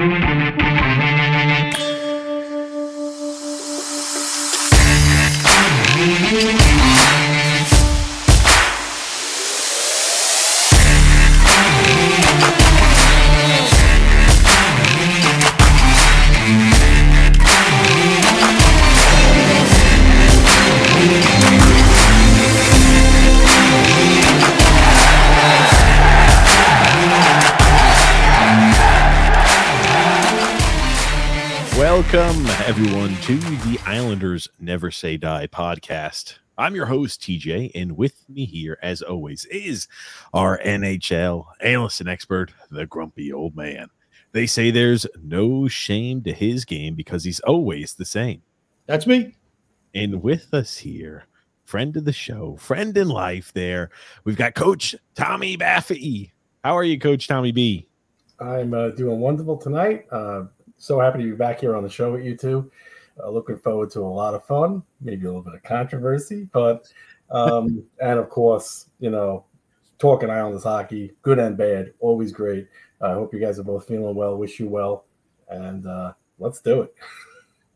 BlueNile.com. Welcome, everyone, to the Islanders Never Say Die podcast. I'm your host, TJ, and with me here, as always, is our NHL analyst and expert, the grumpy old man. They say there's no shame to his game because he's always the same. That's me. And with us here, friend of the show, friend in life, there, we've got Coach Tommy Baffi. How are you, Coach Tommy B? I'm uh, doing wonderful tonight. Uh, so happy to be back here on the show with you two. Uh, looking forward to a lot of fun, maybe a little bit of controversy, but um, and of course, you know, talking Islanders hockey, good and bad, always great. I uh, hope you guys are both feeling well. Wish you well, and uh, let's do it.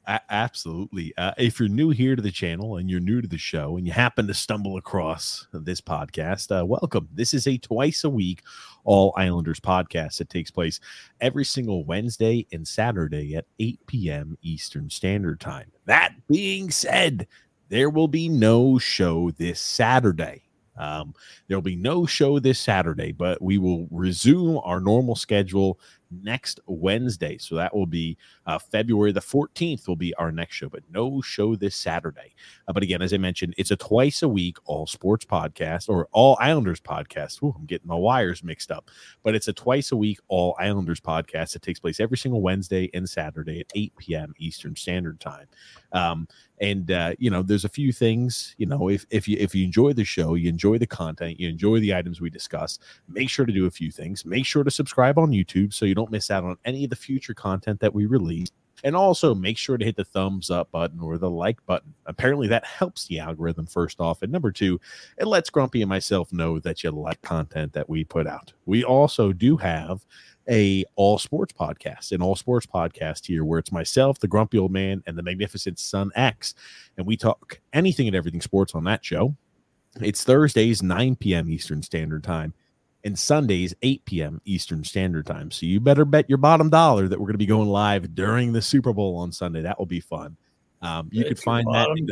Absolutely. Uh, if you're new here to the channel and you're new to the show and you happen to stumble across this podcast, uh, welcome. This is a twice a week All Islanders podcast that takes place every single Wednesday and Saturday at 8 p.m. Eastern Standard Time. That being said, there will be no show this Saturday. Um, there'll be no show this Saturday, but we will resume our normal schedule next Wednesday. So that will be uh, February the 14th, will be our next show, but no show this Saturday. Uh, but again, as I mentioned, it's a twice a week all sports podcast or all Islanders podcast. Ooh, I'm getting my wires mixed up, but it's a twice a week all Islanders podcast that takes place every single Wednesday and Saturday at 8 p.m. Eastern Standard Time. Um, and uh, you know, there's a few things. You know, if if you if you enjoy the show, you enjoy the content, you enjoy the items we discuss. Make sure to do a few things. Make sure to subscribe on YouTube so you don't miss out on any of the future content that we release. And also make sure to hit the thumbs up button or the like button. Apparently, that helps the algorithm, first off. And number two, it lets Grumpy and myself know that you like content that we put out. We also do have a all sports podcast, an all sports podcast here where it's myself, the grumpy old man, and the magnificent Son X. And we talk anything and everything sports on that show. It's Thursdays, 9 p.m. Eastern Standard Time and Sundays, 8 p.m. Eastern Standard Time. So you better bet your bottom dollar that we're going to be going live during the Super Bowl on Sunday. That will be fun. Um, you could find that. In,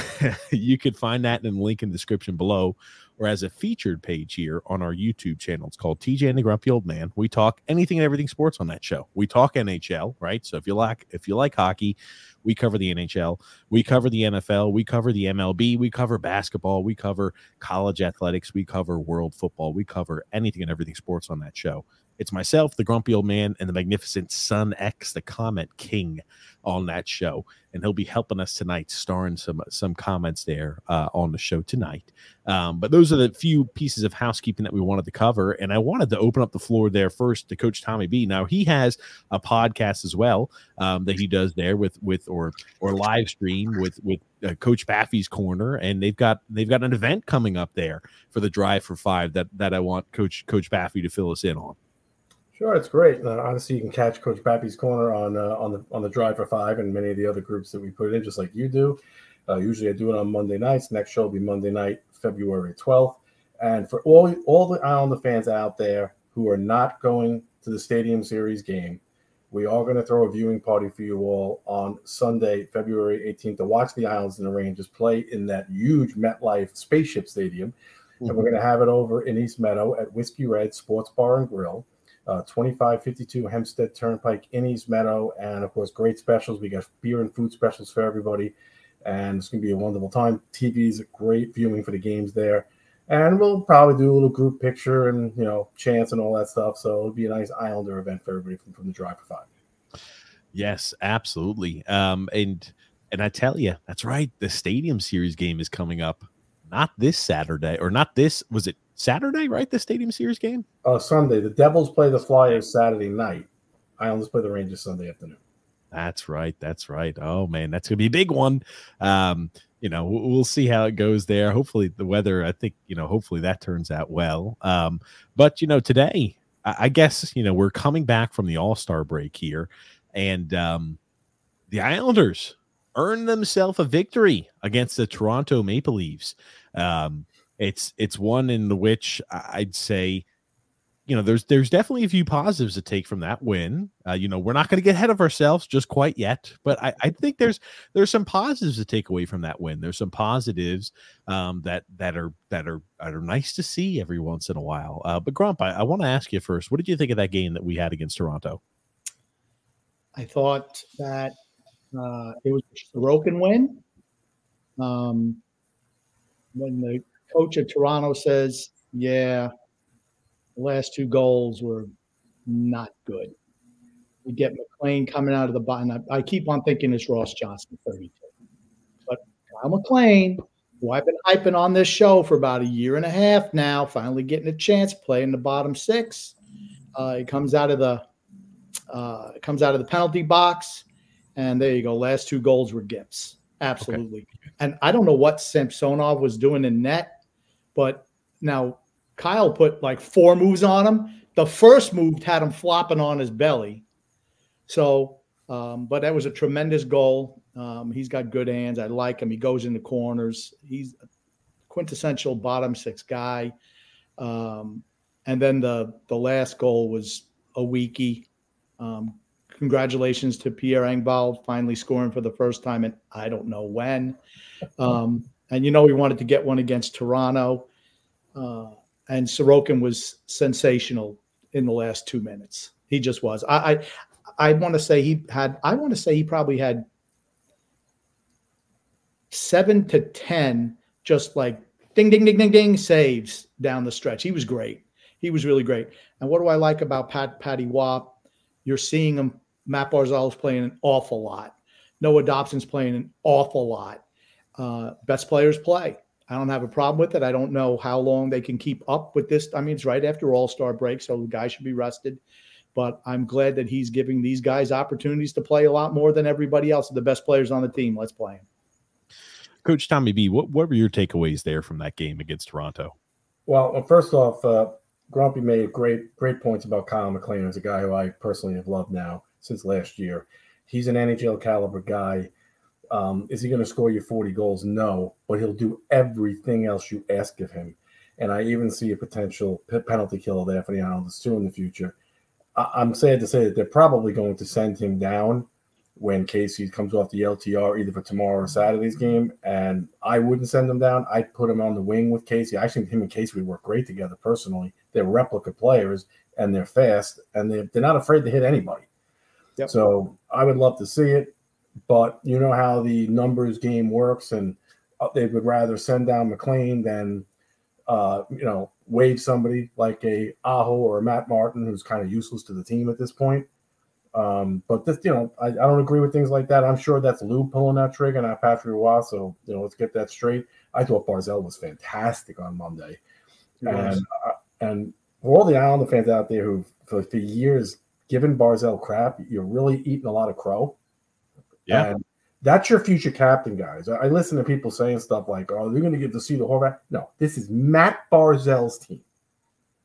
you could find that in the link in the description below or as a featured page here on our YouTube channel. It's called TJ and the Grumpy Old Man. We talk anything and everything sports on that show. We talk NHL, right? So if you like if you like hockey, we cover the NHL, we cover the NFL, we cover the MLB, we cover basketball, we cover college athletics, we cover world football, we cover anything and everything sports on that show. It's myself, the grumpy old man, and the magnificent Son X, the comment king on that show, and he'll be helping us tonight, starring some some comments there uh, on the show tonight. Um, but those are the few pieces of housekeeping that we wanted to cover, and I wanted to open up the floor there first to Coach Tommy B. Now he has a podcast as well um, that he does there with with or or live stream with with uh, Coach Baffi's Corner, and they've got they've got an event coming up there for the Drive for Five that that I want Coach Coach Baffi to fill us in on. Sure, it's great. Uh, honestly, you can catch Coach Baffi's Corner on uh, on the on the Drive for Five and many of the other groups that we put in, just like you do. Uh, usually, I do it on Monday nights. Next show will be Monday night, February twelfth. And for all all the Islander fans out there who are not going to the Stadium Series game, we are going to throw a viewing party for you all on Sunday, February 18th, to watch the Islands and the Rangers play in that huge MetLife Spaceship Stadium. Mm-hmm. And we're going to have it over in East Meadow at Whiskey Red Sports Bar and Grill uh, 2552 Hempstead Turnpike in East Meadow. And of course, great specials. We got beer and food specials for everybody. And it's going to be a wonderful time. TV is a great viewing for the games there. And we'll probably do a little group picture and, you know, chance and all that stuff. So it'll be a nice Islander event for everybody from, from the Drive for Five. Yes, absolutely. Um, and and I tell you, that's right. The Stadium Series game is coming up, not this Saturday or not this. Was it Saturday, right? The Stadium Series game? Uh, Sunday. The Devils play the Flyers Saturday night. Islanders play the Rangers Sunday afternoon. That's right. That's right. Oh man, that's gonna be a big one. Um, you know, we'll see how it goes there. Hopefully, the weather. I think you know. Hopefully, that turns out well. Um, but you know, today, I, I guess you know we're coming back from the All Star break here, and um, the Islanders earned themselves a victory against the Toronto Maple Leafs. Um, it's it's one in which I'd say, you know, there's there's definitely a few positives to take from that win. Uh, you know, we're not going to get ahead of ourselves just quite yet, but I, I think there's there's some positives to take away from that win. There's some positives um, that that are that are that are nice to see every once in a while. Uh, but Grump, I, I want to ask you first, what did you think of that game that we had against Toronto? I thought that uh, it was a broken win. Um, when the coach of Toronto says, yeah, the last two goals were not good. We get McLean coming out of the bottom. I, I keep on thinking it's Ross Johnston, 32. But Kyle McLean, who I've been hyping on this show for about a year and a half now, finally getting a chance playing the bottom six. Uh, he comes out of the uh, comes out of the penalty box, and there you go. Last two goals were gifts, absolutely. Okay. And I don't know what Samsonov was doing in net but now Kyle put like four moves on him. The first move had him flopping on his belly. So, um, but that was a tremendous goal. Um, he's got good hands. I like him. He goes in the corners. He's a quintessential bottom six guy. Um, and then the the last goal was a weekie. Um, congratulations to Pierre Engvall finally scoring for the first time and I don't know when. And you know we wanted to get one against Toronto. Uh, and Sorokin was sensational in the last two minutes. He just was. I I, I want to say he had. I want to say he probably had seven to ten, just like ding ding ding ding ding saves down the stretch. He was great. He was really great. And what do I like about Pat Patty Roy? You're seeing him. Matt Barzal's playing an awful lot. Noah Dobson's playing an awful lot uh, best players play. I don't have a problem with it. I don't know how long they can keep up with this. I mean, it's right after All Star break, so the guy should be rested. But I'm glad that he's giving these guys opportunities to play a lot more than everybody else. The best players on the team. Let's play them. Coach Tommy B, what, what were your takeaways there from that game against Toronto? Well, first off, uh, Grumpy made great great points about Kyle McLean as a guy who I personally have loved now since last year. He's an NHL caliber guy um, is he going to score you 40 goals? No, but he'll do everything else you ask of him. And I even see a potential penalty killer there for the Islanders too in the future. I- am sad to say that they're probably going to send him down when Casey comes off the LTR, either for tomorrow or Saturday's game. And I wouldn't send him down. I'd put him on the wing with Casey. I think him and Casey would work great together personally. They're replica players and they're fast and they're, they're not afraid to hit anybody. Yep. So I would love to see it but you know how the numbers game works, and uh, they would rather send down McLean than uh, you know waive somebody like a Aho or a Matt Martin, who's kind of useless to the team at this point. Um, but this, you know, I, I, don't agree with things like that. I'm sure that's Lou pulling that trigger, not Patrick Roy. So, you know, let's get that straight. I thought Barzal was fantastic on Monday, yes. and uh, and for all the Islander fans out there who for, for years given Barzal crap, you're really eating a lot of crow. Yeah. And that's your future captain, guys. I, I listen to people saying stuff like, "Oh, they're going to get to see the Horvat." No, this is Matt Barzal's team,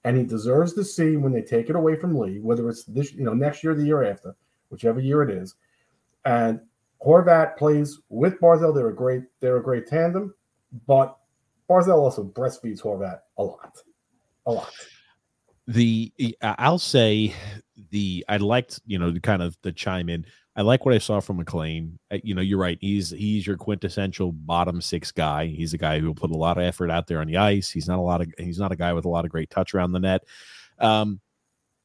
and he deserves to see when they take it away from Lee, whether it's this, you know, next year or the year after, whichever year it is. And Horvat plays with Barzal. They're a great, they're a great tandem, but Barzal also breastfeeds Horvat a lot, a lot. The I'll say the I liked you know the kind of the chime in I like what I saw from McLean. You know, you're right. He's he's your quintessential bottom six guy. He's a guy who will put a lot of effort out there on the ice. He's not a lot of he's not a guy with a lot of great touch around the net. Um,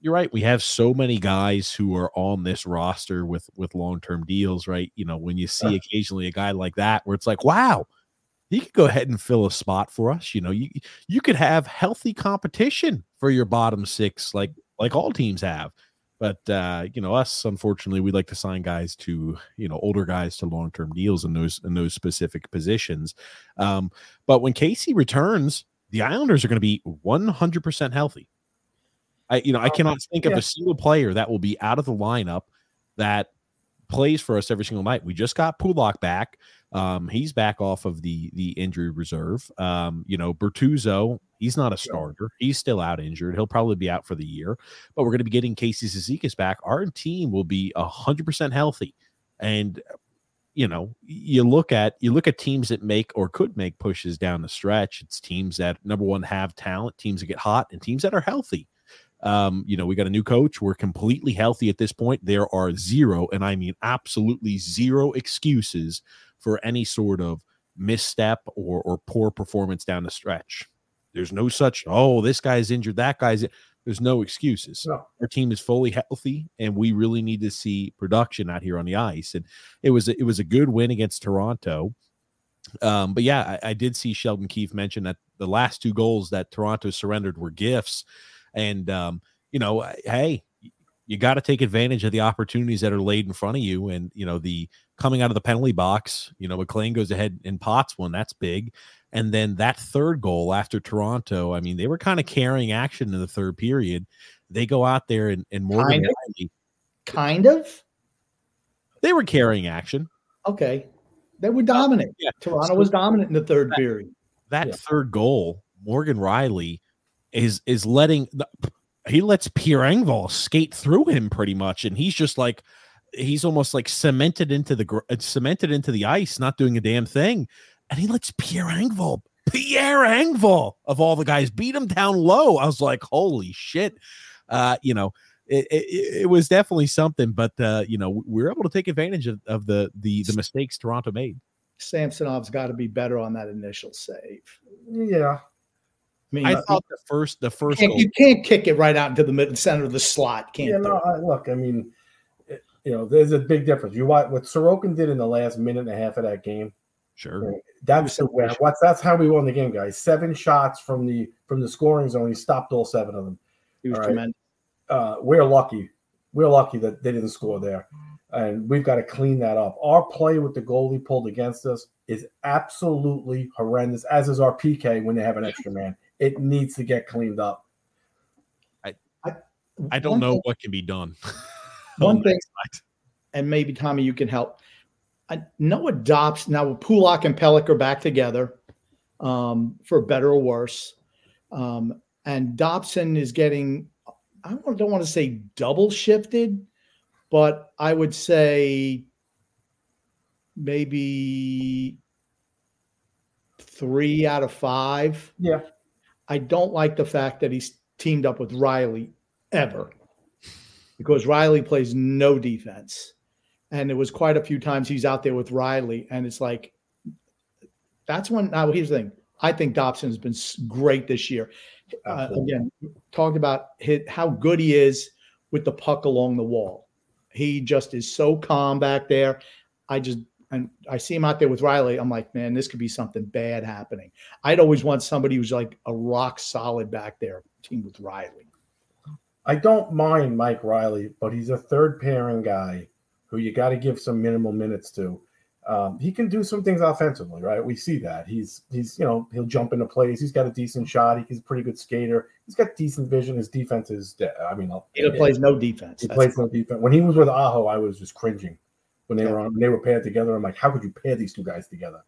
you're right. We have so many guys who are on this roster with with long term deals, right? You know, when you see occasionally a guy like that, where it's like, wow, he could go ahead and fill a spot for us. You know, you you could have healthy competition for your bottom six, like like all teams have. But uh, you know, us unfortunately, we like to sign guys to you know older guys to long term deals in those in those specific positions. Um, but when Casey returns, the Islanders are going to be one hundred percent healthy. I you know I cannot think of a single player that will be out of the lineup that plays for us every single night. We just got Pulock back. Um, he's back off of the the injury reserve. Um, you know, Bertuzzo, he's not a starter. He's still out injured. He'll probably be out for the year. But we're going to be getting Casey Cizikas back. Our team will be hundred percent healthy. And you know, you look at you look at teams that make or could make pushes down the stretch. It's teams that number one have talent, teams that get hot, and teams that are healthy. Um, you know, we got a new coach. We're completely healthy at this point. There are zero, and I mean absolutely zero excuses for any sort of misstep or or poor performance down the stretch. There's no such, oh, this guy's injured, that guy's there's no excuses. No. Our team is fully healthy, and we really need to see production out here on the ice. And it was it was a good win against Toronto. Um, but yeah, I, I did see Sheldon Keefe mention that the last two goals that Toronto surrendered were gifts. And um, you know, hey, you got to take advantage of the opportunities that are laid in front of you. And you know, the coming out of the penalty box, you know, McLean goes ahead and pots one. That's big. And then that third goal after Toronto, I mean, they were kind of carrying action in the third period. They go out there and, and Morgan kind of? Rielly, kind of. They were carrying action. Okay. They were dominant. Yeah. Toronto so was dominant in the third that, period. That yeah. third goal, Morgan Rielly is is letting the, he lets Pierre Engvall skate through him pretty much, and he's just like he's almost like cemented into the uh, cemented into the ice, not doing a damn thing, and he lets Pierre Engvall, Pierre Engvall of all the guys, beat him down low. I was like, holy shit, uh, you know. It, it, it, was definitely something, but uh, you know we were able to take advantage of, of the the the mistakes Toronto made. Samsonov's got to be better on that initial save. Yeah, I mean, I thought the first, the first, you can't, you can't kick it right out into the middle center of the slot. Can't yeah, no, I, look, I mean, it, you know, there's a big difference. You watch what Sorokin did in the last minute and a half of that game. Sure, that's the way. What's that's how we won the game, guys. Seven shots from the from the scoring zone. He stopped all seven of them. He was tremendous. Uh, we're lucky. We're lucky that they didn't score there, and we've got to clean that up. Our play with the goalie pulled against us is absolutely horrendous, as is our PK when they have an extra man it needs to get cleaned up. I I, I don't know thing, what can be done. one thing, and maybe Tommy, you can help. I, Noah Dops now Pulock and Pelech are back together, um, for better or worse. Um, and Dobson is getting, I don't, don't want to say double shifted, but I would say maybe three out of five. Yeah. I don't like the fact that he's teamed up with Reilly ever because Reilly plays no defense. And it was quite a few times he's out there with Reilly, and it's like that's when. Now, here's the thing: I think Dobson's been great this year. Uh, again, talked about his, how good he is with the puck along the wall. He just is so calm back there. I just and I see him out there with Reilly, I'm like, man, this could be something bad happening. I'd always want somebody who's like a rock solid back there, team with Reilly. I don't mind Mike Reilly, but he's a third pairing guy who you got to give some minimal minutes to. Um, he can do some things offensively, right? We see that he's he's you know he'll jump into plays. He's got a decent shot. He's a pretty good skater. He's got decent vision. His defense is, I mean, he plays no defense. He That's plays no defense. When he was with Aho, I was just cringing when they yeah. were on. When they were paired together. I'm like, how could you pair these two guys together?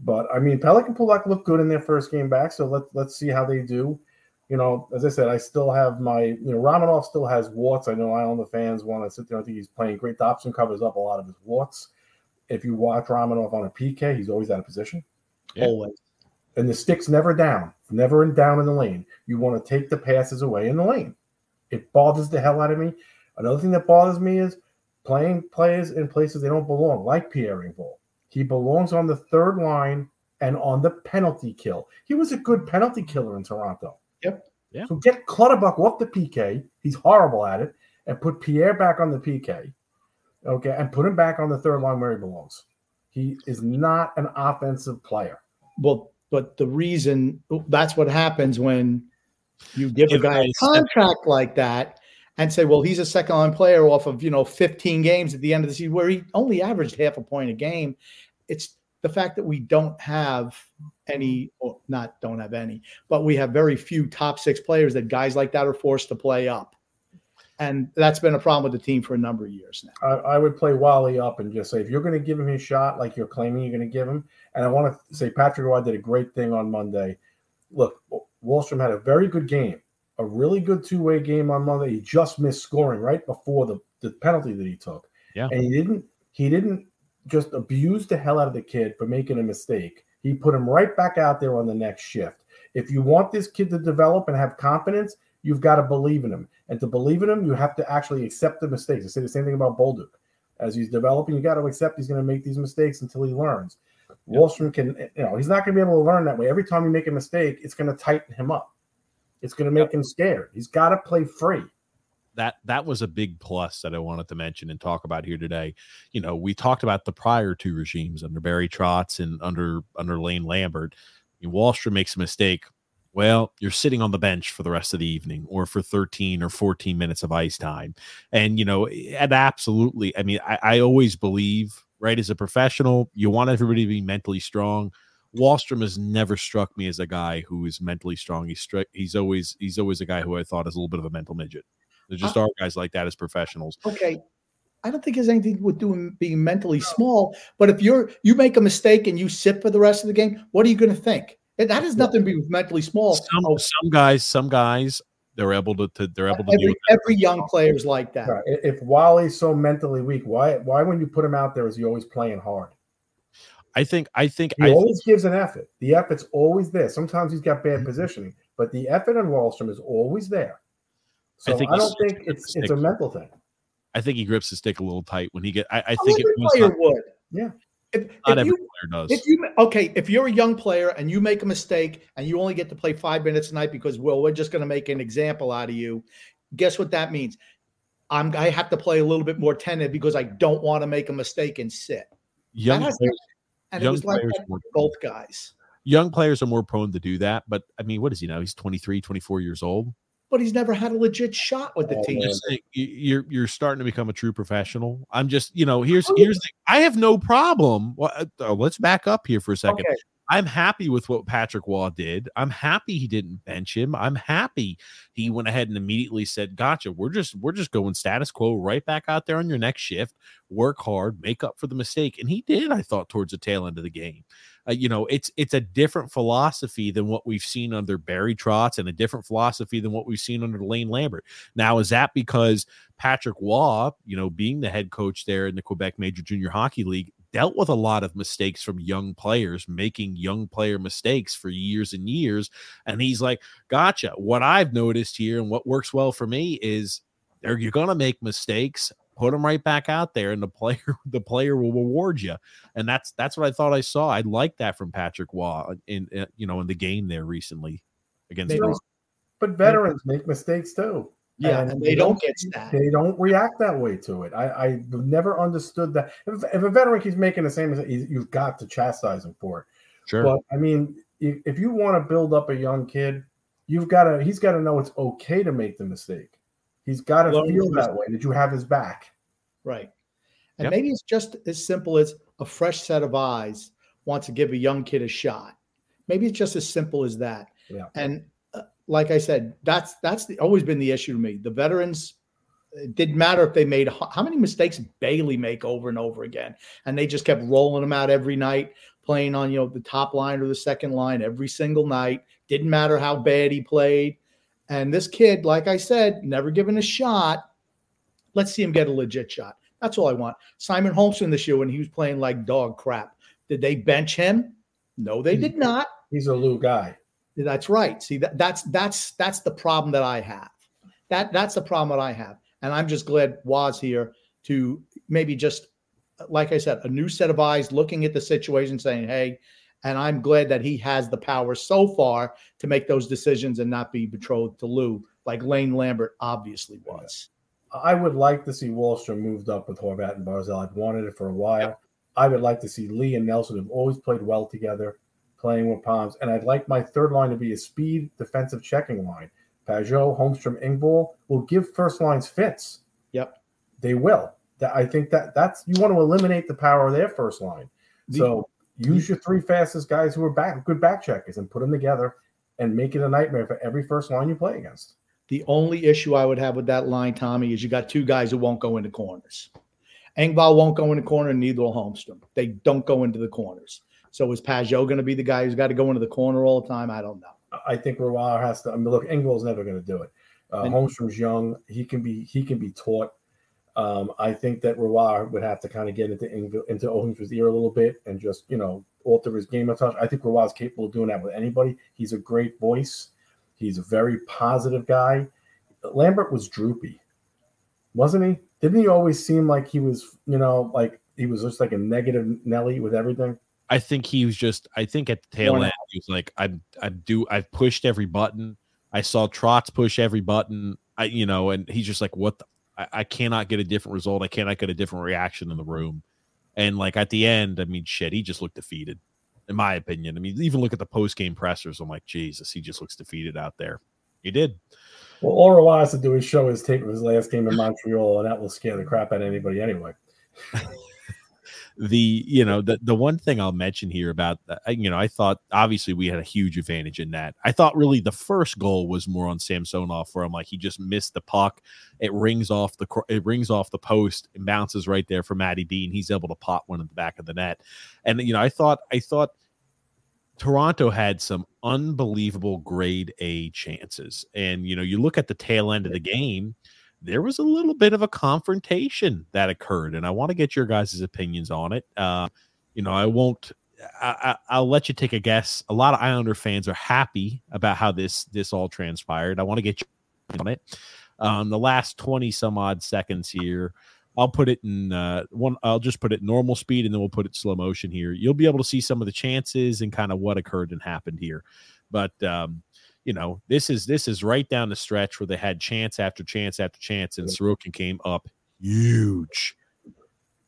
But I mean, Pelech and Pulock looked good in their first game back. So let let's see how they do. You know, as I said, I still have my, you know, Romanov still has warts. I know Islander fans want to sit there. I think he's playing great. Dobson covers up a lot of his warts if you watch Romanov on a PK, he's always out of position. Yeah. Always. And the stick's never down, never in down in the lane. You want to take the passes away in the lane. It bothers the hell out of me. Another thing that bothers me is playing players in places they don't belong, like Pierre Engvall. He belongs on the third line and on the penalty kill. He was a good penalty killer in Toronto. Yep. Yeah. So get Clutterbuck off the PK. He's horrible at it, and put Pierre back on the PK. Okay, and put him back on the third line where he belongs. He is not an offensive player. Well, but the reason that's what happens when you give a guy a contract like that and say, well, he's a second line player off of you know 15 games at the end of the season where he only averaged half a point a game. It's the fact that we don't have any, or not don't have any, but we have very few top six players that guys like that are forced to play up and that's been a problem with the team for a number of years now. I, I would play Wally up and just say, if you're going to give him his shot like you're claiming you're going to give him, and I want to say Patrick Roy did a great thing on Monday. Look, Wahlstrom had a very good game, a really good two way game on Monday. He just missed scoring right before the, the penalty that he took. Yeah, and he didn't he didn't just abuse the hell out of the kid for making a mistake. He put him right back out there on the next shift. If you want this kid to develop and have confidence, you've got to believe in him. And to believe in him, you have to actually accept the mistakes. I say the same thing about Bolduc. As he's developing, you got to accept he's going to make these mistakes until he learns. Yep. Wahlstrom can, you know, he's not going to be able to learn that way. Every time you make a mistake, it's going to tighten him up. It's going to make yep. him scared. He's got to play free. That that was a big plus that I wanted to mention and talk about here today. You know, we talked about the prior two regimes under Barry Trotz and under under Lane Lambert. I mean, Wahlstrom makes a mistake well, you're sitting on the bench for the rest of the evening or for 13 or 14 minutes of ice time. And, you know, and absolutely, I mean, I, I always believe, right, as a professional, you want everybody to be mentally strong. Wahlstrom has never struck me as a guy who is mentally strong. He's stri- he's always he's always a guy who I thought is a little bit of a mental midget. There just uh, are guys like that as professionals. Okay. I don't think it has anything with doing being mentally small. But if you're you make a mistake and you sit for the rest of the game, what are you going to think? That has nothing to do with mentally small. Some, oh, some guys, some guys, they're able to, to they're able to every, every young player is like that. Right. If Wally's so mentally weak, why why when you put him out there is he always playing hard? I think I think he I always think, gives an effort. The effort's always there. Sometimes he's got bad mm-hmm. positioning, but the effort on Wahlstrom is always there. So I, I don't think it's it's a mental thing. I think he grips the stick a little tight when he get. I, I think it player not, would. Yeah. If, Not if every you, player does. If you okay, if you're a young player and you make a mistake and you only get to play five minutes a night because well, we're just going to make an example out of you. Guess what that means? I'm I have to play a little bit more tentative because I don't want to make a mistake and sit. Young players, and young it was like both guys. Young players are more prone to do that, but I mean, what is he now? He's 23, 24 years old but he's never had a legit shot with the oh, team. Saying, you're you're starting to become a true professional. I'm just, you know, here's here's the, I have no problem. Well, uh, let's back up here for a second. Okay. I'm happy with what Patrick Roy did. I'm happy he didn't bench him. I'm happy he went ahead and immediately said, "Gotcha. We're just we're just going status quo right back out there on your next shift. Work hard, make up for the mistake." And he did. I thought towards the tail end of the game. Uh, you know, it's it's a different philosophy than what we've seen under Barry Trotz, and a different philosophy than what we've seen under Lane Lambert. Now, is that because Patrick Roy, you know, being the head coach there in the Quebec Major Junior Hockey League, dealt with a lot of mistakes from young players, making young player mistakes for years and years. And he's like, gotcha. What I've noticed here and what works well for me is you're gonna make mistakes. Put them right back out there, and the player the player will reward you. And that's that's what I thought I saw. I like that from Patrick Roy uh, in, in you know in the game there recently against. but veterans make mistakes too. Yeah, and, and they, they, don't, get that. They don't react that way to it. I, I never understood that. If, if a veteran keeps making the same mistake, you've got to chastise him for it. Sure. But I mean, if, if you want to build up a young kid, you've got to. He's got to know it's okay to make the mistake. He's got to feel that way that you have his back. Right. And yep. maybe it's just as simple as a fresh set of eyes wants to give a young kid a shot. Maybe it's just as simple as that. Yeah. And uh, like I said, that's that's the, always been the issue to me. The veterans it didn't matter if they made how many mistakes Bailey make over and over again, and they just kept rolling them out every night, playing on you know the top line or the second line every single night. Didn't matter how bad he played, and this kid, like I said, never given a shot. Let's see him get a legit shot. That's all I want. Simon Holmstrom this year when he was playing like dog crap. Did they bench him? No, they did not. He's a Lou guy. That's right. See, that, that's that's that's the problem that I have. That that's the problem that I have, and I'm just glad Waz here to maybe just, like I said, a new set of eyes looking at the situation, saying, "Hey," and I'm glad that he has the power so far to make those decisions and not be betrothed to Lou, like Lane Lambert obviously was. I would like to see Wahlstrom moved up with Horvat and Barzal. I've wanted it for a while. I would like to see Lee and Nelson have always played well together playing with Palms. And I'd like my third line to be a speed defensive checking line. Pageau, Holmstrom, Engvall will give first lines fits. Yep. They will. I think that that's you want to eliminate the power of their first line. So use your three fastest guys who are back good back checkers and put them together and make it a nightmare for every first line you play against. The only issue I would have with that line, Tommy, is you got two guys who won't go into corners. Engvall won't go in the corner, and neither will Holmstrom. They don't go into the corners. So is Pageau going to be the guy who's got to go into the corner all the time? I don't know. I think Roy has to. I mean, look, Engvall's never going to do it. Uh, Holmstrom's young. He can be. He can be taught. Um, I think that Roy would have to kind of get into Engvall, into Holmstrom's ear a little bit and just you know alter his game a touch. I think Roy is capable of doing that with anybody. He's a great voice. He's a very positive guy. Lambert was droopy, wasn't he? Didn't he always seem like he was, you know, like he was just like a negative Nelly with everything? I think he was just. I think at the tail end, he was like, "I, I do. I've pushed every button. I saw Trotz push every button. I, you know, and he's just like, what? The, I, I cannot get a different result. I cannot get a different reaction in the room. And like at the end, I mean, shit, he just looked defeated, in my opinion. I mean, even look at the post game pressers. I'm like, Jesus, he just looks defeated out there. He did. Well, all Roy has to do is show his tape of his last game in Montreal, and that will scare the crap out of anybody anyway. the you know the the one thing I'll mention here about you know I thought obviously we had a huge advantage in that. I thought really the first goal was more on Samsonov where I'm like he just missed the puck. It rings off the it rings off the post and bounces right there for Matty Bean. He's able to pop one in the back of the net. And you know I thought I thought Toronto had some unbelievable grade A chances. And you know you look at the tail end of the game there was a little bit of a confrontation that occurred, and I want to get your guys' opinions on it. Uh, you know, I won't. I, will let you take a guess. A lot of Islander fans are happy about how this this all transpired. I want to get you on it. Um, the last twenty some odd seconds here, I'll put it in uh, one. I'll just put it normal speed, and then we'll put it slow motion here. You'll be able to see some of the chances and kind of what occurred and happened here. But um, you know, this is this is right down the stretch where they had chance after chance after chance, and Sorokin came up huge.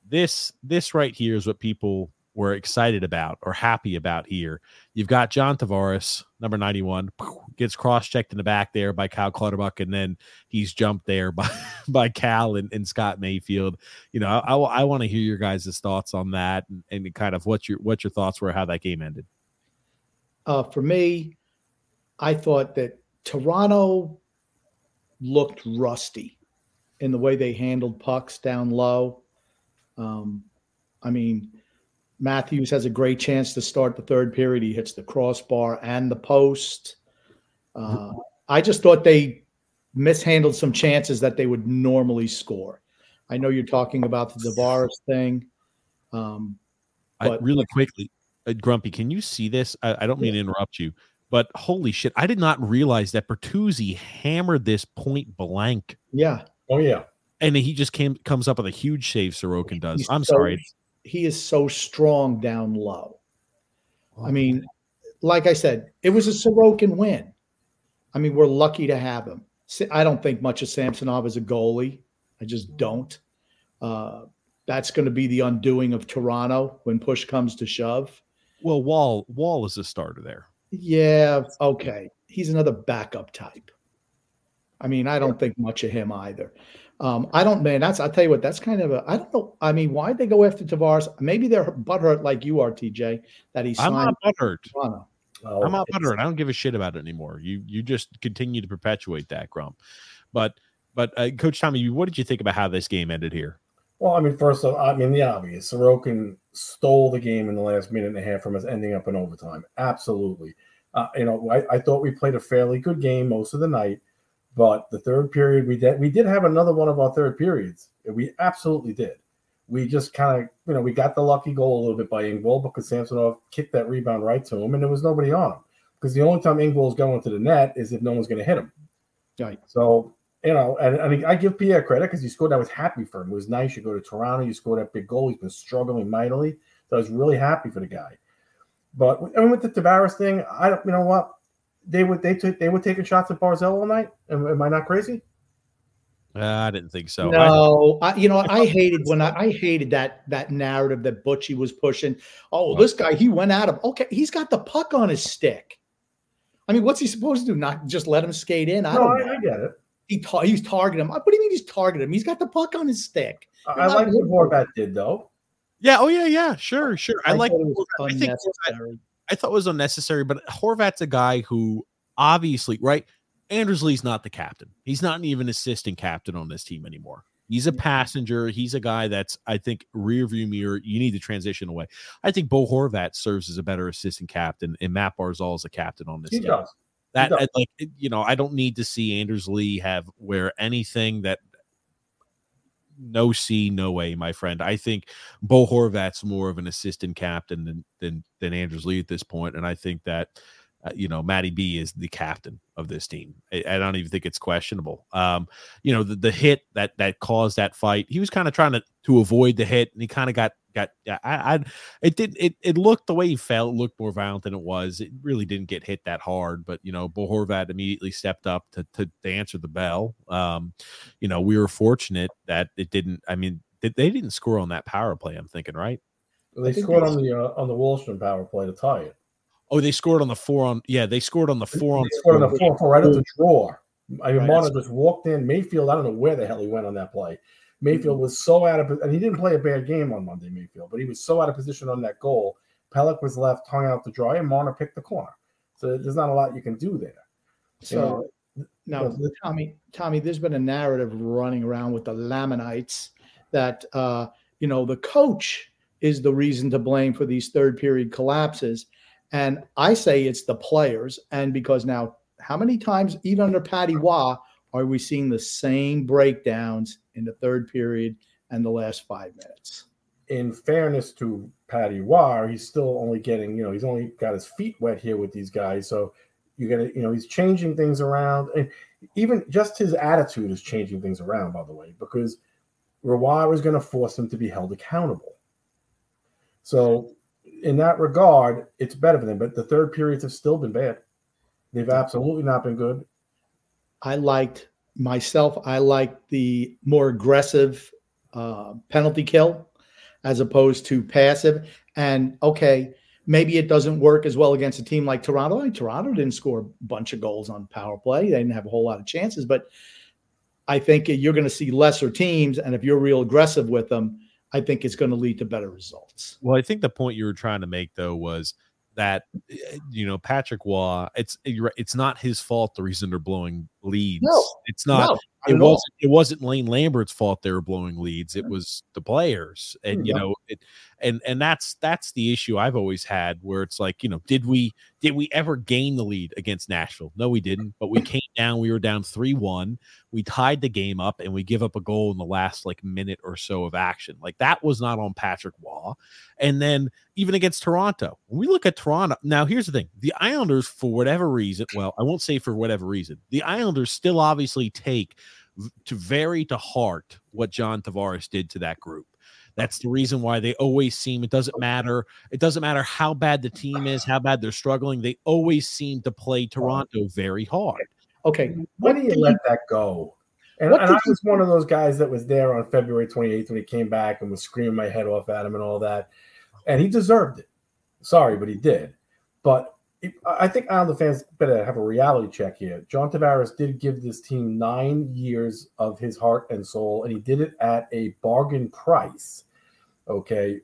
This this right here is what people were excited about or happy about here. You've got John Tavares, number 91, gets cross checked in the back there by Kyle Clutterbuck, and then he's jumped there by, by Cal and, and Scott Mayfield. You know, I, I, I want to hear your guys' thoughts on that and, and, kind of what your what your thoughts were, how that game ended. Uh, for me, I thought that Toronto looked rusty in the way they handled pucks down low. Um, I mean, Matthews has a great chance to start the third period. He hits the crossbar and the post. Uh, I just thought they mishandled some chances that they would normally score. I know you're talking about the Tavares thing. Um, but I, really quickly, uh, Grumpy, can you see this? I, I don't mean yeah. to interrupt you, but holy shit, I did not realize that Bertuzzi hammered this point blank. Yeah. Oh yeah. And he just came comes up with a huge save. Sorokin does. He's I'm so, sorry. He is so strong down low. Oh, I mean, like I said, it was a Sorokin win. I mean, we're lucky to have him. I don't think much of Samsonov as a goalie. I just don't. Uh, that's going to be the undoing of Toronto when push comes to shove. Well, Woll Woll is a starter there. Yeah, okay. He's another backup type. I mean, I don't think much of him either. Um, I don't, man. That's I'll tell you what. That's kind of a. I don't know. I mean, why'd they go after Tavares? Maybe they're butthurt like you are, TJ. That he's. I'm not butthurt. Toronto. Oh, I'm not butthurt. I don't give a shit about it anymore. You you just continue to perpetuate that grump. But but uh, Coach Tommy, what did you think about how this game ended here? Well, I mean, first of all, I mean the obvious. Sorokin stole the game in the last minute and a half from us, ending up in overtime. Absolutely. Uh, you know, I, I, thought we played a fairly good game most of the night, but the third period we did we did have another one of our third periods. We absolutely did. We just kind of, you know, we got the lucky goal a little bit by Engvall because Samsonov kicked that rebound right to him, and there was nobody on him. Because the only time Engvall's going to the net is if no one's going to hit him. Right. So you know, and, and I give Pierre credit because he scored. I was happy for him. It was nice. You go to Toronto, you scored that big goal. He's been struggling mightily. So I was really happy for the guy. But I mean, with the Tavares thing, I don't. You know what? They would they took they were taking shots at Barzal all night. Am, am I not crazy? Uh, I didn't think so. No, I, you know, I hated when I, I, hated that that narrative that Butchie was pushing. Oh, this guy, he went out of okay, he's got the puck on his stick. I mean, what's he supposed to do? Not just let him skate in? I no, I, I, get it he ta- he's targeting him. What do you mean he's targeting him? He's got the puck on his stick. I like what Horvat did though. Yeah. Oh yeah. Yeah. Sure. Sure. I, I like. I think I thought it was unnecessary, but Horvat's a guy who obviously right. Anders Lee's not the captain. He's not even assistant captain on this team anymore. He's a passenger. He's a guy that's, I think, rear view mirror. You need to transition away. I think Bo Horvat serves as a better assistant captain, and Matt Barzal is a captain on this he team. Does. That like you know, I don't need to see Anders Lee have wear anything that no see, no way, my friend. I think Bo Horvat's more of an assistant captain than than than Anders Lee at this point, and I think that uh, you know Matty B is the captain of this team. I, I don't even think it's questionable. Um, you know the, the hit that that caused that fight. He was kind of trying to to avoid the hit, and he kind of got got I, I it did it it looked the way he felt It looked more violent than it was. It really didn't get hit that hard, but you know, Bo Horvat immediately stepped up to to, to answer the bell. Um, you know, we were fortunate that it didn't. I mean, they, they didn't score on that power play. I'm thinking, right? Well, they scored on the uh, on the Wahlstrom power play to tie it. Oh, they scored on the four on. Yeah, they scored on the four on. They scored on the four, four right at the draw. I mean, right, Marta just walked in. Mayfield, I don't know where the hell he went on that play. Mayfield was so out of and he didn't play a bad game on Monday, Mayfield, but he was so out of position on that goal. Pelech was left hung out to dry, and Marner picked the corner. So there's not a lot you can do there. So you know, now, Tommy, Tommy, there's been a narrative running around with the Lamanites that uh, you know the coach is the reason to blame for these third period collapses, and I say it's the players. And because now, how many times, even under Patty Roy, are we seeing the same breakdowns in the third period and the last five minutes? In fairness to Patty Roy, he's still only getting, you know, he's only got his feet wet here with these guys. So you got to, you know, he's changing things around. And even just his attitude is changing things around, by the way, because Roy is going to force him to be held accountable. So in that regard, it's better for them. But the third periods have still been bad. They've absolutely not been good. I liked myself. I like the more aggressive uh, penalty kill as opposed to passive. And okay, maybe it doesn't work as well against a team like Toronto. Like, Toronto didn't score a bunch of goals on power play. They didn't have a whole lot of chances, but I think you're going to see lesser teams, and if you're real aggressive with them, I think it's going to lead to better results. Well, I think the point you were trying to make though was that eh, you know Patrick Roy, it's it's not his fault the reason they're blowing leads. No, it's not. No, it wasn't. It wasn't Lane Lambert's fault they were blowing leads. It was the players, and you know, it, and and that's that's the issue I've always had, where it's like, you know, did we did we ever gain the lead against Nashville? No, we didn't. But we came down. We were down three one. We tied the game up, and we give up a goal in the last like minute or so of action. Like that was not on Patrick Roy. And then even against Toronto, when we look at Toronto now, here's the thing: the Islanders, for whatever reason, well, I won't say for whatever reason, the Islanders still obviously take to very to heart what John Tavares did to that group. That's the reason why they always seem it doesn't matter. It doesn't matter how bad the team is, how bad they're struggling. They always seem to play Toronto very hard. Okay, When do you let that go? And, What and I he- was one of those guys that was there on February 28th when he came back and was screaming my head off at him and all that. And he deserved it. Sorry, but he did. But it, I think Islander fans better have a reality check here. John Tavares did give this team nine years of his heart and soul, and he did it at a bargain price. Okay.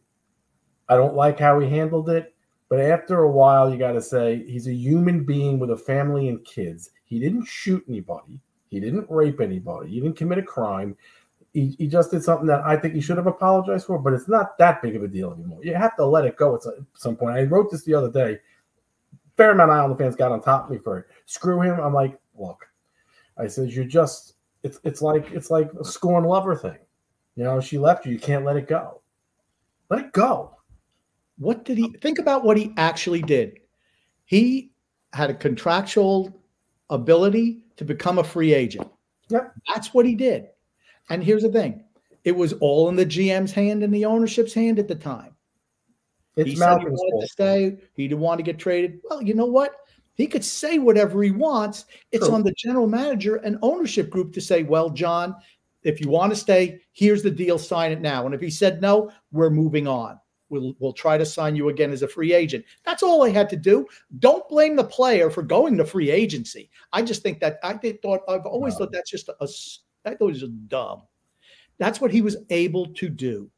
I don't like how he handled it, but after a while, you got to say he's a human being with a family and kids. He didn't shoot anybody. He didn't rape anybody. He didn't commit a crime. He, he just did something that I think he should have apologized for, but it's not that big of a deal anymore. You have to let it go at some point. I wrote this the other day. Fair amount of Islander fans got on top of me for it. Screw him. I'm like, look, I said, you're just, it's it's like it's like a scorn lover thing. You know, she left you. You can't let it go. Let it go. What did he think about what he actually did? He had a contractual ability to become a free agent. Yep. That's what he did. And here's the thing it was all in the GM's hand and the ownership's hand at the time. It's he said he Malcolm's wanted to stay. He didn't want to get traded. Well, you know what? He could say whatever he wants. It's True. on the general manager and ownership group to say, well, John, if you want to stay, here's the deal, sign it now. And if he said no, we're moving on. We'll, we'll try to sign you again as a free agent. That's all I had to do. Don't blame the player for going to free agency. I just think that I did, thought I've always No. thought that's just a, thought it was just dumb. That's what he was able to do.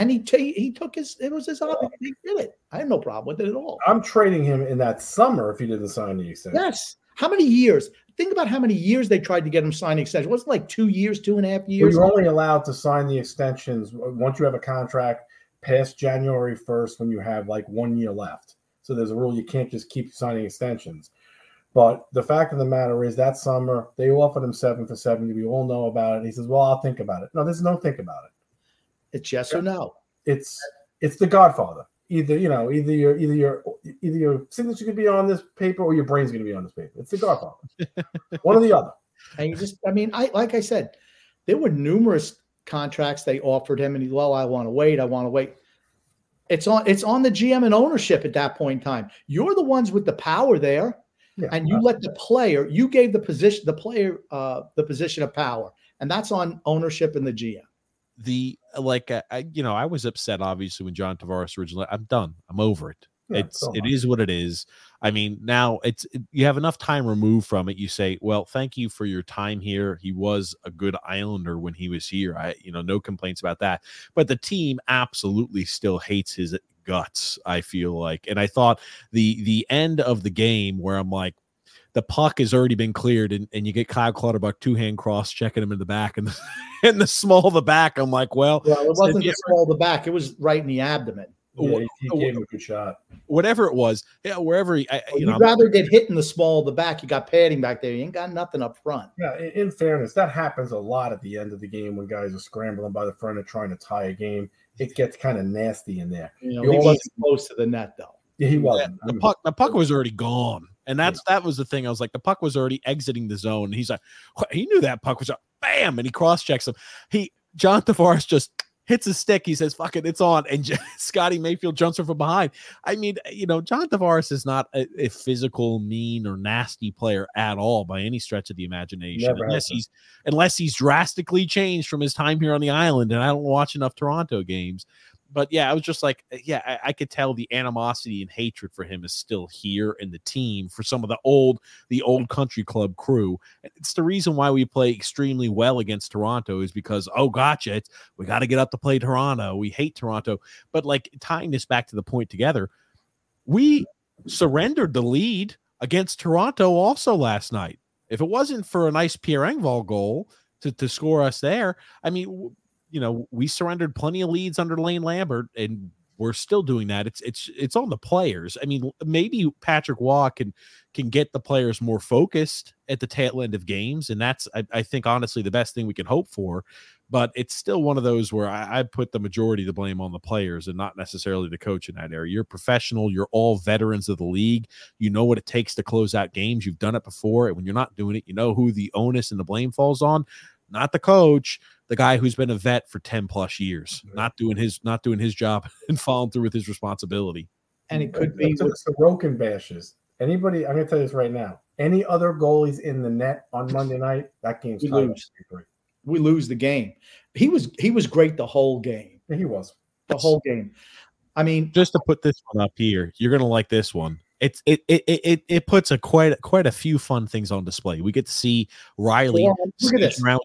And he he took his it was his option. He did it. I had no problem with it at all. I'm trading him in that summer if he didn't sign the extension. Yes. How many years? Think about how many years they tried to get him signing extension. Was it like two years, two and a half Well, years? you're only allowed to sign the extensions once you have a contract past January 1st when you have like one year left. So there's a rule you can't just keep signing extensions. But the fact of the matter is that summer they offered him seven for 70. We all know about it. He says, Well, I'll think about it. No, there's no think about it. It's yes or no. It's it's the Godfather. Either you know, either your either your either your signature could be on this paper or your brain's gonna be on this paper. It's the Godfather. one or the other. And you just, I mean, I like I said, there were numerous contracts they offered him, and he, well, I want to wait, I want to wait. It's on, it's on the GM and ownership at that point in time. You're the ones with the power there, Yeah. and you let the player, you gave the position, the player, uh, the position of power, and that's on ownership and the GM. The like uh, I, you know i was upset obviously when john tavares originally i'm done i'm over it. Yeah, it's so it is what it is. I mean now it's it- you have enough time removed from it you say well thank you for your time here. He was a good islander when he was here. I you know no complaints about that. But the team absolutely still hates his guts i feel like. And i thought the the end of the game where i'm like the puck has already been cleared and, and you get Kyle Clutterbuck two hand cross checking him in the back and in the small of the back. I'm like, well, Well, it wasn't yeah. the small of the back; it was right in the abdomen. Yeah, he, he gave him a good shot. whatever it was, yeah, wherever he, I, you You'd know, rather get hit in the small of the back. You got padding back there. You ain't got nothing up front. Yeah, in, in fairness, that happens a lot at the end of the game when guys are scrambling by the front and trying to tie a game. It gets kind of nasty in there. You know, he always- wasn't close to the net though. Yeah, he wasn't. the puck, the puck was already gone, and that's that was the thing. I was like, the puck was already exiting the zone. And he's like, he knew that puck was up, bam, and he cross checks him. He John Tavares just hits a stick. He says, "Fuck it, it's on," and Scotty Mayfield jumps her from behind. I mean, you know, John Tavares is not a, a physical, mean, or nasty player at all by any stretch of the imagination, Never unless he's unless he's drastically changed from his time here on the island. And I don't watch enough Toronto games but yeah, I was just like, uh, yeah, I, I could tell the animosity and hatred for him is still here in the team for some of the old, the old country club crew. It's the reason why we play extremely well against Toronto is because oh, gotcha, it's we got to get up to play Toronto. We hate Toronto, but like tying this back to the point together, we surrendered the lead against Toronto also last night. If it wasn't for a nice Pierre Engvall goal to, to score us there, I mean, you know, we surrendered plenty of leads under Lane Lambert, and we're still doing that. It's it's it's on the players. I mean, maybe Patrick Roy can can get the players more focused at the tail end of games, and that's I, I think honestly the best thing we can hope for. But it's still one of those where I, I put the majority of the blame on the players and not necessarily the coach in that area. You're professional. You're all veterans of the league. You know what it takes to close out games. You've done it before. And when you're not doing it, you know who the onus and the blame falls on. Not the coach, the guy who's been a vet for 10 plus years, not doing his not doing his job and following through with his responsibility. And it could be It's, with it's the Roken bashes. Anybody, I'm going to tell you this right now. Any other goalies in the net on Monday night, that game's We tied lose. We lose the game. He was he was great the whole game. Yeah, he was. The whole game. I mean, Just to put this one up here, you're gonna like this one. It's it it it it, it puts a quite quite a few fun things on display. We get to see Reilly. Four- look at this. around-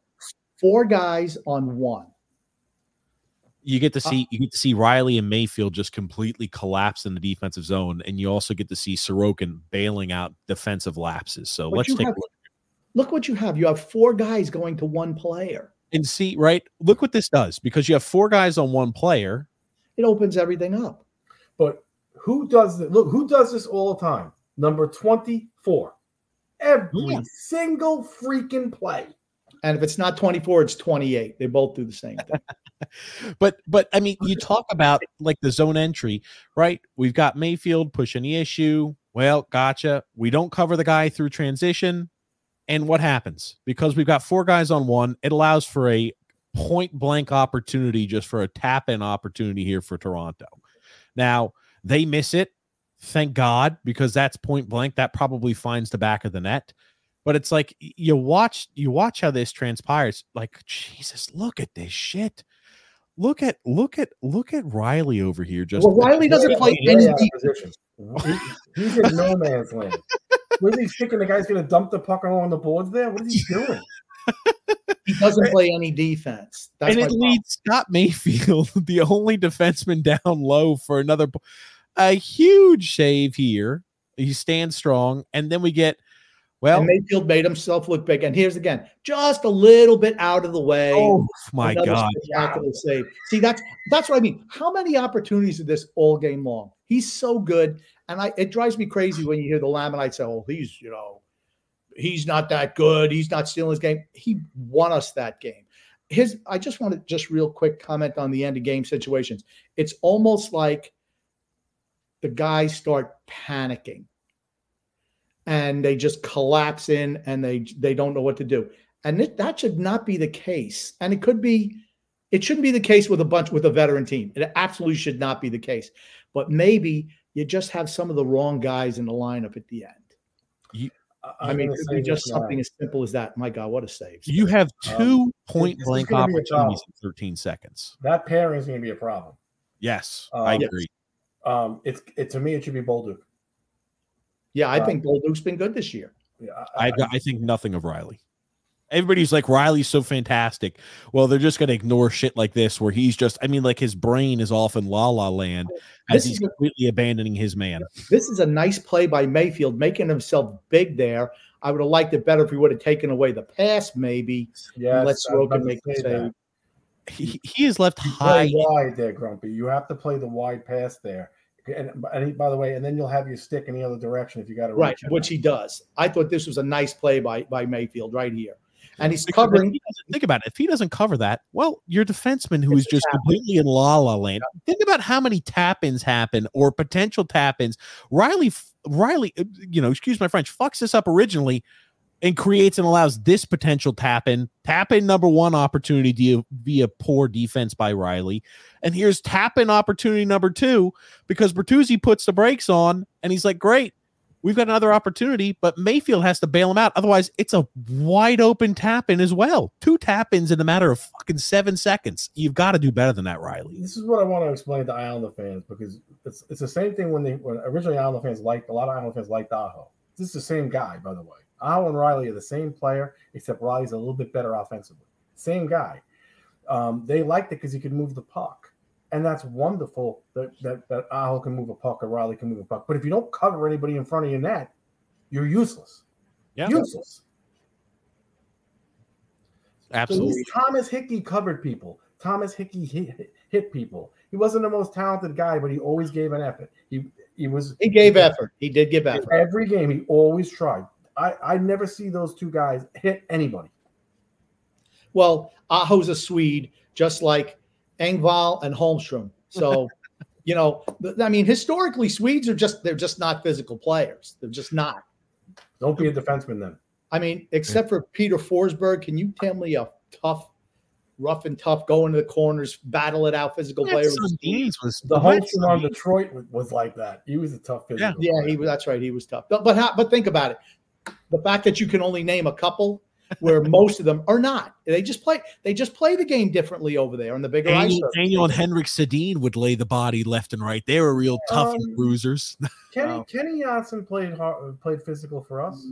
four guys on one. You get to Uh, see you get to see Reilly and Mayfield just completely collapse in the defensive zone, and you also get to see Sorokin bailing out defensive lapses. So let's you take a look Look what you have. You have four guys going to one player. and see. Right, look what this does because you have four guys on one player. It opens everything up. But who does this? Look, who does this all the time? Number 24. Every Yeah. single freaking play. And if it's not 24, it's 28. They both do the same thing. But but I mean, you talk about like the zone entry, right? We've got Mayfield pushing the issue. Well, gotcha. We don't cover the guy through transition. And what happens? Because we've got four guys on one, it allows for a point blank opportunity just for a tap in opportunity here for Toronto. Now, they miss it. Thank God, because that's point blank. That probably finds the back of the net. But it's like you watch you watch how this transpires. Like, Jesus, look at this shit. Look at look at look at Reilly over here. Just well, Reilly doesn't Way- play any out of defense. position. He- he's in no man's land. Where's he thinking the guy's going to dump the puck along the boards there? What is he doing? He doesn't play any defense. That's and it problem. leads Scott Mayfield, the only defenseman down low for another a huge save here. He stands strong, and then we get well. and Mayfield made himself look big. And here's again, just a little bit out of the way. oh my Another god! spectacular save. See, that's that's what I mean. How many opportunities did this all game long? He's so good, and I it drives me crazy when you hear the Lamanites say, "Oh, he's you know, he's not that good. He's not stealing his game." He won us that game. His, I just want to just real quick comment on the end of game situations. It's almost like the guys start panicking, and they just collapse in, and they they don't know what to do. And it, that should not be the case. And it could be, it shouldn't be the case with a bunch with a veteran team. It absolutely should not be the case. But maybe you just have some of the wrong guys in the lineup at the end. I, mean, it could be just something as simple as that. My God, what a save! You have Um, two point blank gonna be a opportunities in 13 seconds. that pairing is going to be a problem. Yes, Um, I yes. agree. Um, it's it to me, it should be Bolduc. Yeah, I uh, think Bolduc's been good this year. Yeah, I, I think nothing of Reilly. Everybody's like Reilly's so fantastic. Well, they're just going to ignore shit like this, where he's just. I mean, like his brain is off in la la land as This he's is a- completely abandoning his man. This is a nice play by Mayfield, making himself big there. I would have liked it better if he would have taken away the pass, maybe. Yeah, let I was Sorokin about to make the save. He, he is left You high. play wide there, Grumpy. You have to play the wide pass there. And, and he, by the way, and then you'll have your stick in the other direction if you got it Right, which he does. I thought this was a nice play by by Mayfield right here, and he's Because covering. he think about it. If he doesn't cover that, well, your defenseman who is just completely in la la land. Think about how many tap ins happen or potential tap ins. Reilly, Reilly, uh, you know, excuse my French, fucks this up originally and creates and allows this potential tap in. Tap in number one opportunity via, via poor defense by Reilly. And here's tap in opportunity number two because Bertuzzi puts the brakes on and he's like, great. We've got another opportunity, but Mayfield has to bail him out. Otherwise, it's a wide open tap in as well. Two tap ins in a matter of fucking seven seconds. You've got to do better than that, Reilly. This is what I want to explain to Islander fans because it's it's the same thing when they when originally Islander fans liked a lot of Islander fans liked Aho. This is the same guy, by the way. Aho and Reilly are the same player, except Reilly's a little bit better offensively. Same guy. Um, they liked it because he could move the puck. And that's wonderful that, that that Aho can move a puck or Reilly can move a puck. But if you don't cover anybody in front of your net, you're useless. Yeah. Useless. Absolutely. this Thomas Hickey covered people. Thomas Hickey hit, hit people. He wasn't the most talented guy, but he always gave an effort. He he was He gave effort. He did give in effort. every game. He always tried. I I never see those two guys hit anybody. Well, Aho's a Swede, just like Engvall and Holmstrom. So, you know, I mean, historically, Swedes are just they're just not physical players. They're just not. Don't be a defenseman then. I mean, except for Peter Forsberg, can you tell me a tough rough and tough, go into the corners, battle it out, physical player. was The whole team on Detroit was, was like that. He was a tough physical. Yeah, player. he was. That's right. He was tough. But but, how, but think about it. The fact that you can only name a couple, where most of them are not. They just play. They just play the game differently over there on the bigger ice. Daniel, Daniel and Henrik Sedin would lay the body left and right. They were real tough Um, bruisers. Kenny Wow. Kenny Jonsson played hard, played physical for us.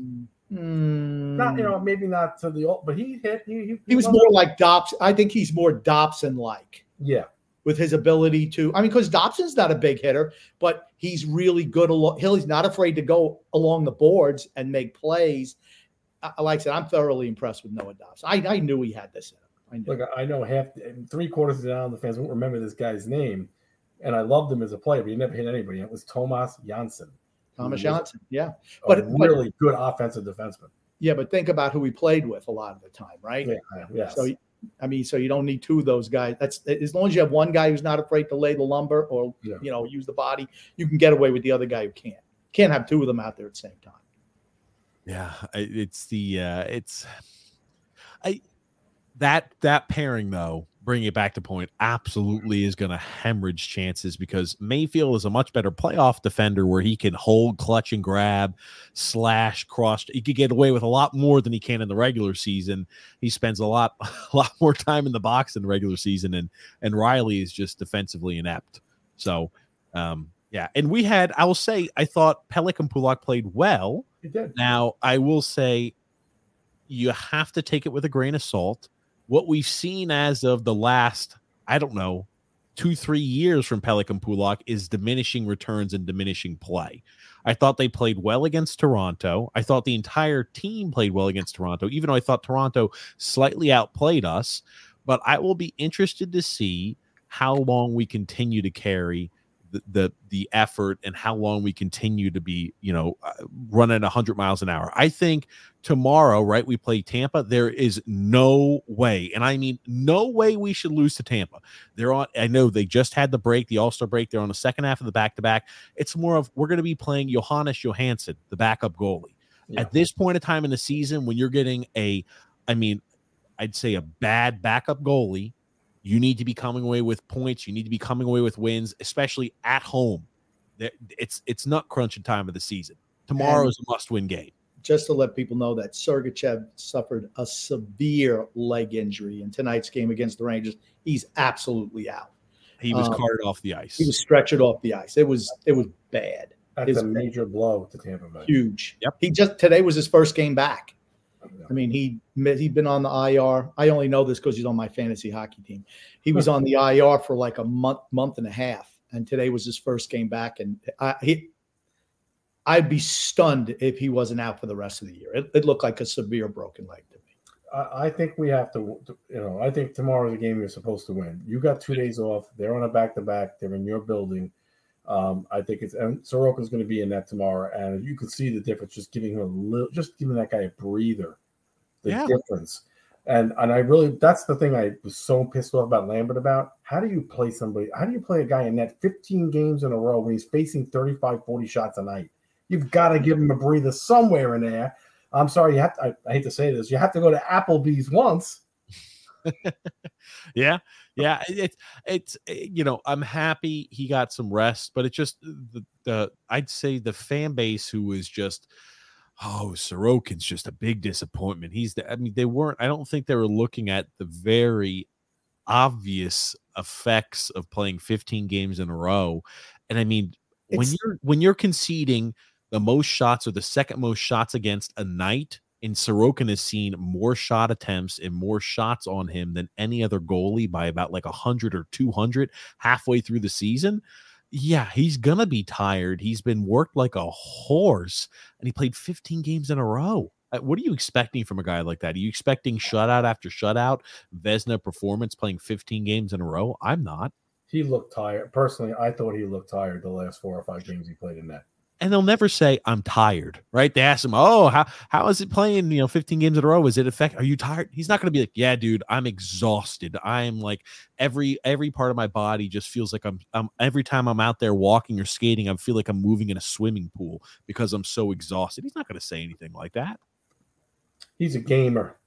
Mm. Not you know maybe not to the old, but he hit. He, he, he was more like Dobson. I think he's more Dobson like yeah. With his ability to. I mean, because Dobson's not a big hitter, but he's really good. Along, he's not afraid to go along the boards and make plays. I, like I said, I'm thoroughly impressed with Noah Dobson. I, I knew he had this. in him. I knew. Look, I know half three quarters down the fans won't remember this guy's name, and I loved him as a player, but he never hit anybody. It was Tomas Jonsson, Tomas Jonsson. Yeah, But- but- really good offensive defenseman. yeah, but think about who he played with a lot of the time, right? Yeah, yeah. So, I mean, so you don't need two of those guys. That's as long as you have one guy who's not afraid to lay the lumber or Yeah. you know use the body, you can get away with the other guy who can't. Can't have two of them out there at the same time. Yeah, it's the uh it's I that that pairing though, bringing it back to point, absolutely is going to hemorrhage chances because Mayfield is a much better playoff defender where he can hold, clutch, and grab, slash, cross. He could get away with a lot more than he can in the regular season. He spends a lot, a lot more time in the box in the regular season, and and Reilly is just defensively inept. So, um, yeah, and we had, I will say, I thought Pelican Pulock played well. he did. Now, I will say you have to take it with a grain of salt. What we've seen as of the last, I don't know, two, three years from Pelican Pulock is diminishing returns and diminishing play. I thought they played well against Toronto. I thought the entire team played well against Toronto, even though I thought Toronto slightly outplayed us. But I will be interested to see how long we continue to carry the the, the effort and how long we continue to be, you know, uh, running 100 miles an hour. I think tomorrow, right, we play Tampa. There is no way, and I mean no way we should lose to Tampa. They're on. I know they just had the break, the All Star break. They're on the second half of the back to back. It's more of we're going to be playing Jonas Johansson, the backup goalie. Yeah. At this point of time in the season, when you're getting a, I mean, I'd say a bad backup goalie, you need to be coming away with points. You need to be coming away with wins, especially at home. It's it's nut crunching time of the season. Tomorrow's And- a must win game. Just to let people know that Sergachev suffered a severe leg injury in tonight's game against the Rangers. He's absolutely out. He was Um, carted off the ice. He was stretchered off the ice. It was it was bad, That's His- a major blow to Tampa Bay. huge. Yep. He just today was his first game back. I mean, he he'd been on the IR. I only know this because he's on my fantasy hockey team. He was on the IR for like a month, month and a half, and today was his first game back. And I, he, I'd be stunned if he wasn't out for the rest of the year. It, it looked like a severe broken leg to me. I, I think we have to, you know, I think tomorrow's a game you're supposed to win. You got two days off. They're on a back to back. They're in your building. Um, I think it's and Sorokin's going to be in that tomorrow, and you can see the difference. Just giving him a little, just giving that guy a breather, the Yeah. difference. And and I really, that's the thing I was so pissed off about Lambert about. How do you play somebody? How do you play a guy in net 15 games in a row when he's facing 35, 40 shots a night? You've got to give him a breather somewhere in there. I'm sorry, you have to, I, I hate to say this. You have to go to Applebee's once. yeah, yeah. it- It's it's eh, you know I'm happy he got some rest, but it's just the, the I'd say the fan base who was just oh Sorokin's just a big disappointment. He's the I mean they weren't. I don't think they were looking at the very obvious effects of playing 15 games in a row, and I mean when It's- you're when you're conceding the most shots or the second most shots against a night, and Sorokin has seen more shot attempts and more shots on him than any other goalie by about like 100 or 200 halfway through the season. Yeah, he's going to be tired. He's been worked like a horse and he played 15 games in a row. Uh, What are you expecting from a guy like that? Are you expecting shutout after shutout, Vezina performance playing 15 games in a row? I'm not. He looked tired. Personally, I thought he looked tired the last four or five games he played in that. And they'll never say I'm tired, right? They ask him, "Oh, how how is it playing? You know, 15 games in a row? Is it affect? Are you tired?" He's not going to be like, "Yeah, dude, I'm exhausted. I'm like every every part of my body just feels like I'm I'm every time I'm out there walking or skating, I feel like I'm moving in a swimming pool because I'm so exhausted." He's not going to say anything like that. He's a gamer.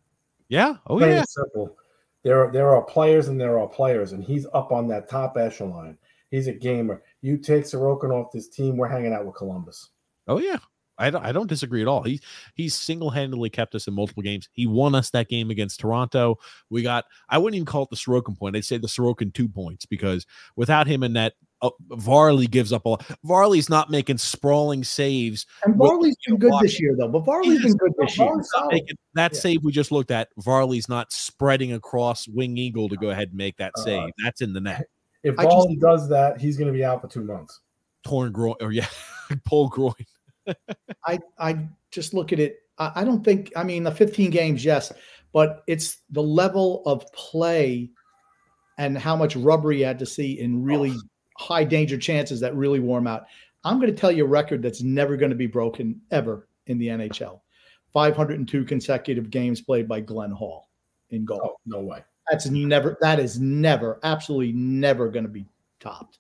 Yeah. Oh Plain yeah. simple. there there are players and there are players, and he's up on that top echelon. He's a gamer. You take Sorokin off this team, we're hanging out with Columbus. Oh yeah, I don't, I don't disagree at all. He he's single handedly kept us in multiple games. He won us that game against Toronto. We got I wouldn't even call it the Sorokin point. I'd say the Sorokin two points because without him in that, uh, Varley gives up a. Varley's not making sprawling saves. And Varley's been good this year though. But Varley's been good this year. Making, that yeah. save we just looked at, Varley's not spreading across wing eagle to go ahead and make that uh, save. That's in the net. If Varley does that, he's going to be out for two months. Torn groin, or yeah, pull groin. I I just look at it. I, I don't think. I mean, the 15 games, yes, but it's the level of play and how much rubber you had to see in really oh. high danger chances that really warm out. I'm going to tell you a record that's never going to be broken ever in the NHL. 502 consecutive games played by Glenn Hall in goal. Oh, no way. That's never. That is never. Absolutely never going to be topped.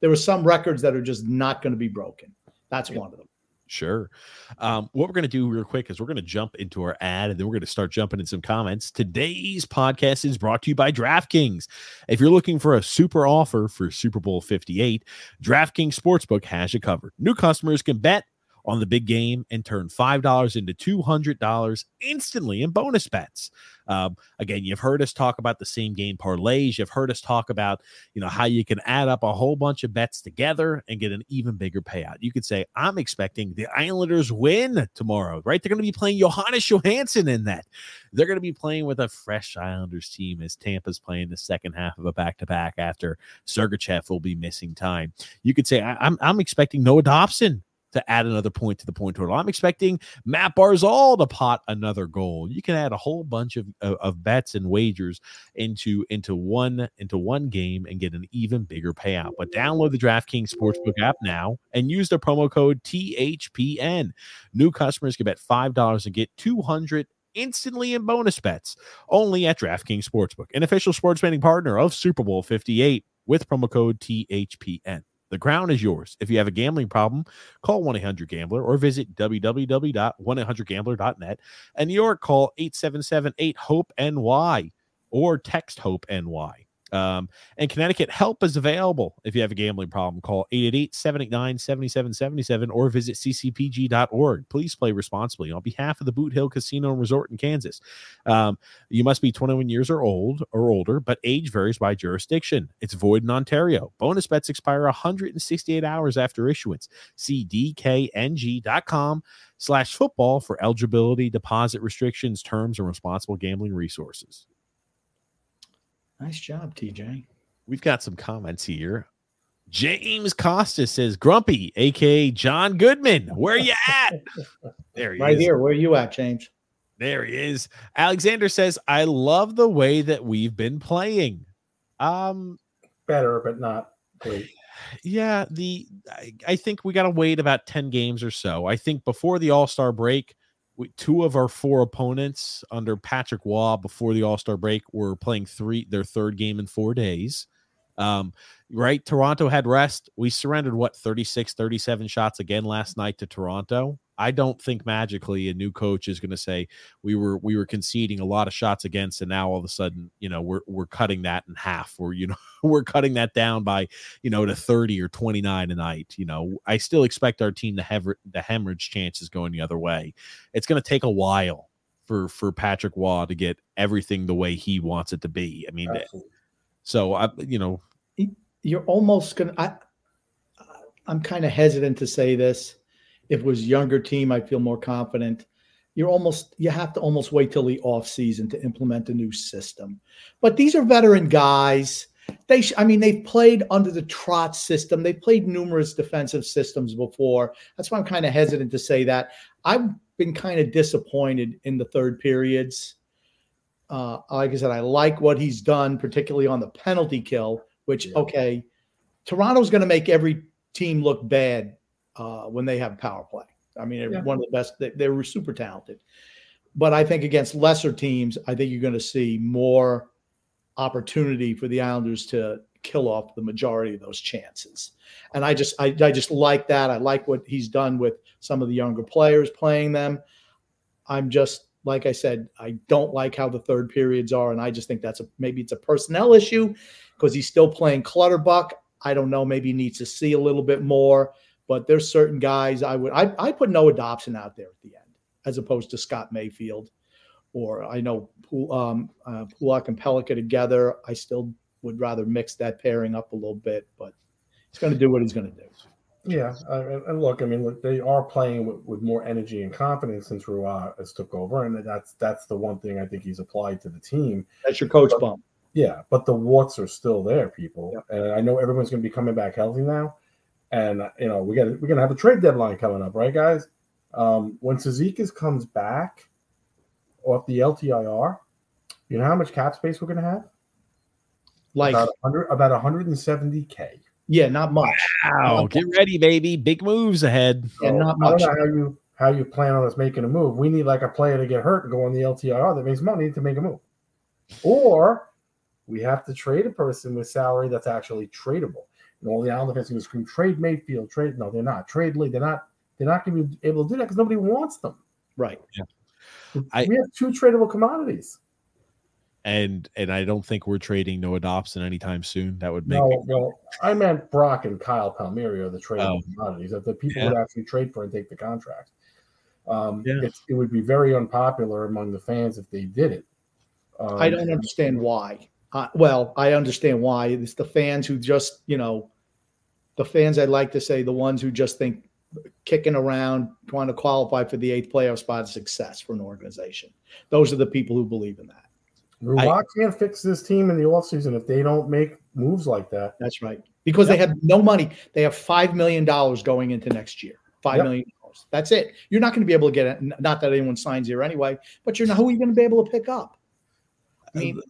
There are some records that are just not going to be broken. That's yeah. one of them. Sure. Um, what we're going to do real quick is we're going to jump into our ad and then we're going to start jumping in some comments. Today's podcast is brought to you by DraftKings. If you're looking for a super offer for Super Bowl 58, DraftKings Sportsbook has you covered. New customers can bet on the big game and turn $5 into $200 instantly in bonus bets. Um, again, you've heard us talk about the same game parlays. You've heard us talk about, you know, how you can add up a whole bunch of bets together and get an even bigger payout. You could say, I'm expecting the Islanders win tomorrow, right? They're going to be playing Jonas Johansson in that. They're going to be playing with a fresh Islanders team as Tampa's playing the second half of a back to back after Sergachev will be missing time. You could say, I- I'm, I'm expecting Noah Dobson to add another point to the point total. I'm expecting Matt Barzal to pot another goal. You can add a whole bunch of, of, of, bets and wagers into into one into one game and get an even bigger payout. But download the DraftKings Sportsbook app now and use the promo code THPN. New customers can bet five dollars and get two hundred instantly in bonus bets only at DraftKings Sportsbook, an official sports betting partner of Super Bowl 58 with promo code THPN. The crown is yours. If you have a gambling problem, call 1 800 Gambler or visit www.1800Gambler.net. And York, call 877 8 HOPE NY or text HOPE NY. Um, and Connecticut, help is available. If you have a gambling problem, call 888 789 7777 or visit ccpg.org. Please play responsibly on behalf of the Boot Hill Casino and Resort in Kansas. Um, you must be 21 years or old or older, but age varies by jurisdiction. It's void in Ontario. Bonus bets expire 168 hours after issuance. See dkng.com slash football for eligibility, deposit restrictions, terms, and responsible gambling resources. Nice job, TJ. We've got some comments here. James Costa says, Grumpy, aka John Goodman, where you at? There he right is. here. Where are you at, James? There he is. Alexander says, I love the way that we've been playing. Um better, but not great. Yeah, the I, I think we gotta wait about 10 games or so. I think before the all-star break, we, two of our four opponents under Patrick Roy before the All Star break were playing three their third game in four days. Um, right, Toronto had rest. We surrendered what 36, 37 shots again last night to Toronto. I don't think magically a new coach is going to say we were we were conceding a lot of shots against, and now all of a sudden, you know, we're we're cutting that in half. Or you know, we're cutting that down by you know to thirty or twenty nine a night. You know, I still expect our team to have the hemorrhage chances going the other way. It's going to take a while for for Patrick Roy to get everything the way he wants it to be. I mean, eh, Absolutely. so I you know, you're almost gonna. I I'm kind of hesitant to say this if it was younger team, I feel more confident. You're almost you have to almost wait till the off season to implement a new system. But these are veteran guys. They, sh- I mean, they've played under the Trotz system. They've played numerous defensive systems before. That's why I'm kind of hesitant to say that. I've been kind of disappointed in the third periods. Uh, like I said, I like what he's done, particularly on the penalty kill. Which, yeah. okay, Toronto's going to make every team look bad uh, when they have power play. I mean, yeah. one of the best. They, they were super talented, but I think against lesser teams, I think you're going to see more opportunity for the Islanders to kill off the majority of those chances. And I just, I, I just like that. I like what he's done with some of the younger players playing them. I'm just like I said, I don't like how the third periods are, and I just think that's a maybe it's a personnel issue because he's still playing Clutterbuck. I don't know. Maybe he needs to see a little bit more. But there's certain guys I would I I put Noah Dobson out there at the end as opposed to Scott Mayfield, or I know um, uh, Pulock and Pelech together. I still would rather mix that pairing up a little bit, but he's going to do what he's going to do. Yeah, uh, and look, I mean, look, they are playing with, with more energy and confidence since Roy has took over, and that's that's the one thing I think he's applied to the team. That's your coach bump. Yeah, but the warts are still there, people, and I know everyone's going to be coming back healthy now, and you know we got we're going to have a trade deadline coming up, right, guys? Um, when Cizikas comes back off the LTIR, you know how much cap space we're going to have? Like about 100, about 170k. Yeah, not much. Wow, not get much. ready, baby! Big moves ahead. Yeah, not much. I don't know how you how you plan on us making a move. We need like a player to get hurt and go on the LTIR that makes money to make a move, or we have to trade a person with salary that's actually tradable. And all the Islander fans can scream, "Trade Mayfield, trade." No, they're not. Trade Lee. They're not. They're not going to be able to do that because nobody wants them. Right. Yeah. We I, have two tradable commodities and and I don't think we're trading Noah Dobson anytime soon. That would make no. Me- well, I meant Brock and Kyle Palmieri are the tradable oh. commodities that the people yeah. would actually trade for and take the contract. Um, yeah. it would be very unpopular among the fans if they did it. Um, I don't understand why. Uh, well, I understand why. It's the fans who just, you know, the fans. I'd like to say the ones who just think kicking around trying to qualify for the eighth playoff spot is success for an organization. Those are the people who believe in that. Roy can't fix this team in the offseason if they don't make moves like that. That's right. Because yep. they have no money. They have $5 million going into next year. Five yep. million dollars. That's it. You're not going to be able to get it. Not that anyone signs here anyway, but you're not who are you going to be able to pick up? I mean,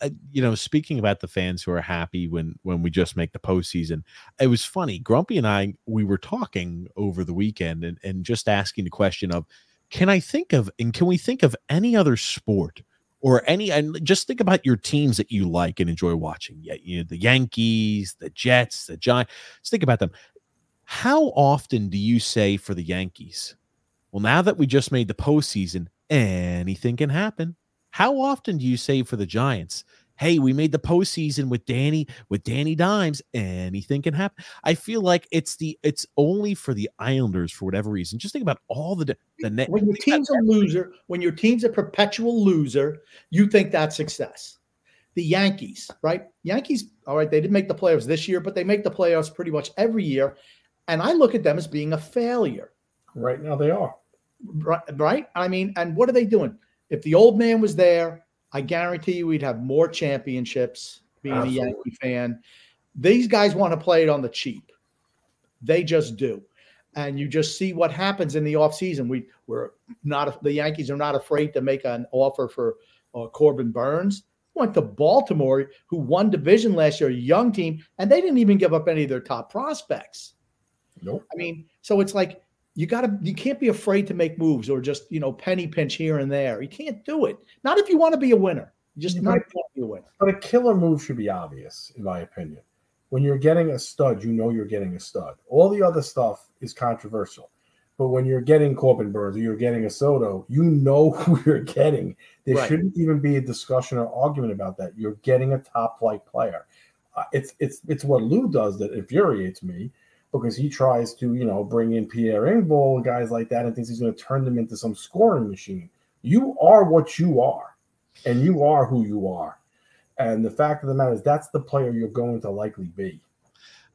Uh, you know, speaking about the fans who are happy when when we just make the postseason, it was funny. Grumpy and I we were talking over the weekend and, and just asking the question of, can I think of and can we think of any other sport or any and just think about your teams that you like and enjoy watching. Yeah, you know, the Yankees, the Jets, the Giants. Just think about them. How often do you say for the Yankees? Well, now that we just made the postseason, anything can happen. How often do you say for the Giants? hey, we made the postseason with Danny with Danny Dimes. Anything can happen. I feel like it's the it's only for the Islanders for whatever reason. Just think about all the the net. When your team's a loser, when your team's a perpetual loser, you think that's success. The Yankees, right? Yankees, all right, they didn't make the playoffs this year, but they make the playoffs pretty much every year. And I look at them as being a failure. Right now they are. Right, right? I mean, and what are they doing? If the old man was there, I guarantee you we'd have more championships being Absolutely. a Yankee fan. These guys want to play it on the cheap. They just do. And you just see what happens in the offseason. We we're not the Yankees are not afraid to make an offer for uh, Corbin Burnes. Went to Baltimore, who won division last year, a young team, and they didn't even give up any of their top prospects. Nope. I mean, so it's like you gotta you can't be afraid to make moves or just you know penny pinch here and there. You can't do it. Not if you want to be a winner. You just not be a winner. But a killer move should be obvious, in my opinion. When you're getting a stud, you know you're getting a stud. All the other stuff is controversial. But when you're getting Corbin Burnes or you're getting a Soto, you know who you're getting. There right. shouldn't even be a discussion or argument about that. You're getting a top flight player. Uh, it's it's it's what Lou does that infuriates me because he tries to, you know, bring in Pierre Engvall guys like that and thinks he's going to turn them into some scoring machine. You are what you are, and you are who you are. And the fact of the matter is, that's the player you're going to likely be.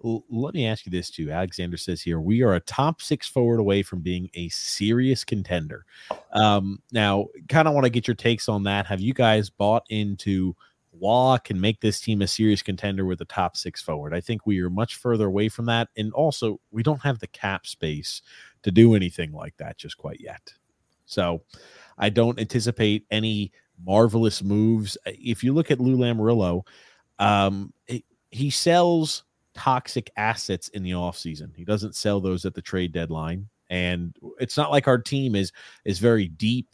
let me ask you this too. Alexander says here, we are a top six forward away from being a serious contender. Um, now, kind of want to get your takes on that. Have you guys bought into Roy can make this team a serious contender with a top six forward. I think we are much further away from that. And also, we don't have the cap space to do anything like that just quite yet. So I don't anticipate any marvelous moves. If you look at Lou Lamoriello, um, he sells toxic assets in the offseason. He doesn't sell those at the trade deadline. And it's not like our team is is very deep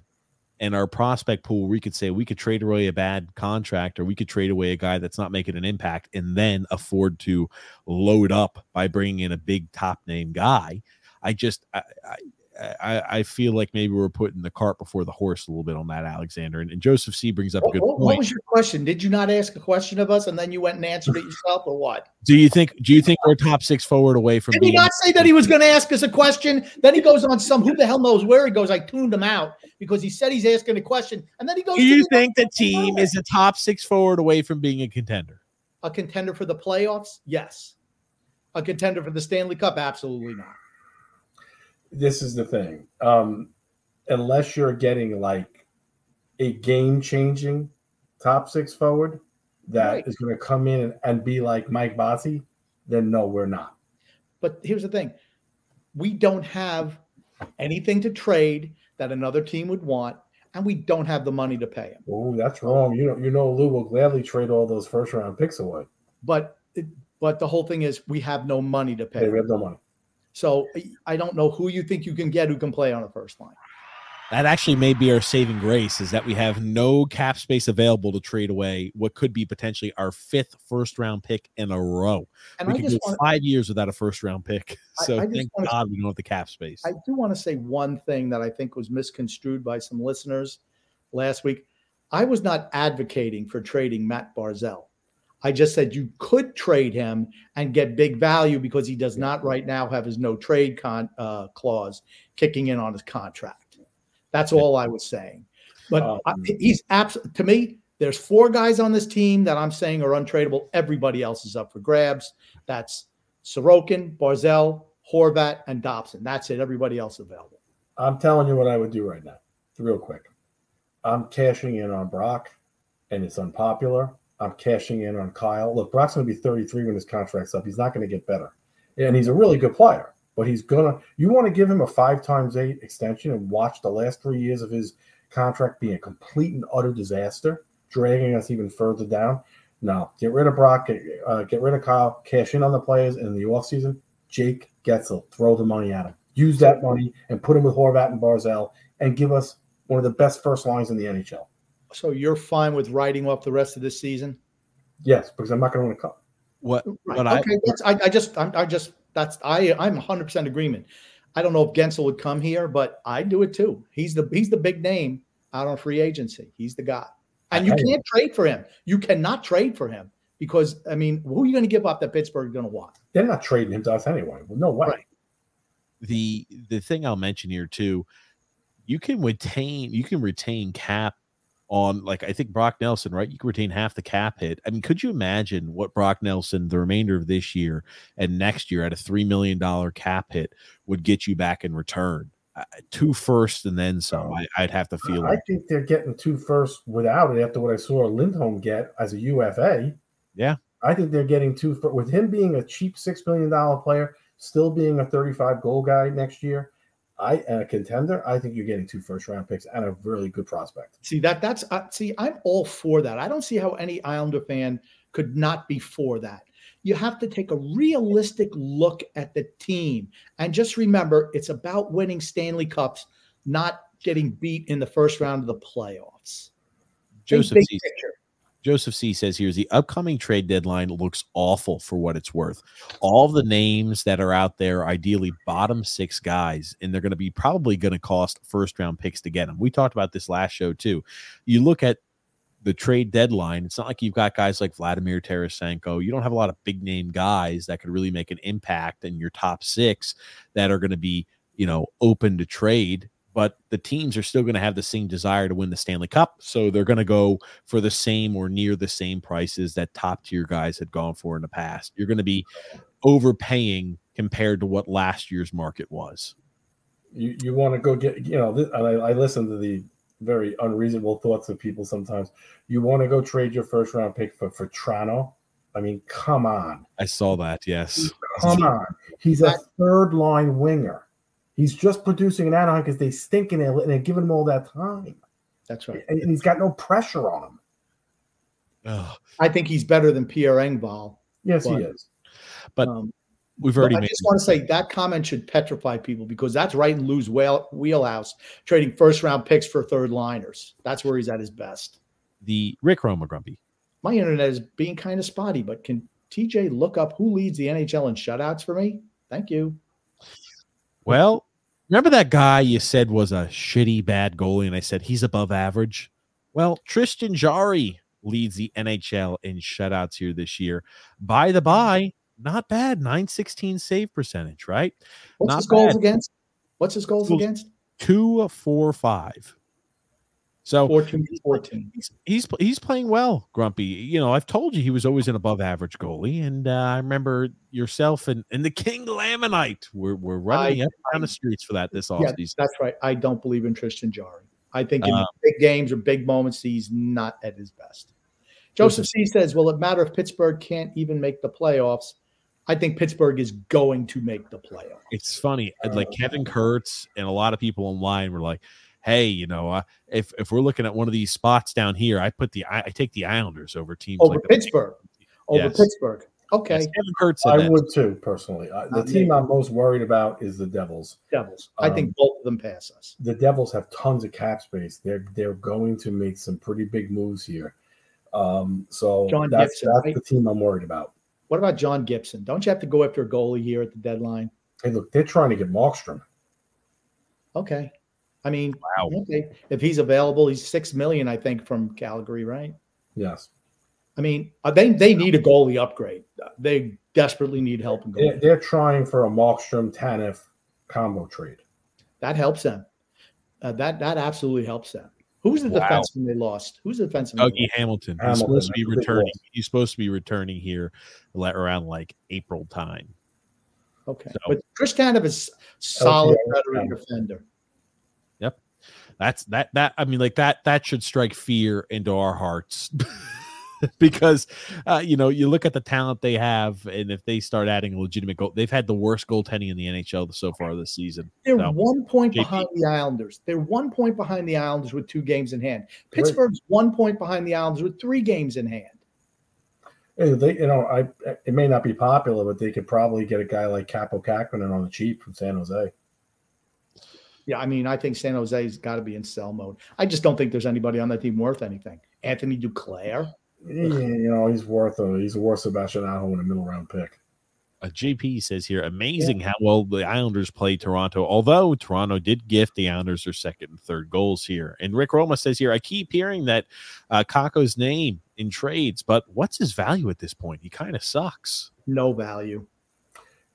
and our prospect pool, we could say we could trade away a bad contract or we could trade away a guy that's not making an impact and then afford to load up by bringing in a big top name guy. I just, I, I, I, I feel like maybe we're putting the cart before the horse a little bit on that, Alexander. And, and Joseph C brings up a good what, point. what was your question? Did you not ask a question of us and then you went and answered it yourself, or what? do you think do you think we're top six forward away from Did he not say that he was going to ask us a question? Then he goes on some who the hell knows where he goes. I tuned him out because he said he's asking a question, and then he goes. Do you think the team is a top six forward away from being a contender? a contender for the playoffs? Yes. A contender for the Stanley Cup? Absolutely not. This is the thing. Um, unless you're getting like a game changing top six forward that is Right. going to come in and, be like Mike Bossy, then no, we're not. But here's the thing: we don't have anything to trade that another team would want, and we don't have the money to pay him. Oh, that's wrong. You know, you know, Lou will gladly trade all those first round picks away. But but the whole thing is we have no money to pay. Hey, we have no money. So I don't know who you think you can get who can play on the first line. That actually may be our saving grace is that we have no cap space available to trade away what could be potentially our fifth first round pick in a row. And we I could just go want five years without a first round pick. So I just thank wanna- God we don't have the cap space. I do want to say one thing that I think was misconstrued by some listeners last week. I was not advocating for trading Matt Barzal. I just said you could trade him and get big value because he does not right now have his no trade con, uh, clause kicking in on his contract. That's all I was saying. But Um, I, he's abs- to me. There's four guys on this team that I'm saying are untradeable. Everybody else is up for grabs. That's Sorokin, Barzal, Horvat, and Dobson. That's it. Everybody else available. I'm telling you what I would do right now, real quick. I'm cashing in on Brock, and it's unpopular. I'm cashing in on Kyle. Look, Brock's going to be 33 when his contract's up. He's not going to get better, and he's a really good player. But he's gonna. You want to give him a five times eight extension and watch the last three years of his contract be a complete and utter disaster, dragging us even further down. No, get rid of Brock. Get, uh, get rid of Kyle. Cash in on the players in the offseason. Jake Guentzel, throw the money at him. Use that money and put him with Horvat and Barzal and give us one of the best first lines in the NHL. So you're fine with writing off the rest of this season? Yes, because I'm not going to win a cup. what Right. what I okay. that's, I, I just, I'm, I just, that's, I, I'm 100 percent agreement. I don't know if Guentzel would come here, but I'd do it too. He's the, he's the big name out on free agency. He's the guy, and you I- can't trade for him. You cannot trade for him because I mean, who are you going to give up that Pittsburgh going to want? They're not trading him to us anyway. Well, no way. Right. the the thing I'll mention here too, you can retain you can retain cap on like I think Brock Nelson, right? You can retain half the cap hit. I mean, could you imagine what Brock Nelson the remainder of this year and next year at a three million dollar cap hit would get you back in return? Uh, two first and then some. I, I'd have to feel I like think they're getting two first without it after what I saw Lindholm get as a UFA. Yeah. I think they're getting two for with him being a cheap six million dollar player, still being a 35 goal guy next year. I and a contender, I think you're getting two first round picks and a really good prospect. See that that's uh, see I'm all for that. I don't see how any Islander fan could not be for that. You have to take a realistic look at the team and just remember it's about winning Stanley Cups, not getting beat in the first round of the playoffs. Joseph big C. picture. Joseph C says here's the upcoming trade deadline looks awful for what it's worth. All the names that are out there, ideally bottom six guys, and they're going to be probably going to cost first round picks to get them. We talked about this last show too. You look at the trade deadline, it's not like you've got guys like Vladimir Tarasenko. You don't have a lot of big name guys that could really make an impact in your top six that are going to be, you know, open to trade. But the teams are still going to have the same desire to win the Stanley Cup. So they're going to go for the same or near the same prices that top tier guys had gone for in the past. You're going to be overpaying compared to what last year's market was. You you want to go get you know, this, and I, I listen to the very unreasonable thoughts of people sometimes. You want to go trade your first round pick for for Vatrano? I mean, come on. I saw that. Yes. Come on. He's a third line winger. He's just producing an Anaheim because they stink in there and they're giving him all that time. That's right. And and he's got no pressure on him. Ugh. I think he's better than Pierre Engvall. Yes, But- he is. But Um, We've but already I made just want to say that comment should petrify people because that's right in Lou's wheel, wheelhouse, trading first round picks for third liners. That's where he's at his best. the Rick Roma Grumpy. My internet is being kind of spotty, but can TJ look up who leads the NHL in shutouts for me? Thank you. Well, Remember that guy you said was a shitty bad goalie, and I said he's above average. Well, Tristan Jarry leads the NHL in shutouts here this year. By the by, not bad. 916 save percentage, right? What's Not his goals against? What's his goals Goals- against? Two, four, five. So 14 14. he's he's he's playing well, Grumpy. You know, I've told you he was always an above average goalie, and uh, I remember yourself and, and the King Lamanite were were running I- up down the streets for that this Yeah, offseason. that's right. I don't believe in Tristan Jarry. I think in Um, big games or big moments, he's not at his best. Joseph C says, Will it matter if Pittsburgh can't even make the playoffs? I think Pittsburgh is going to make the playoffs. it's funny. uh, Like Kevin Kurz and a lot of people online were like, "Hey, you know, uh, if if we're looking at one of these spots down here, I put the I, I take the Islanders over teams Over like the- Pittsburgh. Over Yes. Pittsburgh. Okay. Yes, Kevin Kurz said I that. would too, personally. I, the Uh, team I'm most worried about is the Devils. Devils. I think Um, both of them pass us. The Devils have tons of cap space. They're they're going to make some pretty big moves here. Um, so John that's Gibson, that's right? the team I'm worried about. What about John Gibson? Don't you have to go after a goalie here at the deadline? Hey, look, they're trying to get Markstrom. Okay. I mean, Wow. okay. If he's available, he's six million, I think, from Calgary, right? Yes, I mean, uh, they they need a goalie upgrade. Uh, They desperately need help in they're, goalie. they're trying for a Markstrom Tanev combo trade. That helps them. Uh, that that absolutely helps them. Who's the Wow. defenseman they lost? Who's the defenseman? they Dougie lost? Hamilton. He's supposed to be that's a big returning. He's supposed to be returning here le- around like April time. Okay, So- but Chris Tanev is a solid LTI, veteran yeah. defender. That's that that I mean like that that should strike fear into our hearts. because uh, you know you look at the talent they have, and if they start adding a legitimate goal, they've had the worst goaltending in the NHL so far this season. They're So, one point JP. behind the Islanders. They're one point behind the Islanders with two games in hand. Pittsburgh's one point behind the Islanders with three games in hand. Hey, They, you know, I it may not be popular, but they could probably get a guy like Kaapo Kahkonen on the cheap from San Jose. Yeah, I mean, I think San Jose's got to be in sell mode. I just don't think there's anybody on that team worth anything. Anthony Duclair. Yeah, you know, he's worth a he's worth Sebastian Aho in a middle round pick. Uh, JP says here, amazing how well the Islanders play Toronto. Although Toronto did gift the Islanders their second and third goals here. And Rick Roma says here, I keep hearing that uh, Kakko's name in trades, but what's his value at this point? He kind of sucks. No value.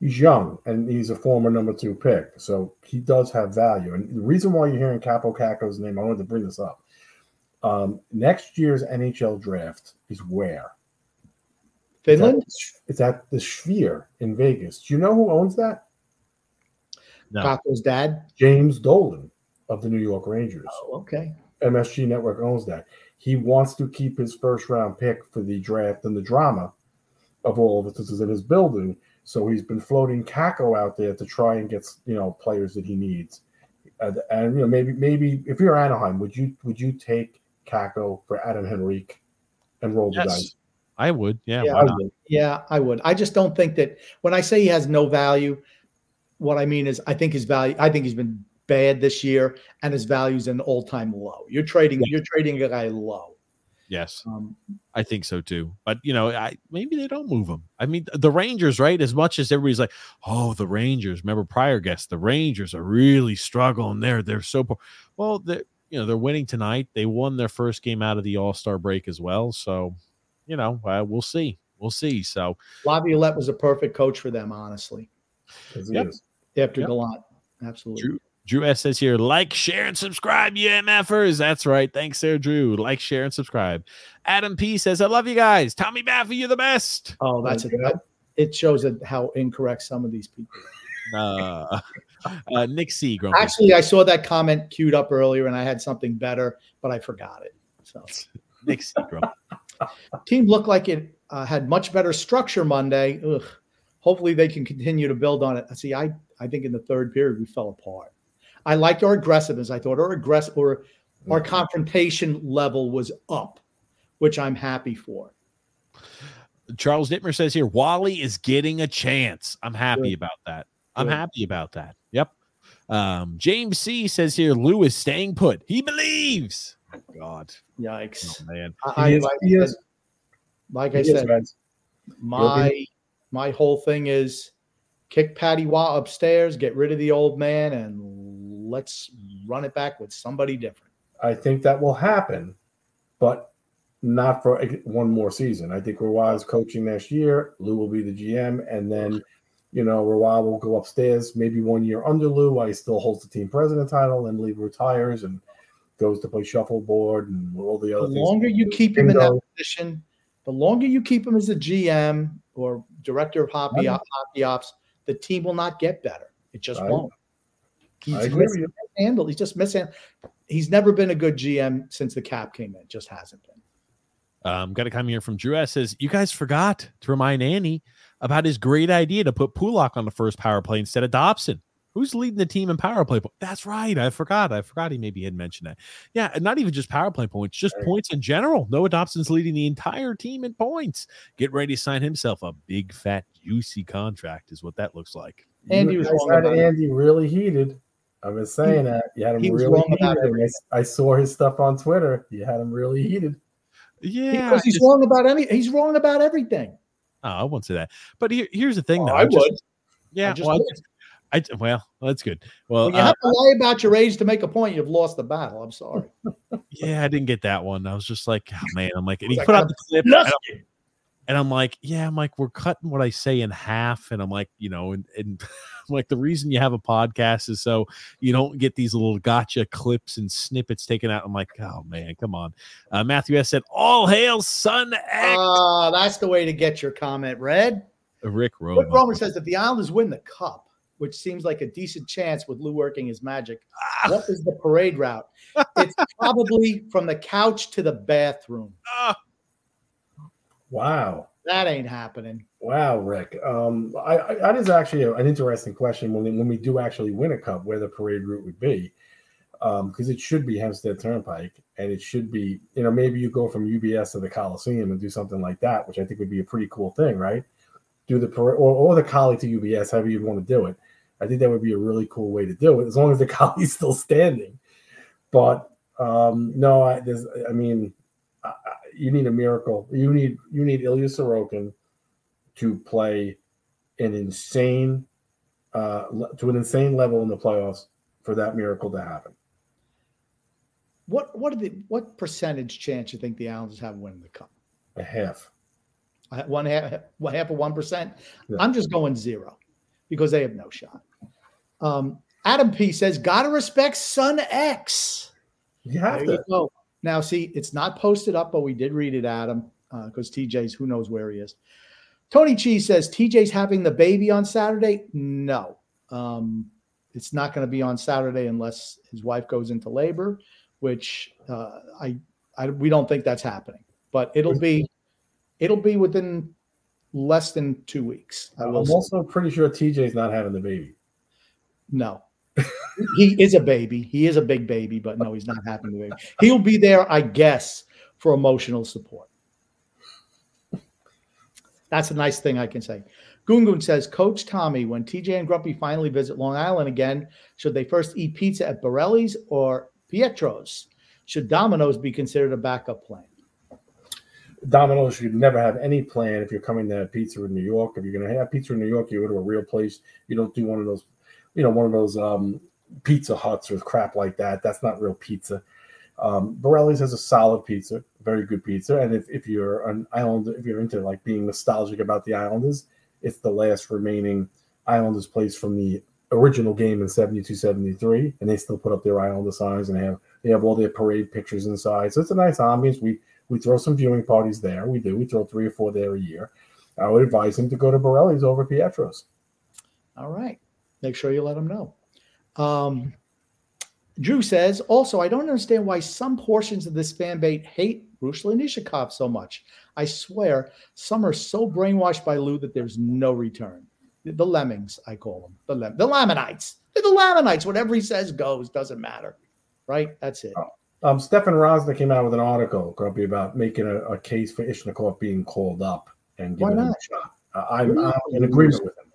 He's young and he's a former number two pick, so he does have value. And the reason why you're hearing Kaapo Kakko's name, I wanted to bring this up. Um, next year's NHL draft is where? It's at Finland? the Sch- It's at the Sphere in Vegas. Do you know who owns that? No. Kakko's dad? James Dolan of the New York Rangers. Oh, okay. MSG Network owns that. He wants to keep his first round pick for the draft and the drama of all of. This is in his building. So he's been floating Kakko out there to try and get you know players that he needs. And, and you know maybe maybe if you're Anaheim, would you would you take Kakko for Adam Henrique and roll the Yes. dice? I would. Yeah. Yeah, why I not? would. Yeah, I would. I just don't think that when I say he has no value, what I mean is I think his value, I think he's been bad this year and his value's an all-time low. You're trading, you're trading a guy low. Yes. Um, I think so too. But you know, I maybe they don't move him. I mean, the Rangers, right? As much as everybody's like, "Oh, the Rangers." Remember prior guests, the Rangers are really struggling. There, they're so poor. Well, they're you know they're winning tonight. They won their first game out of the All Star break as well. So, you know, uh, we'll see. We'll see. So, Laviolette was a perfect coach for them, honestly. Yep. after Yep. Gallant. Absolutely. Drew Drew S says here, like, share, and subscribe, you MFers. That's right. Thanks, there, Drew. Like, share, and subscribe. Adam P says, I love you guys. Tommy Baffi, you're the best. Oh, that's a, Okay. that, it shows how incorrect some of these people. are. Uh, uh, Nick C. Grumpy. Actually, I saw that comment queued up earlier, and I had something better, but I forgot it. So, Nick C. Grumpy. team looked like it uh, had much better structure Monday. Ugh. Hopefully, they can continue to build on it. See, I I think in the third period we fell apart. I liked our aggressiveness. I thought our aggressive or our confrontation level was up, which I'm happy for. Charles Dittmer says here, Wally is getting a chance. I'm happy Good. about that. I'm Good. happy about that. Yep. Um, James C says here, Lou is staying put. He believes. Oh, God. Yikes! Oh, man. I, He is- like, he is- like I is, said, Reds. my my whole thing is kick Patty Roy upstairs, get rid of the old man, and let's run it back with somebody different. I think that will happen, but not for one more season. I think Roy's coaching next year. Lou will be the GM, and then you know Roy will go upstairs maybe one year under Lou while he still holds the team president title, and Lee retires and goes to play shuffleboard and all the other. Things. The longer you keep him in that position, the longer you keep him as a GM or director of hockey, hockey ops, the team will not get better. It just won't. He's I agree with you. mishandled. He's just mishandled. He's never been a good GM since the cap came in. Just hasn't been. Um, got a comment here from Drew S. says, You guys forgot to remind Annie about his great idea to put Pulock on the first power play instead of Dobson. Who's leading the team in power play? That's right. I forgot. I forgot he maybe had mentioned that. Yeah, and not even just power play points, just Right. points in general. Noah Dobson's leading the entire team in points. Get ready to sign himself a big, fat, juicy contract, is what that looks like. Andy was guys wrong had about it. Andy really heated. I've been saying that. You had him really wrong heated. and I, I saw his stuff on Twitter. You had him really heated. Yeah. because he's just- wrong about any. He's wrong about everything. Oh, I won't say that. But here, here's the thing, Oh, though. I I'm just- would. Yeah. I just well, I would. just- I, well, that's good. Well, When you uh, have to lie about your age to make a point, you've lost the battle. I'm sorry. yeah, I didn't get that one. I was just like, oh, man, I'm like, and he put out I'm the clip, and I'm, Nothing. and I'm like, yeah, I'm like, we're cutting what I say in half, and I'm like, you know, and, and I'm like, the reason you have a podcast is so you don't get these little gotcha clips and snippets taken out. I'm like, oh man, come on. Uh, Matthew S said, all hail Son X. Ah, that's the way to get your comment read. Rick Rick Roman. Romer says if the Islanders win the cup, which seems like a decent chance with Lou working his magic, Ah. what is the parade route? It's probably from the couch to the bathroom. Ah, Wow. That ain't happening. Wow, Rick. Um, I, I, that is actually an interesting question when we, when we do actually win a cup, where the parade route would be, because it should be Hempstead Turnpike, and it should be, you know, maybe you go from UBS to the Coliseum and do something like that, which I think would be a pretty cool thing, right? Do the parade or, or the collie to UBS, however you'd want to do it. I think that would be a really cool way to do it, as long as the collie's still standing. But um, no, I, there's, I mean, you need a miracle. You need you need Ilya Sorokin to play an insane uh to an insane level in the playoffs for that miracle to happen. What what are the what percentage chance you think the Islanders have of winning the cup? A half. One half, half of one percent. Yeah. I'm just going zero because they have no shot. Um, Adam P says, "Gotta respect Sun X." You have There you to. go. Now, see, it's not posted up, but we did read it, Adam, because TJ's who knows where he is. Tony Cheese says TJ's having the baby on Saturday. No, um, it's not going to be on Saturday unless his wife goes into labor, which uh, I, I we don't think that's happening. But it'll be it'll be within less than two weeks. I I'm also pretty sure TJ's not having the baby. No. He is a baby. He is a big baby, but no, he's not having the baby. He'll be there, I guess, for emotional support. That's a nice thing I can say. Gungun says, Coach Tommy, when TJ and Grumpy finally visit Long Island again, should they first eat pizza at Borelli's or Pietro's? Should Domino's be considered a backup plan? Domino's should never have any plan if you're coming to have pizza in New York. If you're going to have pizza in New York, you go to a real place. You don't do one of those, you know, one of those um, pizza huts or crap like that. That's not real pizza. Um, Borelli's has a solid pizza, very good pizza. And if, if you're an island, if you're into like being nostalgic about the Islanders, it's the last remaining Islanders place from the original game in 72 73. And they still put up their Islander signs and they have, they have all their parade pictures inside. So it's a nice ambience. We, we throw some viewing parties there. We do. We throw three or four there a year. I would advise him to go to Borelli's over Pietro's. All right. Make sure you let them know. Um, Drew says, also, I don't understand why some portions of this fan base hate Ruslan Iskhakov so much. I swear, some are so brainwashed by Lou that there's no return. The, the lemmings, I call them. The, lem- the Lamanites. They're the Lamanites. Whatever he says goes, doesn't matter. Right? That's it. Um, Stefan Rosner came out with an article, Grumpy, about making a, a case for Iskhakov being called up and giving him a shot. Uh, I'm, I'm in agreement with him.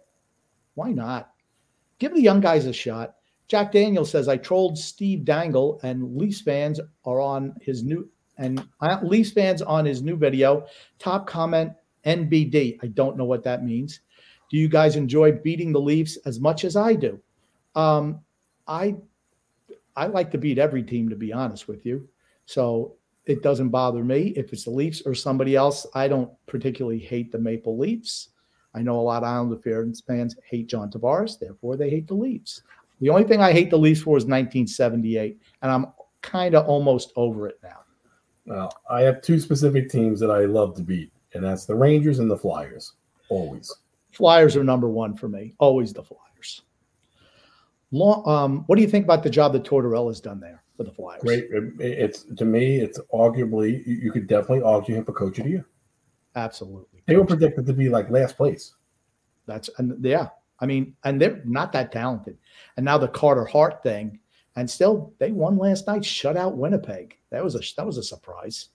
Why not? Give the young guys a shot. Jack Daniel says, I trolled Steve Dangle, and Leafs fans are on his new and uh, Leafs fans on his new video. Top comment NBD. I don't know what that means. Do you guys enjoy beating the Leafs as much as I do? Um, I I like to beat every team, to be honest with you. So it doesn't bother me if it's the Leafs or somebody else. I don't particularly hate the Maple Leafs. I know a lot of Islander fans hate John Tavares, therefore they hate the Leafs. The only thing I hate the Leafs for is 1978, and I'm kind of almost over it now. Well, I have two specific teams that I love to beat, and that's the Rangers and the Flyers. Always. Flyers are number one for me. Always the Flyers. Long, um, what do you think about the job that Tortorella's done there for the Flyers? Great. It's to me, it's arguably you could definitely argue him for coach of the year. Absolutely. They were predicted to be like last place. That's and yeah. I mean, and they're not that talented. And now the Carter Hart thing, and still they won last night, shut out Winnipeg. That was a that was a surprise.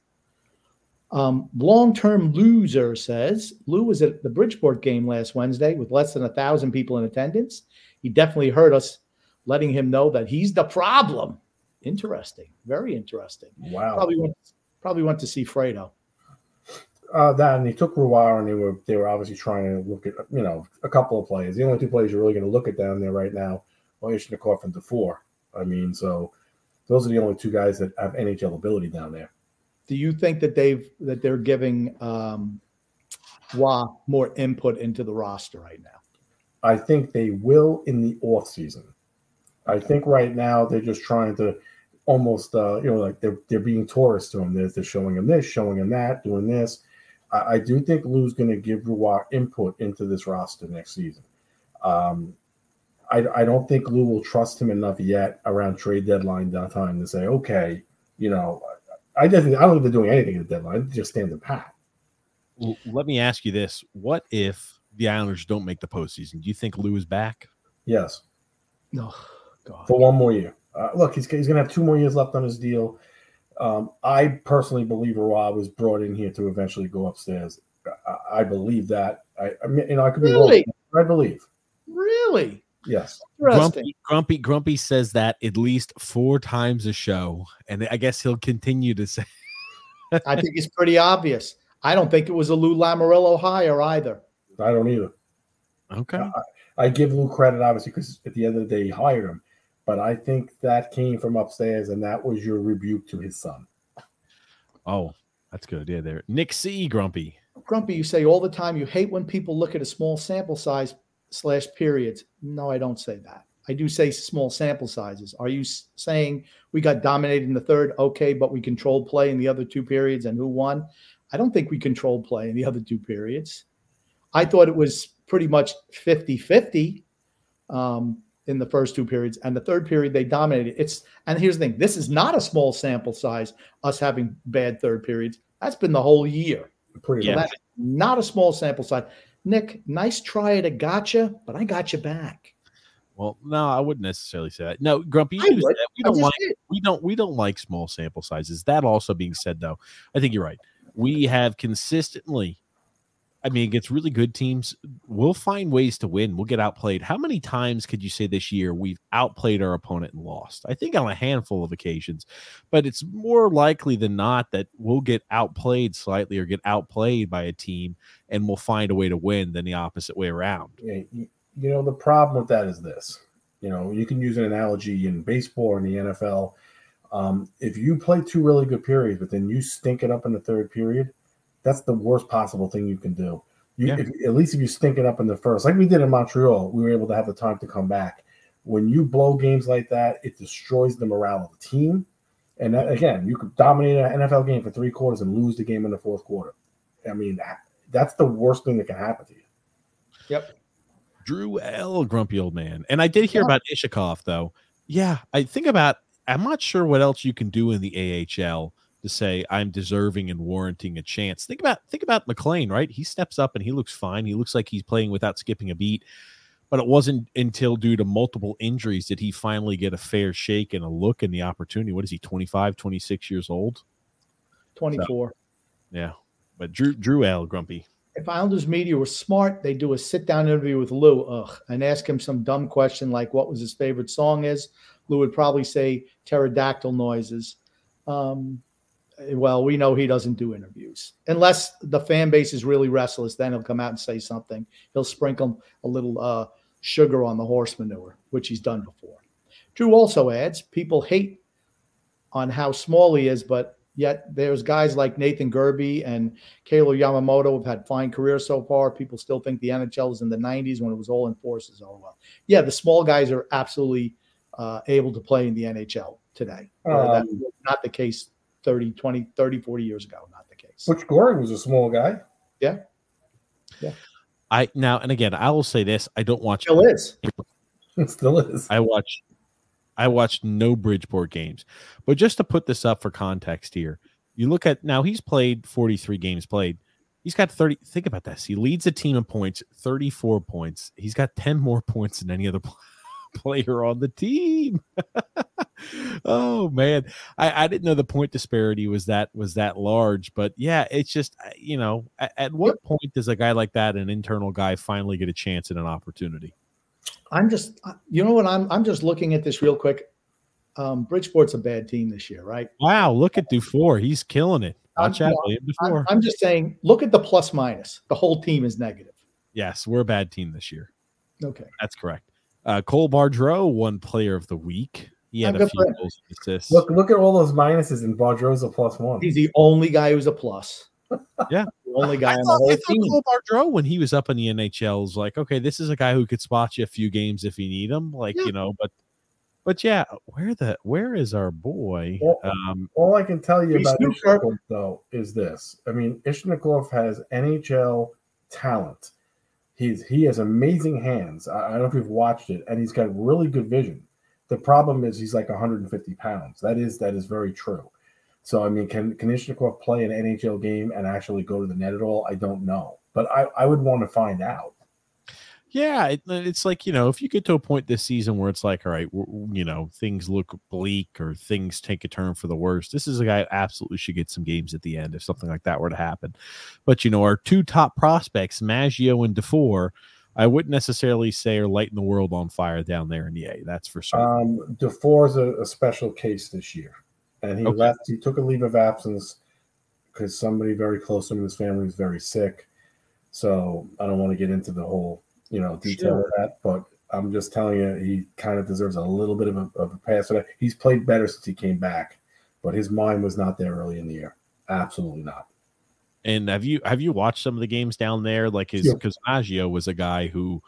Um, long-term loser says Lou was at the Bridgeport game last Wednesday with less than a thousand people in attendance. He definitely heard us, letting him know that he's the problem. Interesting, very interesting. Wow. Probably went, probably went to see Fredo. Uh, that and they took Roy and they were they were obviously trying to look at you know a couple of players. The only two players you're really going to look at down there right now are Iskhakov and Dufour. I mean, so those are the only two guys that have NHL ability down there. Do you think that they've that they're giving um, Roy more input into the roster right now? I think they will in the off season. I think right now they're just trying to almost uh, you know like they're they're being tourists to him. They're, they're showing him this, showing him that, doing this. I, I do think Lou's going to give Roy input into this roster next season. Um, I, I don't think Lou will trust him enough yet around trade deadline time to say, okay, you know, I don't think I don't think they're doing anything at the deadline. They're just standing pat. Well, let me ask you this: What if the Islanders don't make the postseason? Do you think Lou is back? Yes. No, God. For one more year. Uh, look, he's, he's going to have two more years left on his deal. Um, I personally believe Roy was brought in here to eventually go upstairs. I, I believe that. I, I, mean, you know, I could be really? wrong. I believe. Really? Yes. Grumpy, Grumpy, Grumpy says that at least four times a show, and I guess he'll continue to say. I think it's pretty obvious. I don't think it was a Lou Lamoriello hire either. I don't either. Okay. I, I give Lou credit, obviously, because at the end of the day, he hired him. But I think that came from upstairs, and that was your rebuke to his son. Oh, that's good. Yeah, there. Nick C. Grumpy. Grumpy, you say all the time you hate when people look at a small sample size slash periods. No, I don't say that. I do say small sample sizes. Are you saying we got dominated in the third? Okay, but we controlled play in the other two periods and who won? I don't think we controlled play in the other two periods. I thought it was pretty much 50 50 um, in the first two periods. And the third period, they dominated. It's And here's the thing this is not a small sample size, us having bad third periods. That's been the whole year. Pretty so much. not a small sample size. Nick, nice try at a gotcha, but I got you back. Well, no, I wouldn't necessarily say that. No, Grumpy, I would. we don't like did. we don't we don't like small sample sizes. That also being said, though, I think you're right. We have consistently, I mean, against really good teams, we'll find ways to win. We'll get outplayed. How many times could you say this year we've outplayed our opponent and lost? I think on a handful of occasions, but it's more likely than not that we'll get outplayed slightly or get outplayed by a team and we'll find a way to win than the opposite way around. Yeah, you, know, the problem with that is this. You know, you can use an analogy in baseball or in the NFL. Um, if you play two really good periods, but then you stink it up in the third period, that's the worst possible thing you can do. You, Yeah. if, at least if you stink it up in the first, like we did in Montreal, we were able to have the time to come back. When you blow games like that, it destroys the morale of the team. And that, again, you could dominate an NFL game for three quarters and lose the game in the fourth quarter. I mean, that's the worst thing that can happen to you. Yep. Drew L. Grumpy old man. And I did hear Yeah. about Iskhakov though. Yeah, I think about. I'm not sure what else you can do in the AHL to say I'm deserving and warranting a chance. Think about think about MacLean, right? He steps up and he looks fine. He looks like he's playing without skipping a beat. But it wasn't until due to multiple injuries did he finally get a fair shake and a look and the opportunity. What is he, 25, 26 years old? 24. Yeah. But Drew Drew L. Grumpy. if Islanders media were smart, they'd do a sit down interview with Lou, ugh, and ask him some dumb question like what was his favorite song is. Lou would probably say pterodactyl noises. Um, well, we know he doesn't do interviews unless the fan base is really restless. Then he'll come out and say something. He'll sprinkle a little uh, sugar on the horse manure, which he's done before. Drew also adds people hate on how small he is, but yet there's guys like Nathan Gerbe and Kailer Yamamoto have had fine careers so far. People still think the NHL is in the 90s when it was all in forces. Oh, well. Yeah, the small guys are absolutely uh, able to play in the NHL today. Um, that was not the case 30, 20, 30, 40 years ago. Not the case. Butch Goring was a small guy. Yeah. Yeah. I now and again, I will say this: I don't watch. Still is. It still is. I watch. I watched no Bridgeport games, but just to put this up for context here, you look at now he's played 43 games played. He's got 30. Think about this. He leads the team in points, 34 points. He's got 10 more points than any other player on the team. oh man, I, I didn't know the point disparity was that was that large, but yeah, it's just you know, at, at what point does a guy like that, an internal guy, finally get a chance and an opportunity? I'm just, you know what? I'm I'm just looking at this real quick. Um, Bridgeport's a bad team this year, right? Wow, look at Dufour. He's killing it. Watch I'm, out, I'm, I'm just saying, look at the plus minus. The whole team is negative. Yes, we're a bad team this year. Okay. That's correct. Uh, Cole Bardreau won player of the week. He had a few goals and assists. Look, look at all those minuses, and Bardreau's a plus one. He's the only guy who's a plus. Yeah, the only guy I on the thought, whole I thought team. Cole Bardreau, when he was up in the NHL, was like, okay, this is a guy who could spot you a few games if you need him, like Yeah. you know. But, but yeah, where the where is our boy? Well, Um, All I can tell you about new Iskhakov, though, is this. I mean, Iskhakov has NHL talent. He's he has amazing hands. I, I don't know if you've watched it, and he's got really good vision. The problem is he's like 150 pounds. That is that is very true. So I mean, can can Iskhakov play an NHL game and actually go to the net at all? I don't know, but I I would want to find out. Yeah, it, it's like you know, if you get to a point this season where it's like, all right, you know, things look bleak or things take a turn for the worse. This is a guy who absolutely should get some games at the end if something like that were to happen. But you know, our two top prospects, Maggio and Dufour, I wouldn't necessarily say are lighting the world on fire down there in the A. That's for sure. Um, Dufour's a, a special case this year, and he Okay. left. He took a leave of absence because somebody very close to him in his family was very sick. So I don't want to get into the whole, you know, detail of that. But I'm just telling you, he kind of deserves a little bit of a, of a pass for that. He's played better since he came back, but his mind was not there early in the year. Absolutely not. And have you have you watched some of the games down there? Like his Yeah. because Maggio was a guy who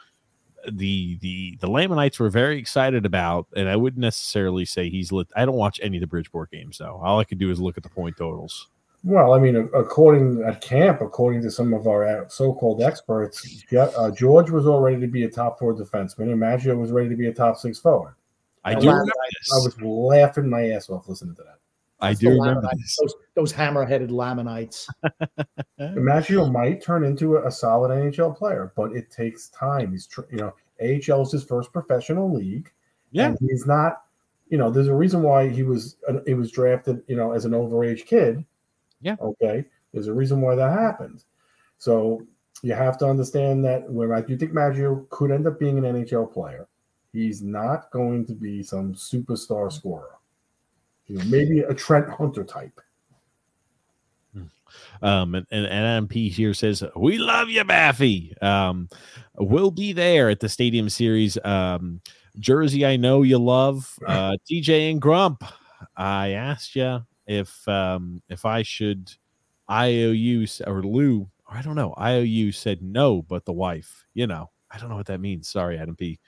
the the the Lamanites were very excited about, and I wouldn't necessarily say he's lit. I don't watch any of the Bridgeport games though. All I could do is look at the point totals. Well, I mean, according at camp, according to some of our uh, so-called experts, uh, George was all ready to be a top four defenseman, and Maggio was ready to be a top six forward. I I do was- remember I this. was laughing my ass off listening to that. I That's do remember this. Those, those hammer-headed Lamanites. Maggio might turn into a, a solid NHL player, but it takes time. He's, tr- you know, AHL is his first professional league. Yeah. and he's not. You know, there's a reason why he was uh, he was drafted. You know, as an overage kid. Yeah. Okay. There's a reason why that happened. So you have to understand that where I do think Maggio could end up being an NHL player, he's not going to be some superstar scorer. You know, maybe a Trent Hunter type. Um, and, and, MP here says, We love you, Baffi. Um, we'll be there at the Stadium Series. Um, Jersey, I know you love. Uh, TJ and Grump, I asked you if um, if I should IOU or Lou, or I don't know. IOU said no, but the wife, you know, I don't know what that means. Sorry, Adam P.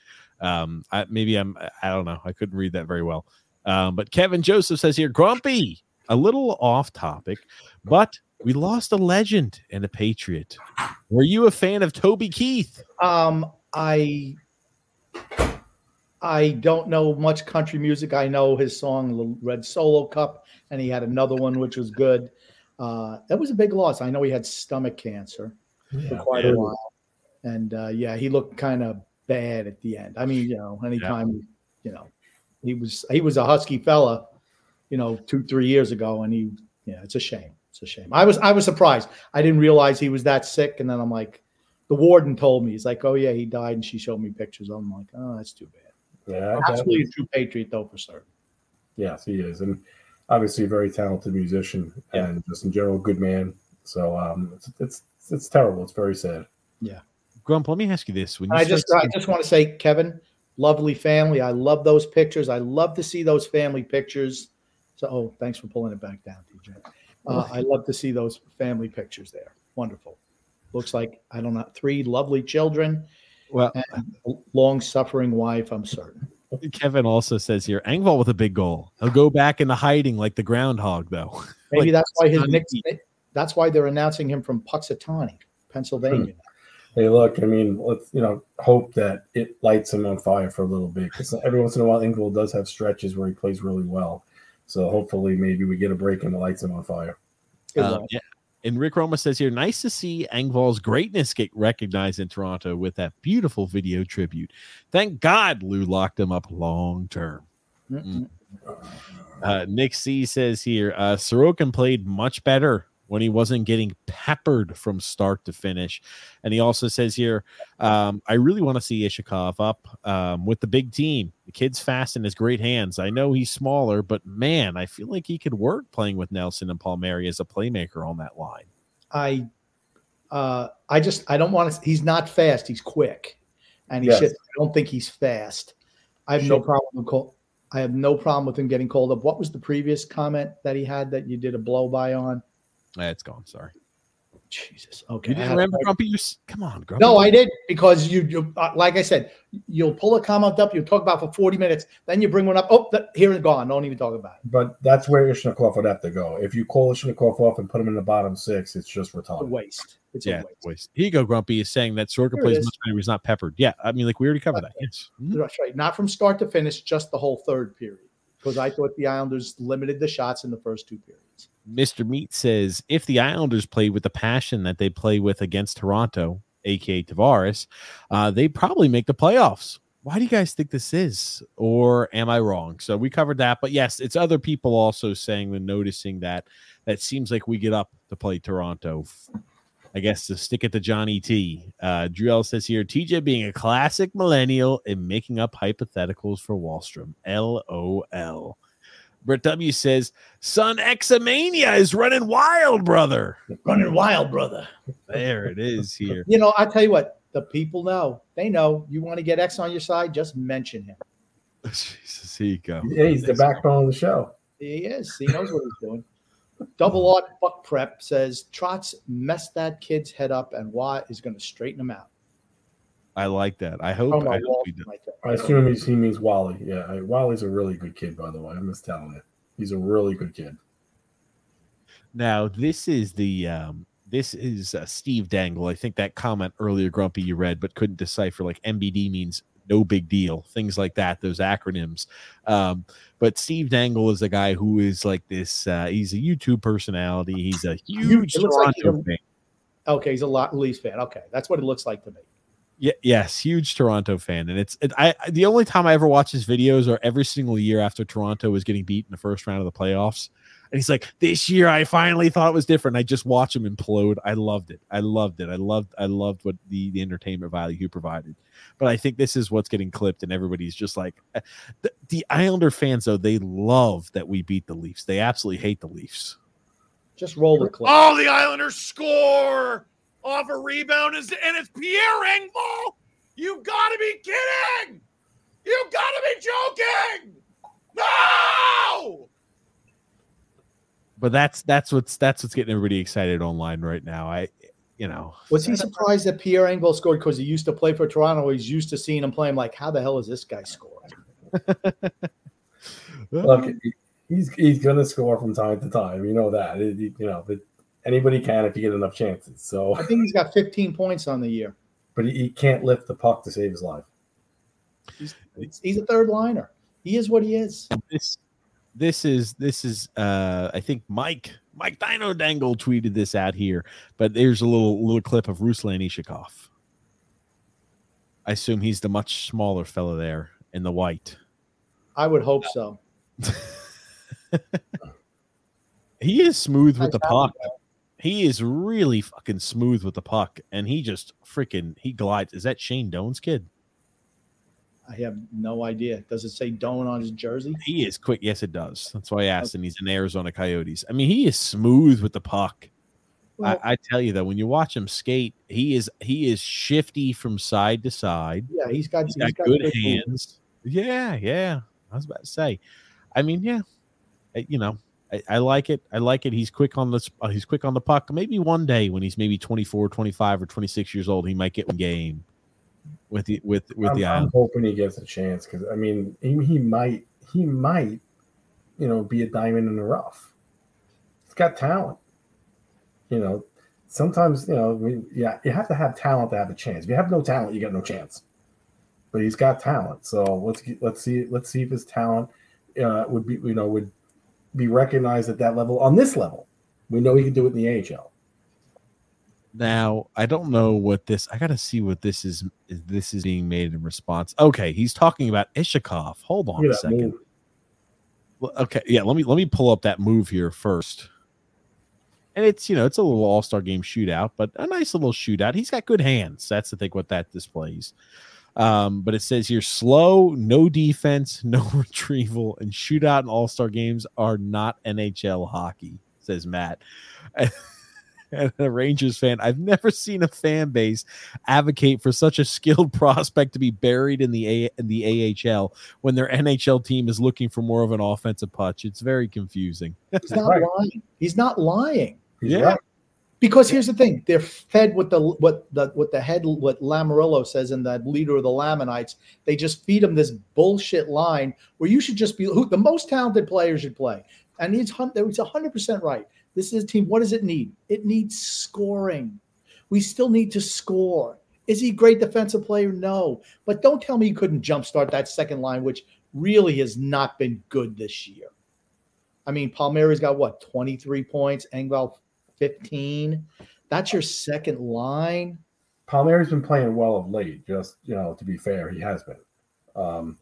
Um, I, maybe I'm, I don't know. I couldn't read that very well. Um, but Kevin Joseph says here, Grumpy, a little off topic, but we lost a legend and a patriot. Were you a fan of Toby Keith? Um, I I don't know much country music. I know his song "The Red Solo Cup," and he had another one which was good. Uh, that was a big loss. I know he had stomach cancer for quite Yeah. a while, and uh, yeah, he looked kind of bad at the end. I mean, you know, anytime you know, he was he was a husky fella, you know, two three years ago, and he yeah, it's a shame. It's a shame. I was I was surprised. I didn't realize he was that sick, and then I'm like, the warden told me he's like, oh yeah, he died, and she showed me pictures. I'm like, oh, that's too bad. Yeah, Absolutely a true patriot though for certain. Yes, he is, and obviously a very talented musician Yeah. and just in general good man. So um, it's, it's it's terrible. It's very sad. Yeah, Grump, let me ask you this: When you I start just I just want to say, Kevin, lovely family. I love those pictures. I love to see those family pictures. So, oh, thanks for pulling it back down, TJ. Uh, I love to see those family pictures there. Wonderful. Looks like I don't know three lovely children. Well, long suffering wife. I'm certain. Kevin also says here, Engvall with a big goal. He'll go back into hiding like the groundhog, though. Maybe like, that's why his nick, That's why they're announcing him from Punxsutawney, Pennsylvania. Hey, look, I mean, let's you know hope that it lights him on fire for a little bit because every once in a while Engvall does have stretches where he plays really well. So hopefully, maybe we get a break and it lights him on fire. Uh, yeah. And Rick Roma says here, nice to see Engvall's greatness get recognized in Toronto with that beautiful video tribute. Thank God Lou locked him up long term. Mm. Uh, Nick C says here, uh, Sorokin played much better when he wasn't getting peppered from start to finish. And he also says here, um, I really want to see Iskhakov up um, with the big team. The kid's fast in his great hands. I know he's smaller, but man, I feel like he could work playing with Nelson and Palmieri as a playmaker on that line. I, uh, I just I don't want to. He's not fast. He's quick, and he yes. should. I don't think he's fast. I have no problem with call, I have no problem with him getting called up. What was the previous comment that he had that you did a blow by on? It's gone. Sorry. Jesus. Okay. You didn't remember Grumpy? You, come on, Grumpy. No, I did because you, you uh, like I said, you'll pull a comment up, you'll talk about for 40 minutes, then you bring one up. Oh, that, here and gone. Don't even talk about it. But that's where Iskhakov would have to go. If you call Iskhakov off and put him in the bottom six, it's just retarded. It's a waste. It's yeah, a waste. waste. Here you go, Grumpy is saying that Sorka plays much better. He's not peppered. Yeah, I mean, like we already covered that. Yes. Mm-hmm. That's right. Not from start to finish, just the whole third period. Because I thought the Islanders limited the shots in the first two periods. Mr. Meat says if the Islanders play with the passion that they play with against Toronto, aka Tavares, uh, they probably make the playoffs. Why do you guys think this is? Or am I wrong? So we covered that, but yes, it's other people also saying and noticing that that seems like we get up to play Toronto. I guess to stick it to Johnny T. Uh, Driel says here, TJ being a classic millennial and making up hypotheticals for Wahlstrom. LOL. Brett W says, Son Examania is running wild, brother. Running wild, brother. There it is here. you know, I tell you what, the people know. They know you want to get X on your side, just mention him. Jesus, here you go. Yeah, he's the backbone of the show. He is. He knows what he's doing. Double Art Buck Prep says Trotz messed that kid's head up, and Roy is going to straighten him out. I like that. I hope. I, hope I assume he's, he means Wally. Yeah, Wally's a really good kid, by the way. I'm just telling you, he's a really good kid. Now this is the um, this is uh, Steve Dangle. I think that comment earlier, Grumpy, you read but couldn't decipher. Like MBD means no big deal, things like that. Those acronyms. Um, but Steve Dangle is a guy who is like this. Uh, he's a YouTube personality. He's a huge Toronto like fan. Okay, he's a lot Leafs fan. Okay, that's what it looks like to me. Yeah, yes, huge Toronto fan, and it's it, I the only time I ever watch his videos are every single year after Toronto was getting beat in the first round of the playoffs, and he's like, "This year, I finally thought it was different." I just watch him implode. I loved it. I loved it. I loved. I loved what the the entertainment value he provided. But I think this is what's getting clipped, and everybody's just like, uh, the, the Islander fans though they love that we beat the Leafs. They absolutely hate the Leafs. Just roll the clip. Oh, the Islanders score off a rebound, and it's Pierre Engvall. You gotta be kidding! You gotta be joking! No! But that's that's what's that's what's getting everybody excited online right now. I you know was he surprised that Pierre Engvall scored because he used to play for Toronto? He's used to seeing him play. I'm like, how the hell is this guy scoring? Look, he's he's gonna score from time to time. You know that. It, you know, but anybody can if you get enough chances. So I think he's got 15 points on the year. But he, he can't lift the puck to save his life. He's, he's a third liner. He is what he is. This this is this is uh I think Mike Mike Dino Dangle tweeted this out here, but there's a little little clip of Ruslan Iskhakov. I assume he's the much smaller fellow there in the white. I would hope so. he is smooth with the puck. He is really fucking smooth with the puck, and he just freaking he glides. Is that Shane Doan's kid? I have no idea. Does it say Doan on his jersey? He is quick. Yes, it does. That's why I asked, okay. and he's in Arizona Coyotes. I mean, he is smooth with the puck. Well- I, I tell you though, when you watch him skate, he is he is shifty from side to side. Yeah, he's got, He's he's got good movement. hands. Yeah, yeah. I was about to say. I mean, yeah. You know, I, I like it. I like it. He's quick on the uh, he's quick on the puck. Maybe one day when he's maybe 24, 25 or 26 years old, he might get one game with the with with I'm, the I'm hoping he gets a chance because I mean he, he might he might you know be a diamond in the rough. He's got talent. You know, sometimes you know we, yeah you have to have talent to have a chance. If you have no talent, you got no chance. But he's got talent, so let's let's see let's see if his talent uh, would be you know would be recognized at that level on this level. We know he can do it in the AHL. Now, I don't know what this. I got to see what this is. is This is being made in response. Okay, he's talking about Iskhakov. Hold on a second. move. Okay, yeah. Let me let me pull up that move here first. And it's you know it's a little All Star Game shootout, but a nice little shootout. He's got good hands. That's the thing what that displays. Um, but it says here slow, no defense, no retrieval, and shootout and All Star games are not NHL hockey, says Matt. And a Rangers fan, I've never seen a fan base advocate for such a skilled prospect to be buried in the a- in the AHL when their NHL team is looking for more of an offensive punch. It's very confusing. He's not lying. He's not lying. He's Yeah. right. Because here's the thing: they're fed with the what the what the head what Lamoriello says in the leader of the Lamanites. They just feed them this bullshit line where you should just be who the most talented player should play, and hun- it's hundred percent right. This is a team. What does it need? It needs scoring. We still need to score. Is he a great defensive player? No, but don't tell me he couldn't jumpstart that second line, which really has not been good this year. I mean, Palmieri's got what, 23 points, Engvall 15. That's your second line. Palmieri's been playing well of late. Just you know, to be fair, he has been. Um,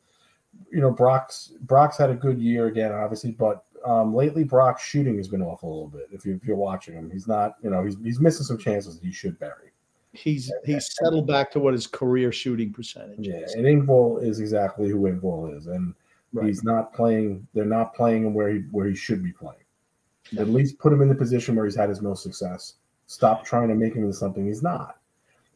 you know, Brock's Brock's had a good year again, obviously, but um, lately Brock's shooting has been off a little bit. If, you, if you're watching him, he's not. You know, he's he's missing some chances that he should bury. He's he's settled back to what his career shooting percentage Yeah, is. and Engvall is exactly who Engvall is, and Right. he's not playing. They're not playing him where he where he should be playing. At least put him in the position where he's had his most success. Stop trying to make him into something he's not.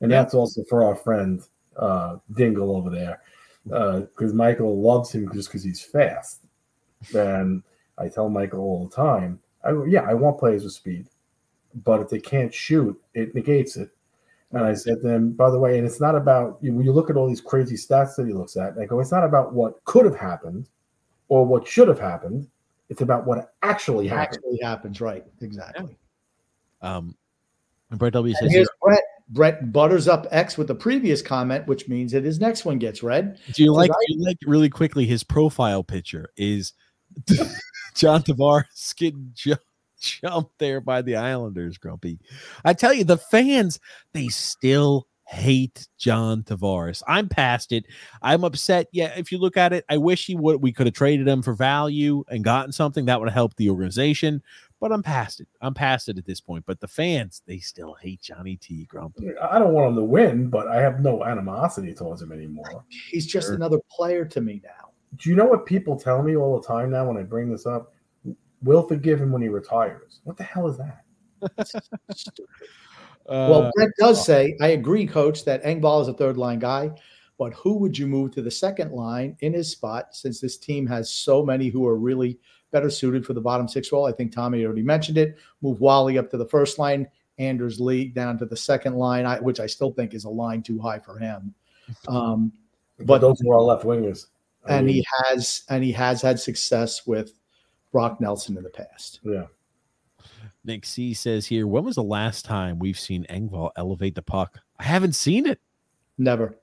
And Yeah. that's also for our friend uh, Dingle over there, because Michael loves him just because he's fast. And I tell Michael all the time, I, yeah, I want players with speed, but if they can't shoot, it negates it. And I said to him, by the way, and it's not about you, when you look at all these crazy stats that he looks at, and I go, it's not about what could have happened or what should have happened. It's about what actually happened. Actually happens, right? Exactly. Um, and Brett W says, And here, here's Brett. Brett butters up X with the previous comment, which means that his next one gets read. "Do you like? I- Do you like really quickly? His profile picture is John Tavares getting ju- jumped there by the Islanders. Grumpy, I tell you, the fans they still hate John Tavares. I'm past it. I'm upset. Yeah, if you look at it, I wish he would. We could have traded him for value and gotten something that would have helped the organization. But I'm past it. I'm past it at this point. But the fans, they still hate Johnny T. Grumpy. I don't want him to win, but I have no animosity towards him anymore. He's just Sure. another player to me now. Do you know what people tell me all the time now when I bring this up? We'll forgive him when he retires. What the hell is that? Stupid. Uh, Well, Brett does say, I agree, coach, that Engvall is a third line guy, but who would you move to the second line in his spot since this team has so many who are really better suited for the bottom six role? I think Tommy already mentioned it. Move Wally up to the first line, Anders Lee down to the second line, I, which I still think is a line too high for him. Um, But But- those are all left wingers. And mean, he has and he has had success with Brock Nelson in the past. yeah. Nick C says here, when was the last time we've seen Engvall elevate the puck? I haven't seen it. Never.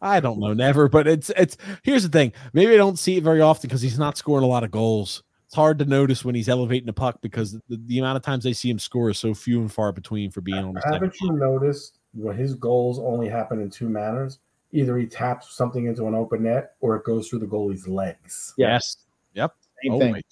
I don't know, never. But it's it's here's the thing. Maybe I don't see it very often because he's not scoring a lot of goals. It's hard to notice when he's elevating the puck because the, the amount of times I see him score is so few and far between for being on the second. Haven't you noticed when his goals only happen in two manners? Either he taps something into an open net or it goes through the goalie's legs. Yes. Yep. Same thing.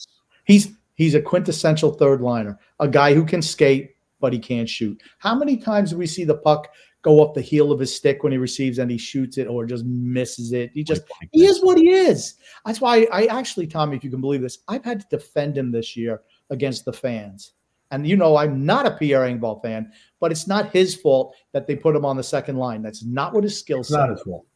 He's he's a quintessential third liner, a guy who can skate but he can't shoot. How many times do we see the puck go up the heel of his stick when he receives and he shoots it or just misses it? He just, he is what he is. That's why I actually, Tommy, if you can believe this, I've had to defend him this year against the fans And you know, I'm not a Pierre Engvall fan, but it's not his fault that they put him on the second line. That's not what his skill It's not his fault.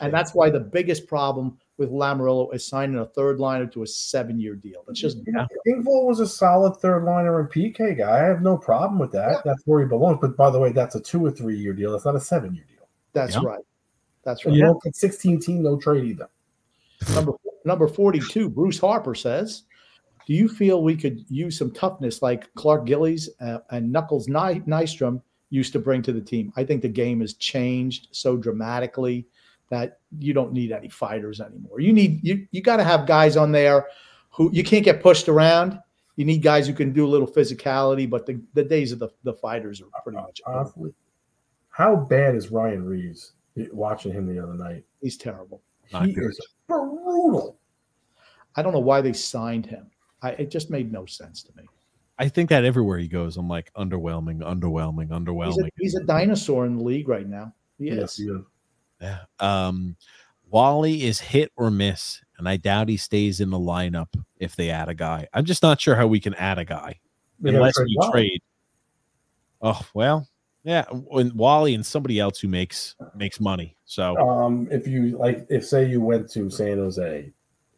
And that's why the biggest problem with Lamoriello is signing a third liner to a seven year deal. That's just Yeah. Engvall was a solid third liner and PK guy. I have no problem with that. Yeah. That's where he belongs. But by the way, that's a two or three year deal. That's not a seven year deal. that's Yeah. right. That's right. you don't get 16 team no trade either. Number number 42, Bruce Harper says, Do you feel we could use some toughness like Clark Gillies uh, and Knuckles Ny- Nystrom used to bring to the team? I think the game has changed so dramatically that you don't need any fighters anymore. You need you you got to have guys on there who you can't get pushed around. You need guys who can do a little physicality, but the, the days of the, the fighters are pretty much over. How bad is Ryan Reaves watching him the other night? He's terrible. Not he good. is brutal. I don't know why they signed him. I, it just made no sense to me. I think that everywhere he goes, I'm like underwhelming, underwhelming, He's a, underwhelming. he's a dinosaur in the league right now. He Yes, is. he is. Yeah. Um, Wally is hit or miss, and I doubt he stays in the lineup if they add a guy. I'm just not sure how we can add a guy They gotta unless trade we Wally. trade. Oh well, yeah, and Wally and somebody else who makes makes money. So Um, if you like, if say you went to San Jose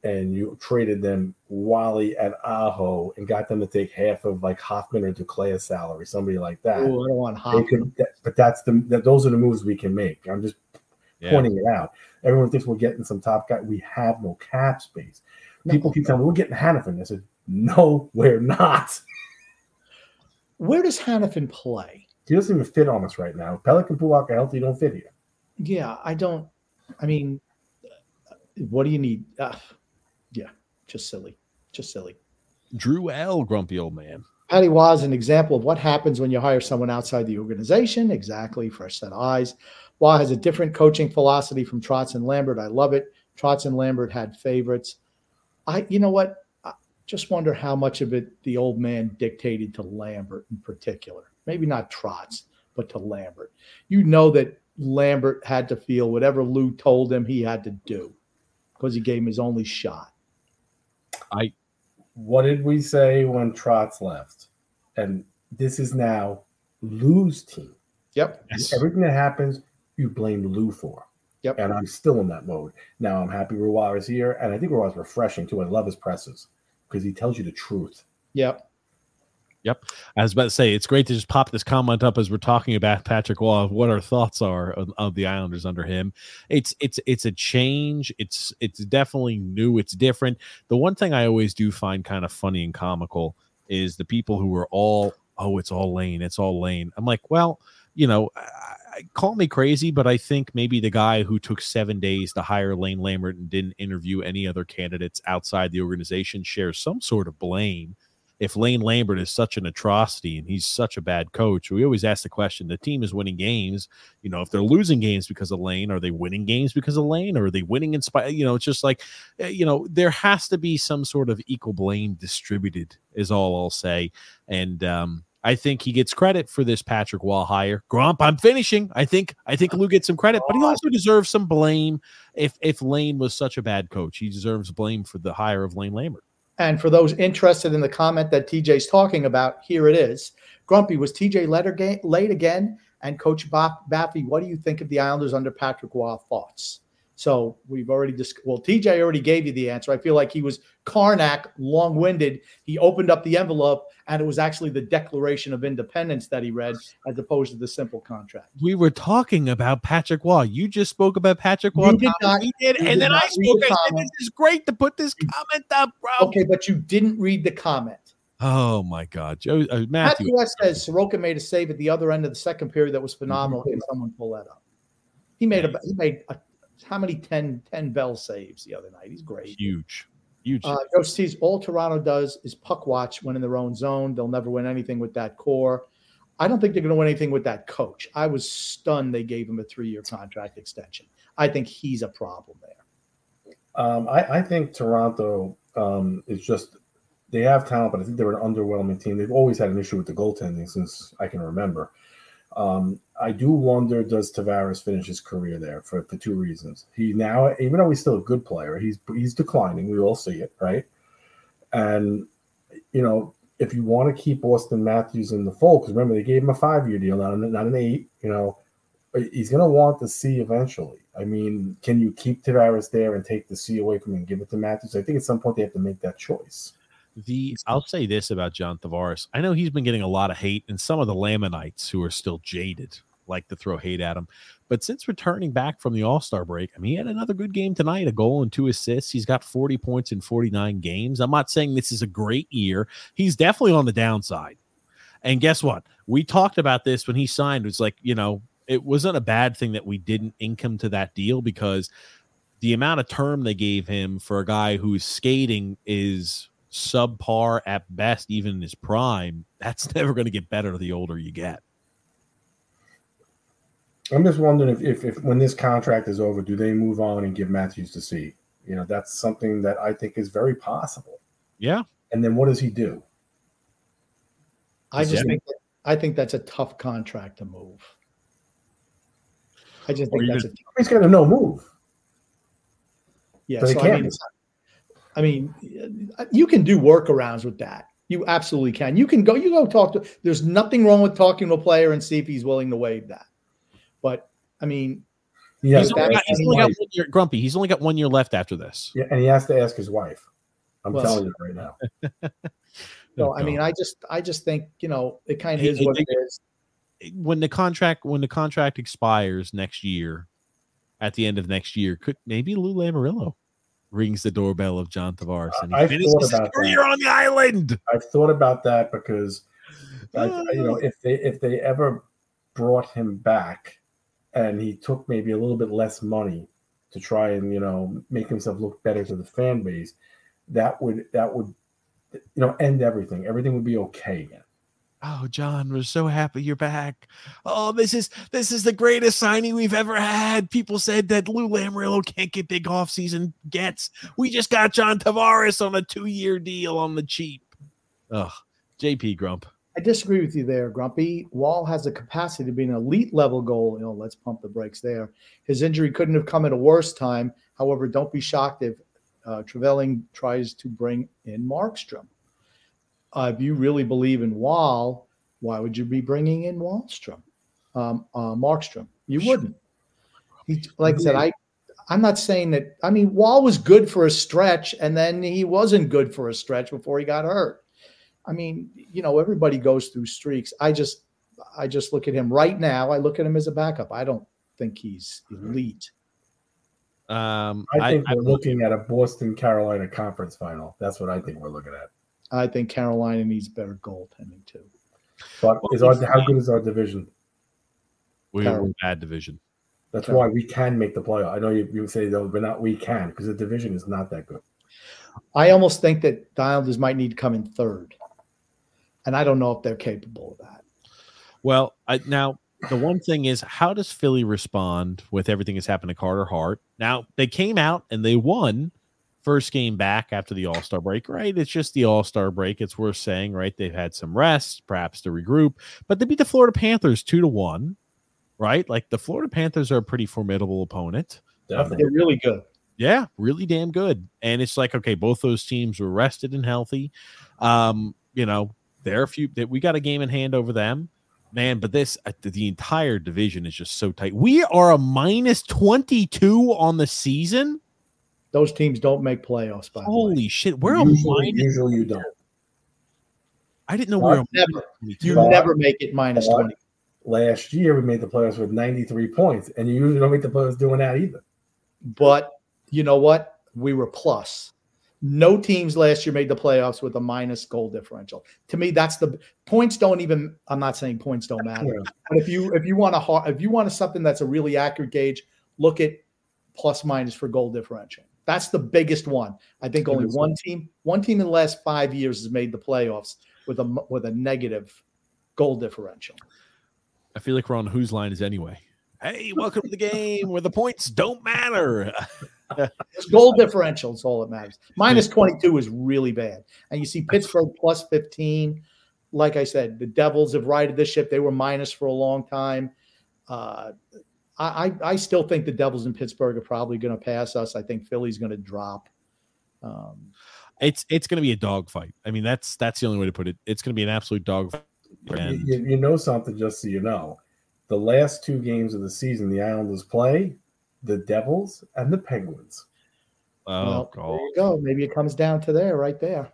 and you traded them Wally and Aho and got them to take half of like Hoffman or Duclair's salary, somebody like that. Ooh, I don't want Hoffman. could, but that's the that, those are the moves we can make. I'm just yeah. pointing it out. Everyone thinks we're getting some top guy. We have no cap space. No. People keep telling me we're getting Hanifin. I said, no, we're not. Where does Hanifin play? He doesn't even fit on us right now. Pelican Pulock are healthy, don't fit here. Yeah, I don't. I mean, what do you need? Uh, yeah, just silly, just silly. Drew L, grumpy old man. Patty Roy is an example of what happens when you hire someone outside the organization. Exactly, fresh set of eyes. Roy has a different coaching philosophy from Trotz and Lambert. I love it. Trotz and Lambert had favorites. I, you know what? I just wonder how much of it the old man dictated to Lambert in particular. Maybe not Trotz, but to Lambert. You know that Lambert had to feel whatever Lou told him he had to do because he gave him his only shot. I. What did we say when Trotz left? And this is now Lou's team. Yep. Yes. Everything that happens, you blame Lou for. Yep. And I'm still in that mode. Now I'm happy Roy is here, and I think Roy is refreshing too. I love his presses because he tells you the truth. Yep. Yep. I was about to say it's great to just pop this comment up as we're talking about Patrick Roy. of What our thoughts are of, of the Islanders under him. It's it's it's a change. It's it's definitely new. It's different. The one thing I always do find kind of funny and comical is the people who are all oh it's all Lane. It's all Lane. I'm like well you know. I, I, call me crazy, but I think maybe the guy who took seven days to hire Lane Lambert and didn't interview any other candidates outside the organization shares some sort of blame if Lane Lambert is such an atrocity and he's such a bad coach, we always ask the question: the team is winning games. You know, if they're losing games because of Lane, are they winning games because of Lane, or are they winning in spite? You know, it's just like, uh, you know, there has to be some sort of equal blame distributed. Is all I'll say. And um, I think he gets credit for this Patrick Roy hire. Grump, I'm finishing. I think I think Lou gets some credit, but he oh. also deserves some blame. If if Lane was such a bad coach, he deserves blame for the hire of Lane Lambert. And for those interested in the comment that TJ's talking about, here it is. Grumpy, was TJ late again? And Coach Ba- Baffi, what do you think of the Islanders under Patrick Roy? Thoughts? So we've already discussed. Well, TJ already gave you the answer. I feel like he was Karnak, long winded. He opened up the envelope, and it was actually the Declaration of Independence that he read, as opposed to the simple contract. we were talking about Patrick Roy. You just spoke about Patrick You Roy. did not- he did, and did then I spoke. the I said, "This is great to put this comment up, bro." Okay, but you didn't read the comment. Oh my God, Joe uh, Matthew. Matthew says Sorokin made a save at the other end of the second period that was phenomenal. Can someone pull that up? He made a he made a, how many 10, 10 bell saves the other night? He's great. huge, huge. Uh, Joe sees all Toronto does is puck watch when in their own zone. They'll never win anything with that core. I don't think they're going to win anything with that coach. I was stunned they gave him a three-year contract extension. I think he's a problem there. Um, I, I think Toronto um, is just they have talent, but I think they're an underwhelming team. They've always had an issue with the goaltending since I can remember. Um, I do wonder does Tavares finish his career there for, for two reasons. He now, even though he's still a good player, he's he's declining. We all see it, right? And you know, if you want to keep Auston Matthews in the fold, because remember they gave him a five-year deal, not an, not an eight. You know, he's going to want the C eventually. I mean, can you keep Tavares there and take the C away from him and give it to Matthews? I think at some point they have to make that choice. The I'll say this about John Tavares. I know he's been getting a lot of hate, and some of the Lamanites who are still jaded like to throw hate at him. But since returning back from the All Star break, I mean, he had another good game tonight, a goal and two assists. He's got 40 points in 49 games. I'm not saying this is a great year. He's definitely on the downside. And guess what? We talked about this when he signed. It's like, you know, it wasn't a bad thing that we didn't ink him to that deal because the amount of term they gave him for a guy who's skating is subpar at best, even in his prime. That's never going to get better the older you get. I'm just wondering if, if, if when this contract is over, do they move on and give Matthews to see? You know, that's something that I think is very possible. Yeah. And then what does he do? I just think that, I think that's a tough contract to move. I just think that's a he's got a no move. Yeah, so I mean, I mean, you can do workarounds with that. You absolutely can. You can go. You go talk to. There's nothing wrong with talking to a player and see if he's willing to waive that. But I mean, yeah, he's, only got, he's only got one year, Grumpy. He's only got one year left after this. Yeah, and he has to ask his wife. I'm well, telling you right now. no, oh, I mean, I just, I just think you know, it kind of is what it is. When the contract, when the contract expires next year, at the end of next year, could maybe Lou Lamoriello rings the doorbell of John Tavares and he I've finishes his career on the island. I've thought about that because, I, you know, if they if they ever brought him back and he took maybe a little bit less money to try and you know make himself look better to the fan base, that would that would you know end everything. Everything would be okay again. Oh, John, we're so happy you're back. Oh, this is this is the greatest signing we've ever had. People said that Lou Lamoriello can't get big offseason gets. We just got John Tavares on a two-year deal on the cheap. Ugh, JP Grump. I disagree with you there, Grumpy. Woll has the capacity to be an elite level goal. You know, let's pump the brakes there. His injury couldn't have come at a worse time. However, don't be shocked if uh, Treliving tries to bring in Markstrom. Uh, if you really believe in Woll, why would you be bringing in Wallstrom, um, uh, Markstrom? You wouldn't. He, like I said, I, I'm not saying that. I mean, Woll was good for a stretch, and then he wasn't good for a stretch before he got hurt. I mean, you know, everybody goes through streaks. I just, I just look at him right now. I look at him as a backup. I don't think he's elite. Um, I think I, we're I, looking at a Boston Carolina conference final. That's what I think we're looking at. I think Carolina needs better goaltending too. But well, is our, how good is our division? We're a bad division. That's why we can make the playoff. I know you, you say though, but not we can because the division is not that good. I almost think that the Islanders might need to come in third and I don't know if they're capable of that. Well, I, now the one thing is, how does Philly respond with everything that's happened to Carter Hart? Now they came out and they won first game back after the All Star break, right? It's just the All Star break. It's worth saying, right? They've had some rest, perhaps to regroup, but they beat the Florida Panthers two to one, right? Like the Florida Panthers are a pretty formidable opponent. Definitely. They're really good. Yeah, really damn good. And it's like, okay, both those teams were rested and healthy. Um, you know, they're a few that we got a game in hand over them, man. But this uh, the entire division is just so tight. We are a minus twenty two on the season. Those teams don't make playoffs. By holy shit, where are usually, a minus. Usually, you don't. I didn't know we were never. You but never make it minus twenty. Last year, we made the playoffs with ninety three points, and you usually don't make the playoffs doing that either. But you know what? We were plus. No teams last year made the playoffs with a minus goal differential. To me, that's the points don't even. I'm not saying points don't matter, but if you if you want a if you want a, something that's a really accurate gauge, look at plus minus for goal differential. That's the biggest one. I think only one team one team in the last five years has made the playoffs with a with a negative goal differential. I feel like we're on whose line is anyway. Hey, welcome to the game where the points don't matter. it's goal differential. It's all that matters. Minus 22 is really bad. And you see Pittsburgh plus 15. Like I said, the Devils have righted this ship. They were minus for a long time. Uh, I, I still think the Devils in Pittsburgh are probably going to pass us. I think Philly's going to drop. Um, it's it's going to be a dogfight. I mean, that's that's the only way to put it. It's going to be an absolute dogfight. And You, you know something, just so you know. The last two games of the season, the Islanders play the Devils and the Penguins. oh Well, god, there you go. Maybe it comes down to there, right there.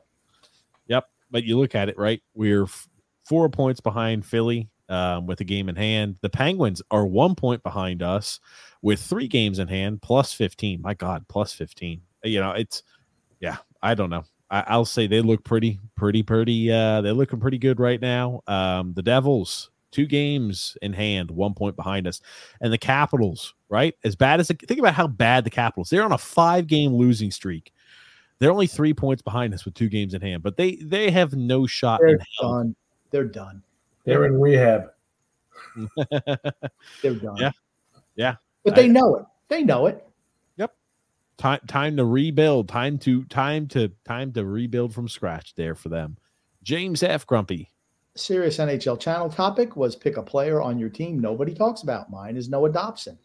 Yep. But you look at it, right? We're f- four points behind Philly um, with a game in hand. The Penguins are one point behind us with three games in hand, plus 15. My God, plus 15. You know, it's, yeah, I don't know. I, I'll say they look pretty, pretty, pretty. Uh, they're looking pretty good right now. Um, the Devils, two games in hand, one point behind us. And the Capitals, right? As bad as, the, think about how bad the Capitals, they're on a five game losing streak. They're only three points behind us with two games in hand, but they they have no shot They're done. They're done. They're in rehab. They're done. Yeah. Yeah. But they know it. They know it. Yep. Time time to rebuild. Time to time to time to rebuild from scratch there for them. James F. Grumpy. Serious NHL channel topic was pick a player on your team nobody talks about. Mine is Noah Dobson.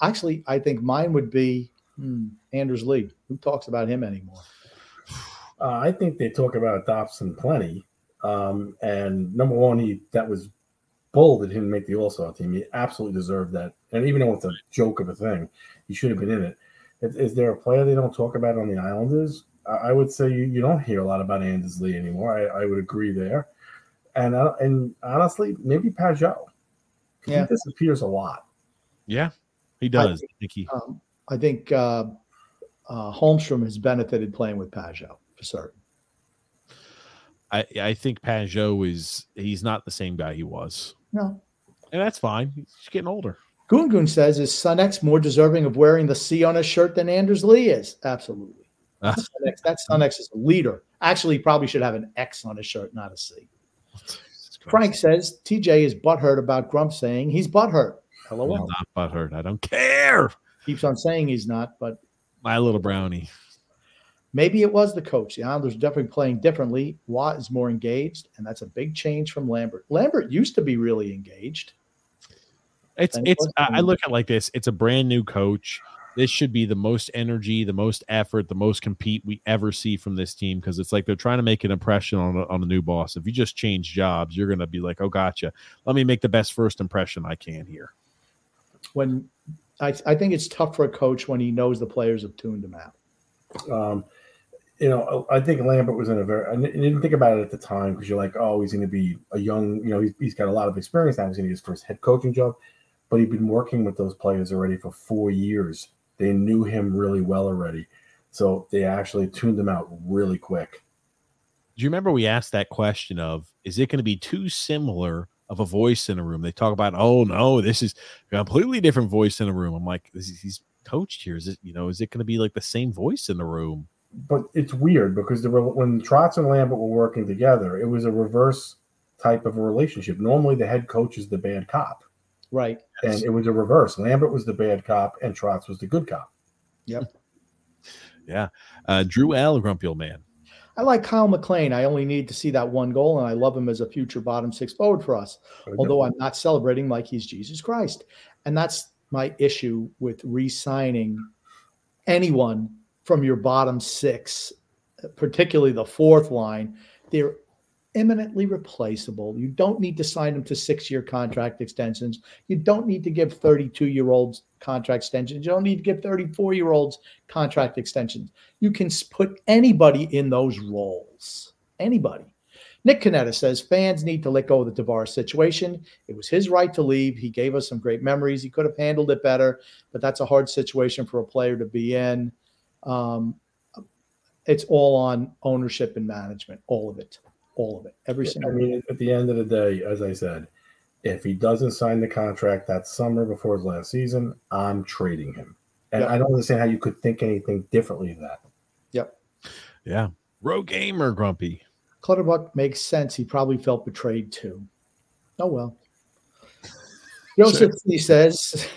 Actually, I think mine would be hmm, Anders Lee. Who talks about him anymore? Uh, I think they talk about Dobson plenty. Um, and number one, he that was bull that he didn't make the All Star team. He absolutely deserved that. And even though it's a joke of a thing, he should have been in it. Is, is there a player they don't talk about on the Islanders? I, I would say you, you don't hear a lot about Anders Lee anymore. I, I would agree there. And uh, and honestly, maybe Pageau. Yeah. He disappears a lot. Yeah, he does. I think he, Um, I think uh, uh, Holmstrom has benefited playing with Pageau for certain. I, I think Pageau is he's not the same guy he was. No. And that's fine. He's getting older. Goon Goon says, is Sun X more deserving of wearing the C on his shirt than Anders Lee is? Absolutely. Ah. Sun X, that Sun X is a leader. Actually, he probably should have an X on his shirt, not a C. Frank says TJ is butthurt about Grump saying he's butthurt. Hello, I'm LOL. not butthurt. I don't care. Keeps on saying he's not, but My little brownie. Maybe it was the coach. The Islanders are definitely playing differently. Roy is more engaged, and that's a big change from Lambert. Lambert used to be really engaged. It's Thank it's. I I look at it like this. It's a brand new coach. This should be the most energy, the most effort, the most compete we ever see from this team because it's like they're trying to make an impression on a, on a new boss. If you just change jobs, you're gonna be like, oh, gotcha. Let me make the best first impression I can here. When I, I think it's tough for a coach when he knows the players have tuned him out. Um, you know, uh, I think Lambert was in a very. I didn't think about it at the time because you're like, oh, he's going to be a young. You know, he's, he's got a lot of experience now. He's going to get his first head coaching job, but he'd been working with those players already for four years. They knew him really well already, so they actually tuned him out really quick. Do you remember we asked that question of is it going to be too similar of a voice in a room? They talk about, oh no, this is a completely different voice in a room. I'm like, he's coached here. Is it, you know, is it going to be like the same voice in the room? But it's weird because the, when Trotz and Lambert were working together, it was a reverse type of a relationship. Normally, the head coach is the bad cop. Right. and it was a reverse. Lambert was the bad cop, and Trotz was the good cop. Yep. yeah. Uh, Drew L. Grumpy old man. I like Kyle MacLean. I only need to see that one goal, and I love him as a future bottom six forward for us. Although I'm not celebrating like he's Jesus Christ. And that's my issue with re signing anyone from your bottom six, particularly the fourth line. They're eminently replaceable. You don't need to sign them to six year contract extensions. You don't need to give 32 year olds contract extensions. You don't need to give 34 year olds contract extensions. You can put anybody in those roles. Anybody. Nick Canetta says fans need to let go of the Tavares situation. It was his right to leave. He gave us some great memories. He could have handled it better, but that's a hard situation for a player to be in. Um, it's all on ownership and management, all of it, all of it, every single. I mean, at the end of the day, as I said, if he doesn't sign the contract that summer before his last season, I'm trading him. And Yep. I don't understand how you could think anything differently of that. Yep. Yeah. Rogue gamer grumpy. Clutterbuck makes sense. He probably felt betrayed too. Oh well. Joseph he says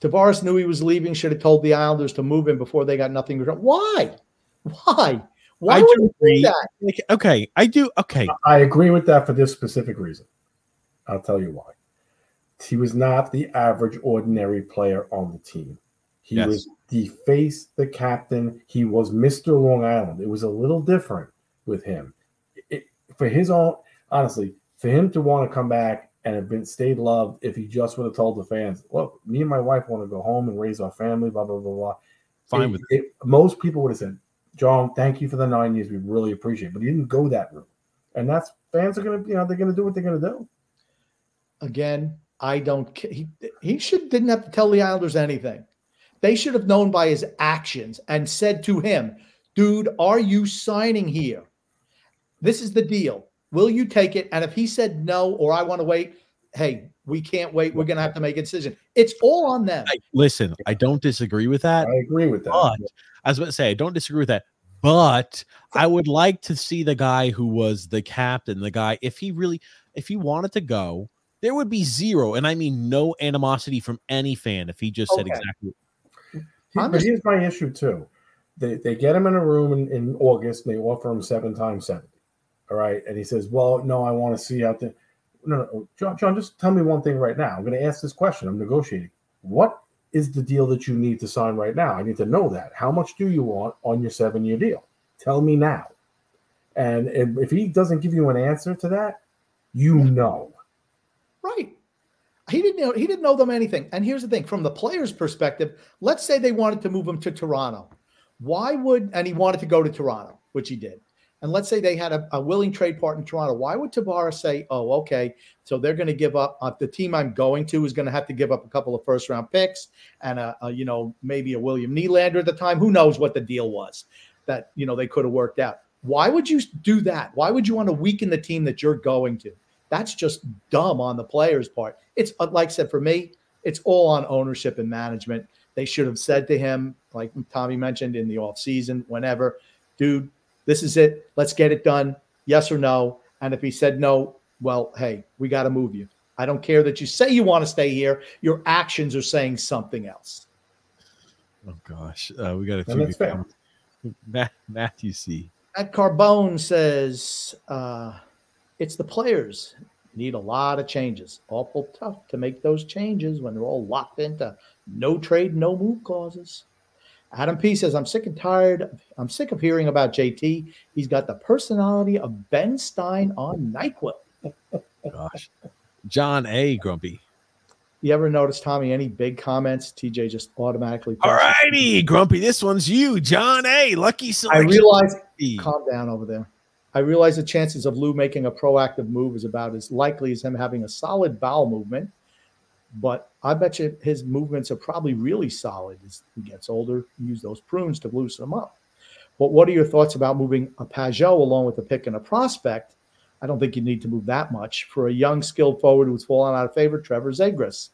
Tavares knew he was leaving, should have told the Islanders to move him before they got nothing. Why? Why? Why I would do do agree. that? Like, Okay. I do. Okay. I agree with that for this specific reason. I'll tell you why. He was not the average, ordinary player on the team. He Yes. was the face, the captain. He was Mr. Long Island. It was a little different with him. It, for his own, honestly, for him to want to come back and have been stayed loved, if he just would have told the fans, "Look, me and my wife want to go home and raise our family," blah blah blah blah. Fine it, with it. Most people would have said, "John, thank you for the nine years. We really appreciate." it. But he didn't go that route, and that's fans are gonna, you know, they're gonna do what they're gonna do. Again, I don't. ca- He he should didn't have to tell the Islanders anything. They should have known by his actions and said to him, "Dude, are you signing here? This is the deal. Will you take it?" And if he said no or I want to wait, hey, we can't wait. We're gonna have to make a decision. It's all on them. I, listen, I don't disagree with that. I agree with that. But I was about to say, I don't disagree with that. But I would like to see the guy who was the captain, the guy, if he really, if he wanted to go, there would be zero, and I mean no animosity from any fan if he just said exactly. He- but here's my issue too. They they get him in a room in, in August and they offer him seven times seventy. All right. And he says, Well, no, I want to see out there. No, no, John, John, just tell me one thing right now. I'm going to ask this question. I'm negotiating. What is the deal that you need to sign right now? I need to know that. How much do you want on your seven year deal? Tell me now. And if he doesn't give you an answer to that, you know. Right. He didn't know he didn't know them anything. And here's the thing: from the player's perspective, let's say they wanted to move him to Toronto. Why would and he wanted to go to Toronto, which he did. And let's say they had a, a willing trade partner in Toronto. Why would Tavares say, "Oh, okay, so they're going to give up uh, the team I'm going to is going to have to give up a couple of first round picks and a, a you know maybe a William Nylander at the time. Who knows what the deal was that you know they could have worked out. Why would you do that? Why would you want to weaken the team that you're going to? That's just dumb on the players' part. It's uh, like I said for me, it's all on ownership and management. They should have said to him, like Tommy mentioned in the offseason, whenever, dude, this is it. Let's get it done. Yes or no. And if he said no, well, hey, we got to move you. I don't care that you say you want to stay here. Your actions are saying something else. Oh gosh, uh, we got a And few that's good fair. comments. Matt, Matthew C. Matt Carbone says uh, it's the players need a lot of changes. Awful tough to make those changes when they're all locked into no trade, no move clauses. Adam P says, I'm sick and tired. I'm sick of hearing about JT. He's got the personality of Ben Stein on NyQuil. Gosh, John A. Grumpy. You ever notice, Tommy, any big comments? TJ just automatically. All righty, Grumpy. This one's you, John A. Lucky selection. I realize calm down over there. I realize the chances of Lou making a proactive move is about as likely as him having a solid bowel movement. But I bet you his movements are probably really solid as he gets older. Use those prunes to loosen them up. But what are your thoughts about moving a Pageau along with a pick and a prospect? I don't think you need to move that much for a young, skilled forward who's fallen out of favor, Trevor Zegras.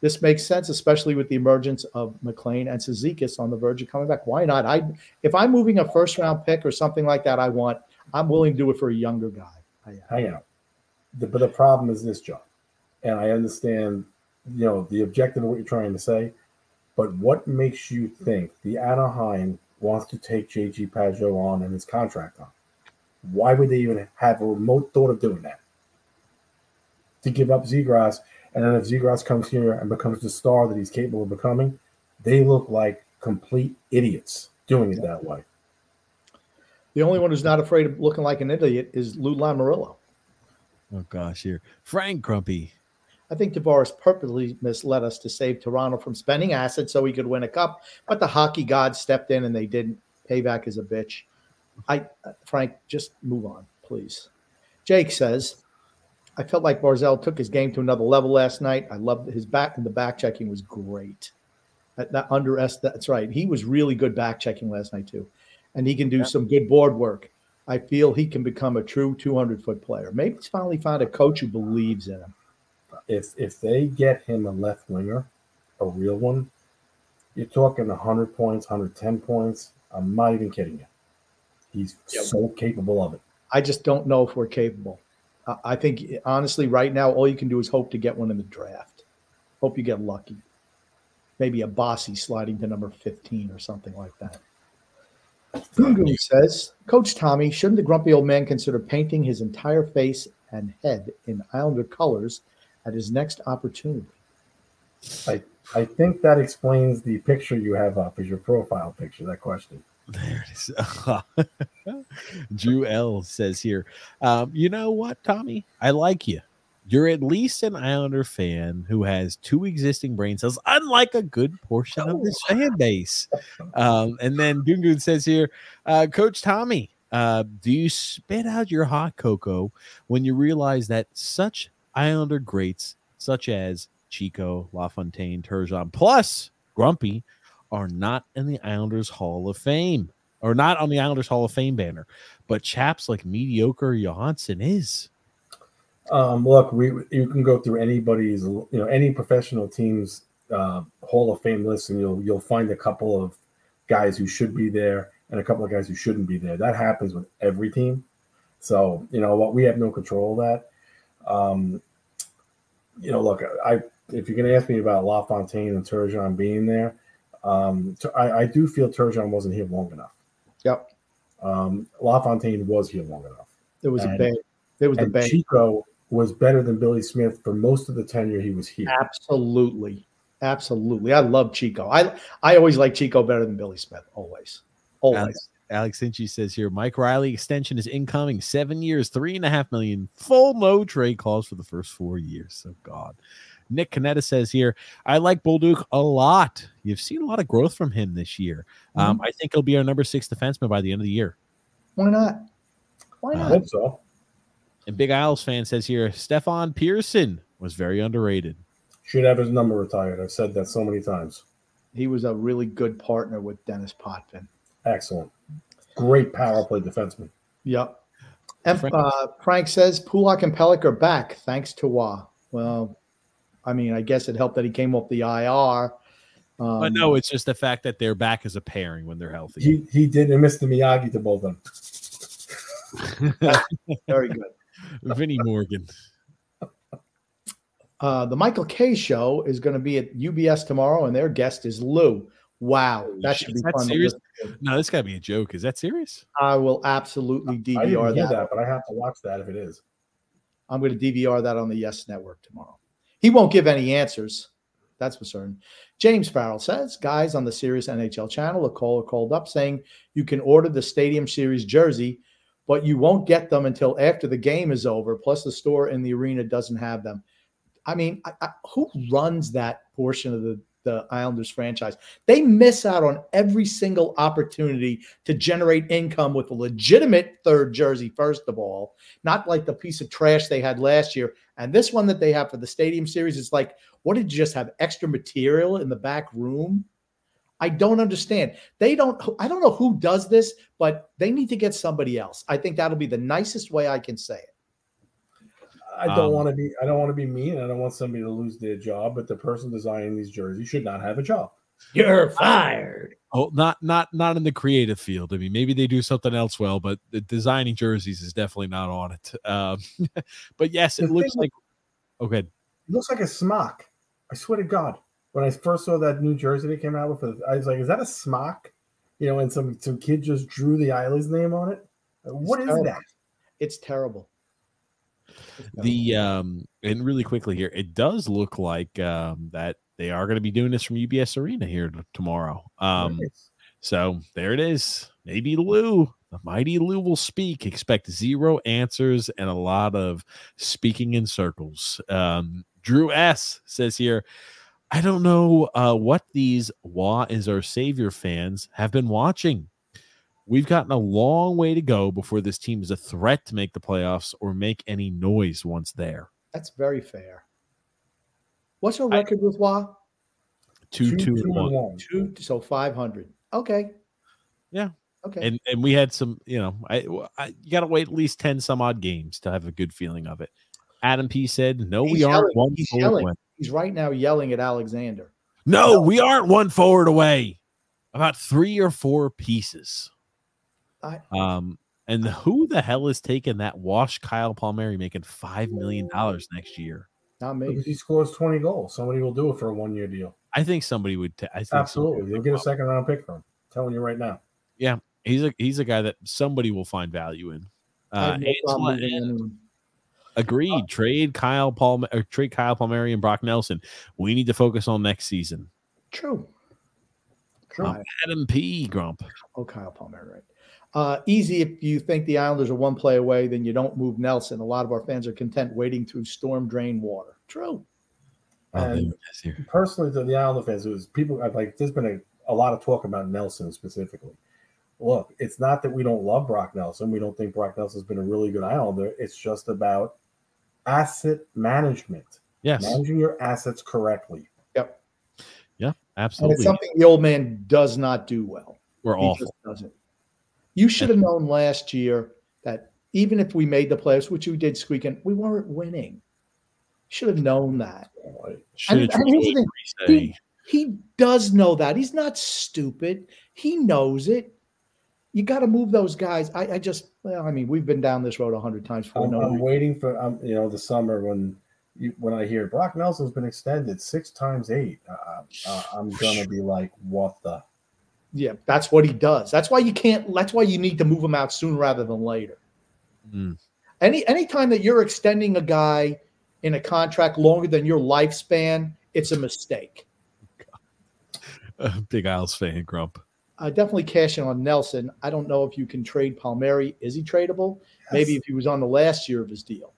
This makes sense, especially with the emergence of MacLean and Cizikas on the verge of coming back. Why not? I, if I'm moving a first round pick or something like that, I want. I'm willing to do it for a younger guy. I am. hang out. The, but the problem is this, John, and I understand, you know, the objective of what you're trying to say, but what makes you think the Anaheim wants to take JG Pageau on and his contract on? Why would they even have a remote thought of doing that? To give up Zegras, and then if Zegras comes here and becomes the star that he's capable of becoming, they look like complete idiots doing it that way. The only one who's not afraid of looking like an idiot is Lou Lamoriello. Oh gosh, here, Frank Grumpy. I think Tavares purposely misled us to save Toronto from spending assets so he could win a cup, but the hockey gods stepped in and they didn't. Payback is a bitch. I, uh, Frank, just move on, please. Jake says, I felt like Barzal took his game to another level last night. I loved his back, and the back checking was great. That, that under that's right. He was really good back checking last night too, and he can do some good board work. I feel he can become a true 200 foot player. Maybe he's finally found a coach who believes in him. If if they get him a left winger, a real one, you're talking 100 points, 110 points. I'm not even kidding you. He's Yep. so capable of it. I just don't know if we're capable. I- I think honestly, right now, all you can do is hope to get one in the draft. Hope you get lucky. Maybe a bossy sliding to number 15 or something like that. Gungu says, Coach Tommy, shouldn't the grumpy old man consider painting his entire face and head in Islander colors at his next opportunity? I I think that explains the picture you have up as your profile picture. That question. There it is. Drew L says here, um, you know what, Tommy? I like you. You're at least an Islander fan who has two existing brain cells, unlike a good portion of this fan base. Um, and then Gungun says here, uh, Coach Tommy, uh, do you spit out your hot cocoa when you realize that such Islander greats such as Chico, LaFontaine, Turgeon, plus Grumpy are not in the Islanders Hall of Fame or not on the Islanders Hall of Fame banner, but chaps like mediocre Johansson is. Um, look, we you can go through anybody's, you know, any professional team's uh, Hall of Fame list, and you'll you'll find a couple of guys who should be there and a couple of guys who shouldn't be there. That happens with every team. So you know what, we have no control of that. Um, you know, look, I if you're going to ask me about LaFontaine and Turgeon being there, um, I, I do feel Turgeon wasn't here long enough. Yep. Um, LaFontaine was here long enough. There was And- a bad. There was a And bad. Chico was better than Billy Smith for most of the tenure he was here. Absolutely, absolutely. I love Chico. I I always like Chico better than Billy Smith. Always, always. Alex, Alex Sinchi says here, Mike Reilly extension is incoming. Seven years, three and a half million. Full no trade calls for the first four years. So God. Nick Canetta says here, I like Bolduc a lot. You've seen a lot of growth from him this year. Um, I think he'll be our number six defenseman by the end of the year. Why not? Why I not? hope so. And Big Isles fan says here, Stefan Persson was very underrated. Should have his number retired. I've said that so many times. He was a really good partner with Denis Potvin. Excellent. Great power play defenseman. Yep. And, Frank- uh, Frank says Pulock and Pelech are back thanks to Roy. Well, I mean, I guess it helped that he came off the IR. Um, but no, it's just the fact that they're back as a pairing when they're healthy. He he did and missed the Miyagi to both of them. very good. Vinny Morgan. Uh, the Michael Kay show is going to be at UBS tomorrow, and their guest is Lou. Wow, that should be that fun. to serious? Listen. No, this got to be a joke. Is that serious? I will absolutely I didn't DVR that. that, but I have to watch that if it is. I'm going to DVR that on the Yes Network tomorrow. He won't give any answers. That's for certain. James Farrell says, guys on the Sirius NHL channel, a caller called up saying you can order the Stadium Series jersey, but you won't get them until after the game is over. Plus, the store in the arena doesn't have them. I mean, I, I, who runs that portion of the, the Islanders franchise? They miss out on every single opportunity to generate income with a legitimate third jersey, first of all, not like the piece of trash they had last year. And this one that they have for the Stadium Series is like, what did you just have extra material in the back room? I don't understand. They don't, I don't know who does this, but they need to get somebody else. I think that'll be the nicest way I can say it. I don't Um, want to be I don't want to be mean. I don't want somebody to lose their job, but the person designing these jerseys should not have a job. You're fired. Oh, not not not in the creative field. I mean, maybe they do something else well, but the designing jerseys is definitely not on it. Um, but yes, it The looks thing- like. Okay, It looks like a smock. I swear to God. When I first saw that new jersey they came out with, I was like, "Is that a smock?" You know, and some some kid just drew the Island's name on it. What is terrible. that? It's terrible. The um, and really quickly here, it does look like um that they are going to be doing this from UBS Arena here t- tomorrow. Um, Nice. So there it is. Maybe Lou, the mighty Lou will speak. Expect zero answers and a lot of speaking in circles. Um, Drew S says here, I don't know uh, what these Roy is our savior fans have been watching. We've gotten a long way to go before this team is a threat to make the playoffs or make any noise once there. That's very fair. What's your I- record with Roy? Two, two, two, and one. one. Two, so 500. Okay. Yeah. Okay. and and we had some you know I, I you got to wait at least 10 some odd games to have a good feeling of it adam p said no we He's aren't yelling. one He's forward yelling. away He's right now yelling at Alexander. no we aren't one forward away about three or four pieces I- um and who the hell is taking that wash kyle palmieri making five million dollars next year Not me. Because he scores 20 goals. Somebody will do it for a one year deal. i think somebody would ta- i think somebody Absolutely. would You'll get a second round pick from him. telling you right now. Yeah, he's a he's a guy that somebody will find value in uh no problem Angela moving and- anyone. Agreed. Trade Kyle Palm or trade Kyle Palmieri and Brock Nelson. We need to focus on next season. True. True. Um, Adam P. Grump. Oh, Kyle Palmer, right. Uh, easy if you think the Islanders are one play away, then you don't move Nelson. A lot of our fans are content waiting through storm drain water. True. Oh, And it is here. personally, to the Islander fans, it was people like. There's been a, a lot of talk about Nelson specifically. Look, it's not that we don't love Brock Nelson. We don't think Brock Nelson's been a really good Islander. It's just about asset management, Yes. managing your assets correctly. Yep. Yeah. absolutely. And Absolutely. it's something the old man does not do well. We're He awful. just doesn't. You should have known last year that even if we made the playoffs, which we did squeaking, we weren't winning. Should have known that. Like, Should have and here's thing. Reese. He does know that. He's not stupid. He knows it. You got to move those guys. I, I just, well, I mean, we've been down this road a hundred times before. I'm, No, I'm waiting for um, you know the summer when you, when I hear Brock Nelson's been extended six times eight. Uh, uh, I'm gonna be like, what the? Yeah, that's what he does. That's why you can't. That's why you need to move him out sooner rather than later. Mm. Any anytime that you're extending a guy in a contract longer than your lifespan, it's a mistake. Uh, Big Isles fan, Grump. Uh, definitely cashing on Nelson. I don't know if you can trade Palmieri. Is he tradable? Maybe if he was on the last year of his deal.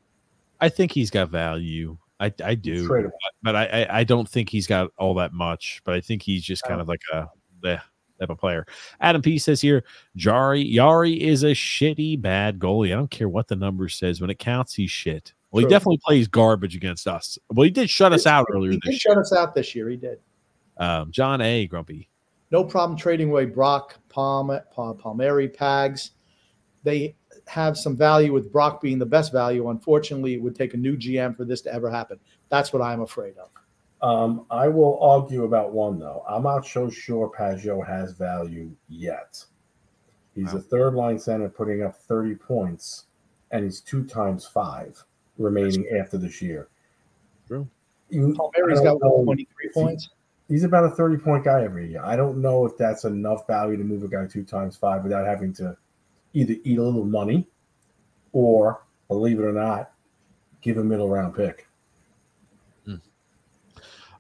I think he's got value. I, I do, Tradable. but I, I I don't think he's got all that much. But I think he's just kind of like a the type of player. Adam P says here, Jari Yari is a shitty bad goalie. I don't care what the number says. When it counts, he's shit. Well, he definitely plays garbage against us. Well, he did shut us out earlier He did this shut year. us out this year. He did. Um, John A. Grumpy. No problem trading away Brock, Palm, Pal- Palmieri, Pags. They have some value with Brock being the best value. Unfortunately, it would take a new GM for this to ever happen. That's what I'm afraid of. Um, I will argue about one though. I'm not so sure Pageau has value yet. He's a third line center putting up 30 points, and he's two times five remaining after this year. True. You, Palmieri's I got know. 23 points. He's about a 30 point guy every year. I don't know if that's enough value to move a guy two times five without having to either eat a little money or, believe it or not, give a middle round pick.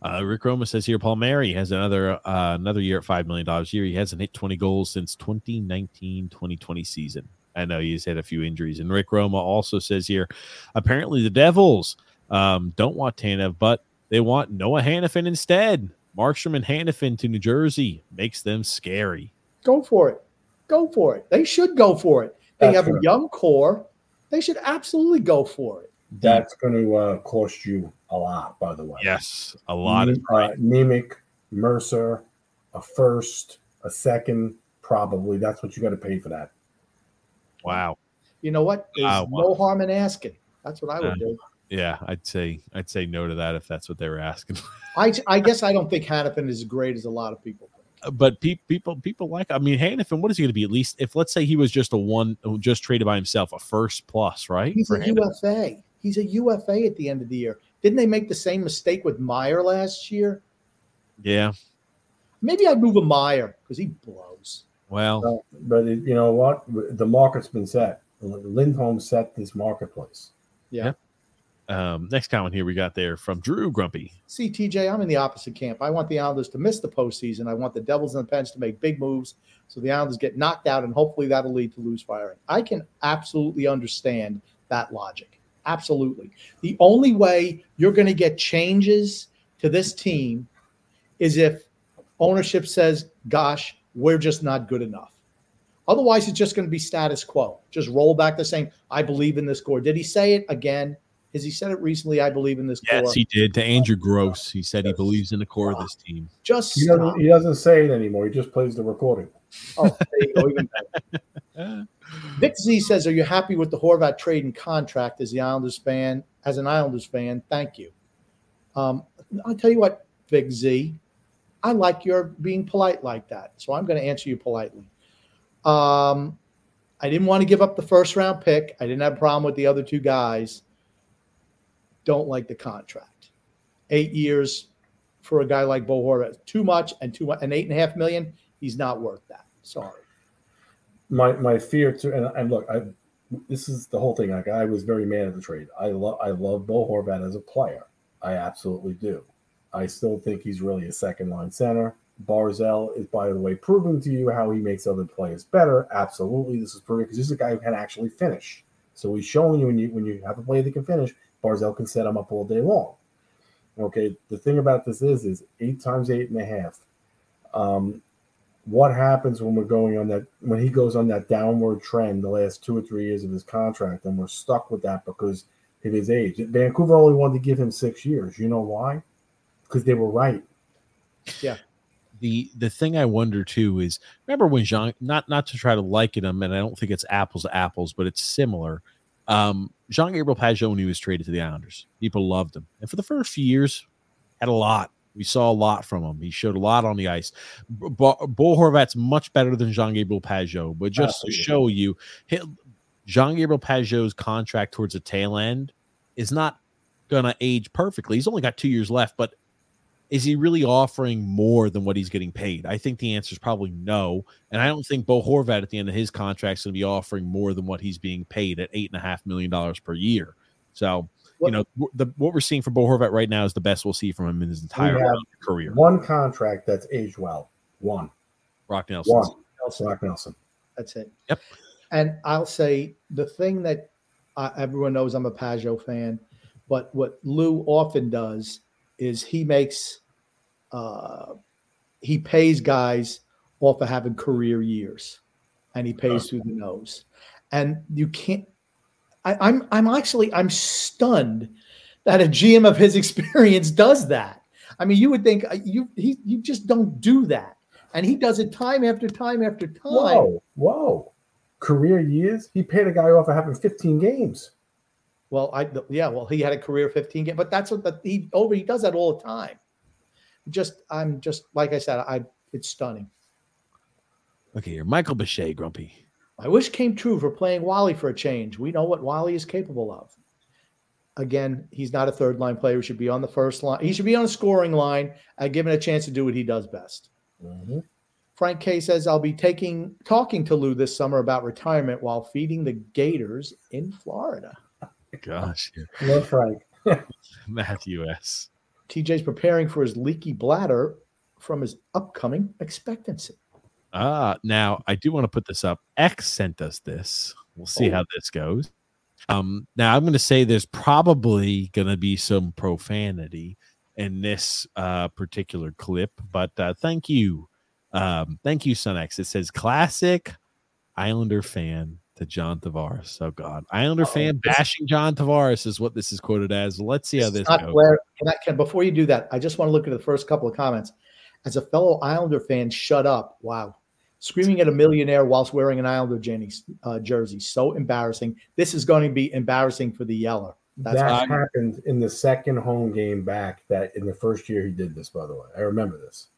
Uh, Rick Roma says here, Palmieri has another uh, another year at five million dollars a year. He hasn't hit twenty goals since 2019-2020 season. I know he's had a few injuries. And Rick Roma also says here, apparently the Devils um, don't want Tanev, but they want Noah Hanifin instead. Markstrom and Hanifin to New Jersey makes them scary. Go for it. Go for it. They should go for it. They That's have a young core. They should absolutely go for it. That's going to uh, cost you a lot, by the way. Yes, a lot of uh, Nemec, Mercer, a first, a second, probably. That's what you got to pay for that. wow. You know what? There's Ah, no harm in asking. That's what I would Uh, do. Yeah, I'd say I'd say no to that if that's what they were asking. I, I guess I don't think Hanifin is as great as a lot of people think. but pe- people people like I mean Hanifin, what is he going to be at least if let's say he was just a one just traded by himself a first plus right He's a Hanifin? UFA. He's a UFA at the end of the year. Didn't they make the same mistake with Meier last year? yeah Maybe I'd move a Meier because he blows. well Uh, but it, you know what? The market's been set. Lindholm set this marketplace. Yeah. um next comment here we got there from Drew Grumpy See, TJ, I'm in the opposite camp. I want the Islanders to miss the postseason. I want the Devils and the Pens to make big moves so the Islanders get knocked out, and hopefully that'll lead to Lou's firing. I can absolutely understand that logic. Absolutely. The only way you're going to get changes to this team is if ownership says, gosh, we're just not good enough. Otherwise, it's just going to be status quo. Just roll back the same. I believe in this core. Did he say it again? Has he said it recently? I believe in this core. yes he did to Andrew Gross he said he believes in the core of this team Just He doesn't, he doesn't say it anymore. He just plays the recording. Oh, there you go. Even better. Vic Z says, "Are you happy with the Horvat trade and contract as the Islanders fan? As an Islanders fan, thank you." Um, I'll tell you what, Vic Z, I like your being polite like that, so I'm going to answer you politely. Um, I didn't want to give up the first round pick. I didn't have a problem with the other two guys. Don't like the contract. Eight years for a guy like Bo Horvat, too much, and too much, and eight and a half million. He's not worth that. Sorry. My my fear too, and, and look, I this is the whole thing. Like I was very mad at the trade. I love I love Bo Horvat as a player. I absolutely do. I still think he's really a second line center. Barzal is, by the way, proving to you how he makes other players better. Absolutely, this is proving because this is a guy who can actually finish. So he's showing you when you when you have a player that can finish, Barzal can set him up all day long. Okay, the thing about this is is eight times eight and a half. Um, what happens when we're going on that when he goes on that downward trend the last two or three years of his contract, and we're stuck with that because of his age. Vancouver only wanted to give him six years. You know why? Because they were right. Yeah. The the thing I wonder too is remember when Jean not not to try to liken him, and I don't think it's apples to apples, but it's similar. Um, Jean Gabriel Pageau when he was traded to the Islanders, people loved him, and for the first few years, had a lot. We saw a lot from him. He showed a lot on the ice. Bo Horvat's much better than Jean Gabriel Pageau, but just to show you, Jean Gabriel Pageau's contract towards the tail end is not gonna age perfectly. He's only got two years left, but is he really offering more than what he's getting paid? I think the answer is probably no. And I don't think Bo Horvat at the end of his contract is going to be offering more than what he's being paid at eight and a half million dollars per year. So, What- you know, the what we're seeing for Bo Horvat right now is the best we'll see from him in his entire career. One contract that's aged well. One. Rock Nelson. One. Nelson. Rock Nelson. That's it. Yep. And I'll say the thing that uh, everyone knows I'm a Pageau fan, but what Lou often does is he makes, uh, he pays guys off of having career years, and he pays through the nose, and you can't. I, I'm I'm actually I'm stunned that a GM of his experience does that. I mean, you would think uh, you he you just don't do that, and he does it time after time after time. Whoa, whoa. Career years? He paid a guy off for having 15 games. Well, I yeah, well, he had a career 15 game, but that's what the, he over he does that all the time. Just I'm just like I said, I it's stunning. Okay, here, Michael Bechet, Grumpy. I wish came true for playing Wally for a change. We know what Wally is capable of. Again, he's not a third line player. He should be on the first line. He should be on a scoring line and given a chance to do what he does best. Mm-hmm. Frank K says, I'll be taking talking to Lou this summer about retirement while feeding the Gators in Florida. Gosh, here. Love Frank. Matthew S. TJ's preparing for his leaky bladder from his upcoming expectancy. Ah, now I do want to put this up. X sent us this. We'll see Oh. how this goes. Um, now I'm going to say there's probably going to be some profanity in this uh, particular clip, but uh, thank you, um, thank you, Sun X. It says classic Islander fan to John Tavares. Oh God, Islander Uh-oh. fan bashing John Tavares is what this is quoted as. Let's see how this It's goes. Blair- can I- can- before you do that, I just want to look at the first couple of comments. As a fellow Islander fan, shut up. Wow. Screaming at a millionaire whilst wearing an Islander uh, jersey. So embarrassing. This is going to be embarrassing for the Yeller. That's that why- happened in the second home game back. That in the first year he did this, by the way. I remember this.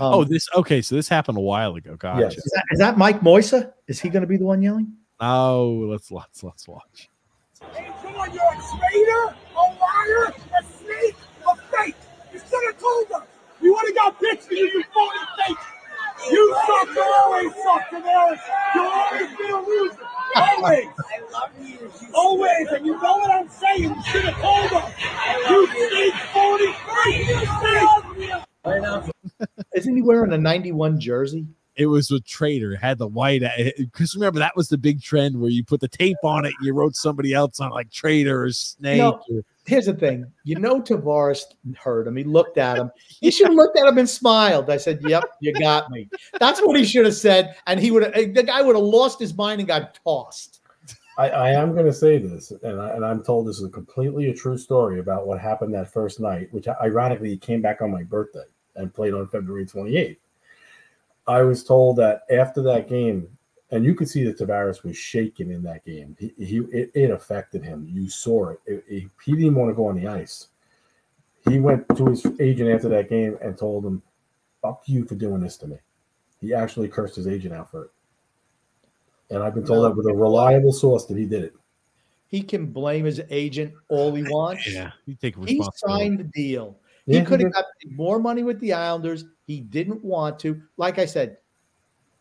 um, Oh, this okay. So this happened a while ago. Gotcha. Yes. is, that, is that Mike Moisa? Is he going to be the one yelling? Oh, let's let's let's watch. Hey, come you're a traitor, a liar, a snake, a fake. You should have told us. You would have got bitched for you, you phony fake. You suck, you always suck, Tavares. You'll always be a loser. Always. I love you. Always, and you know what I'm saying. You should have told us. You snake, phony fake. You snake. Isn't he wearing a 91 jersey? It was with Trader had the white uh, because remember that was the big trend where you put the tape on it and you wrote somebody else on like Trader or Snake. No. or- Here's the thing. You know, Tavares heard him. He looked at him. He should have looked at him and smiled. I said, Yep, you got me. That's what he should have said. And he would have, eh, the guy would have lost his mind and got tossed. I, I am going to say this, and, I, and I'm told this is a completely a true story about what happened that first night, which ironically he came back on my birthday and played on February 28th. I was told that after that game, and you could see that Tavares was shaking in that game. He, he it, it affected him. You saw it. It- it- He didn't want to go on the ice. He went to his agent after that game and told him, "Fuck you for doing this to me." He actually cursed his agent out for it. And I've been told that with a reliable source that he did it. He can blame his agent all he wants. Yeah, you take He signed the deal. Yeah, he could have got more money with the Islanders. He didn't want to. Like I said,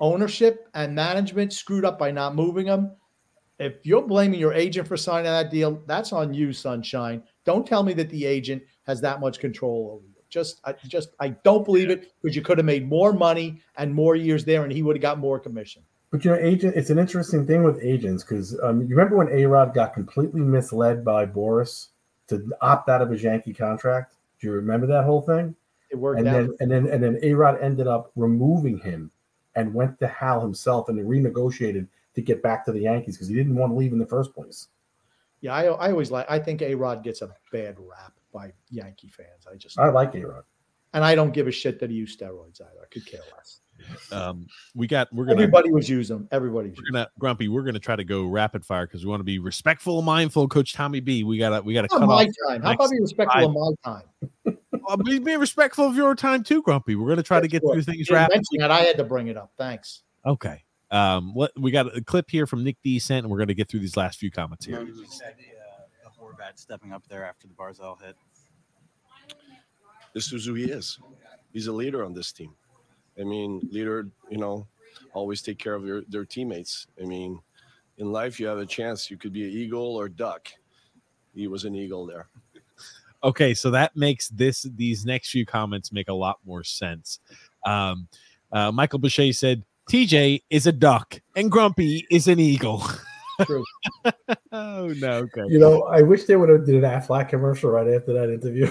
ownership and management screwed up by not moving him. if you're blaming your agent for signing that deal, that's on you, sunshine. Don't tell me that the agent has that much control over you. Just, I just, I don't believe it because you could have made more money and more years there, and he would have got more commission. But you know, agent, it's an interesting thing with agents because um, you remember when A Rod got completely misled by Boras to opt out of his Yankee contract? Do you remember that whole thing? It worked And out. then, and then, and then A Rod ended up removing him and went to Hal himself and renegotiated to get back to the Yankees because he didn't want to leave in the first place. yeah, I, I always like. I think A Rod gets a bad rap by Yankee fans. I just, I like A Rod. and I don't give a shit that he used steroids either. I could care less. Um, we got we're gonna Everybody was using them. Everybody was gonna grumpy. We're gonna try to go rapid fire because we want to be respectful, and mindful. Coach Tommy B, we gotta we gotta them. cut Not my off. time. How next about be respectful five- of my time? Uh, be, be respectful of your time too, Grumpy. We're gonna try to get Sure. through things You rapid. mentioned that. I had to bring it up. Thanks. Okay. Um, what we got a clip here from Nick D sent, and we're gonna get through these last few comments here. You said uh, the Horvat stepping up there after the Barzal hit. this is who he is. He's a leader on this team. I mean, leader, you know, always take care of your, their teammates. I mean, in life, you have a chance. You could be an eagle or duck. He was an eagle there. Okay, so that makes this these next few comments make a lot more sense. Um, uh, Michael Boucher said TJ is a duck and Grumpy is an eagle. True. oh no, okay. You know, I wish they would have did an Aflac commercial right after that interview.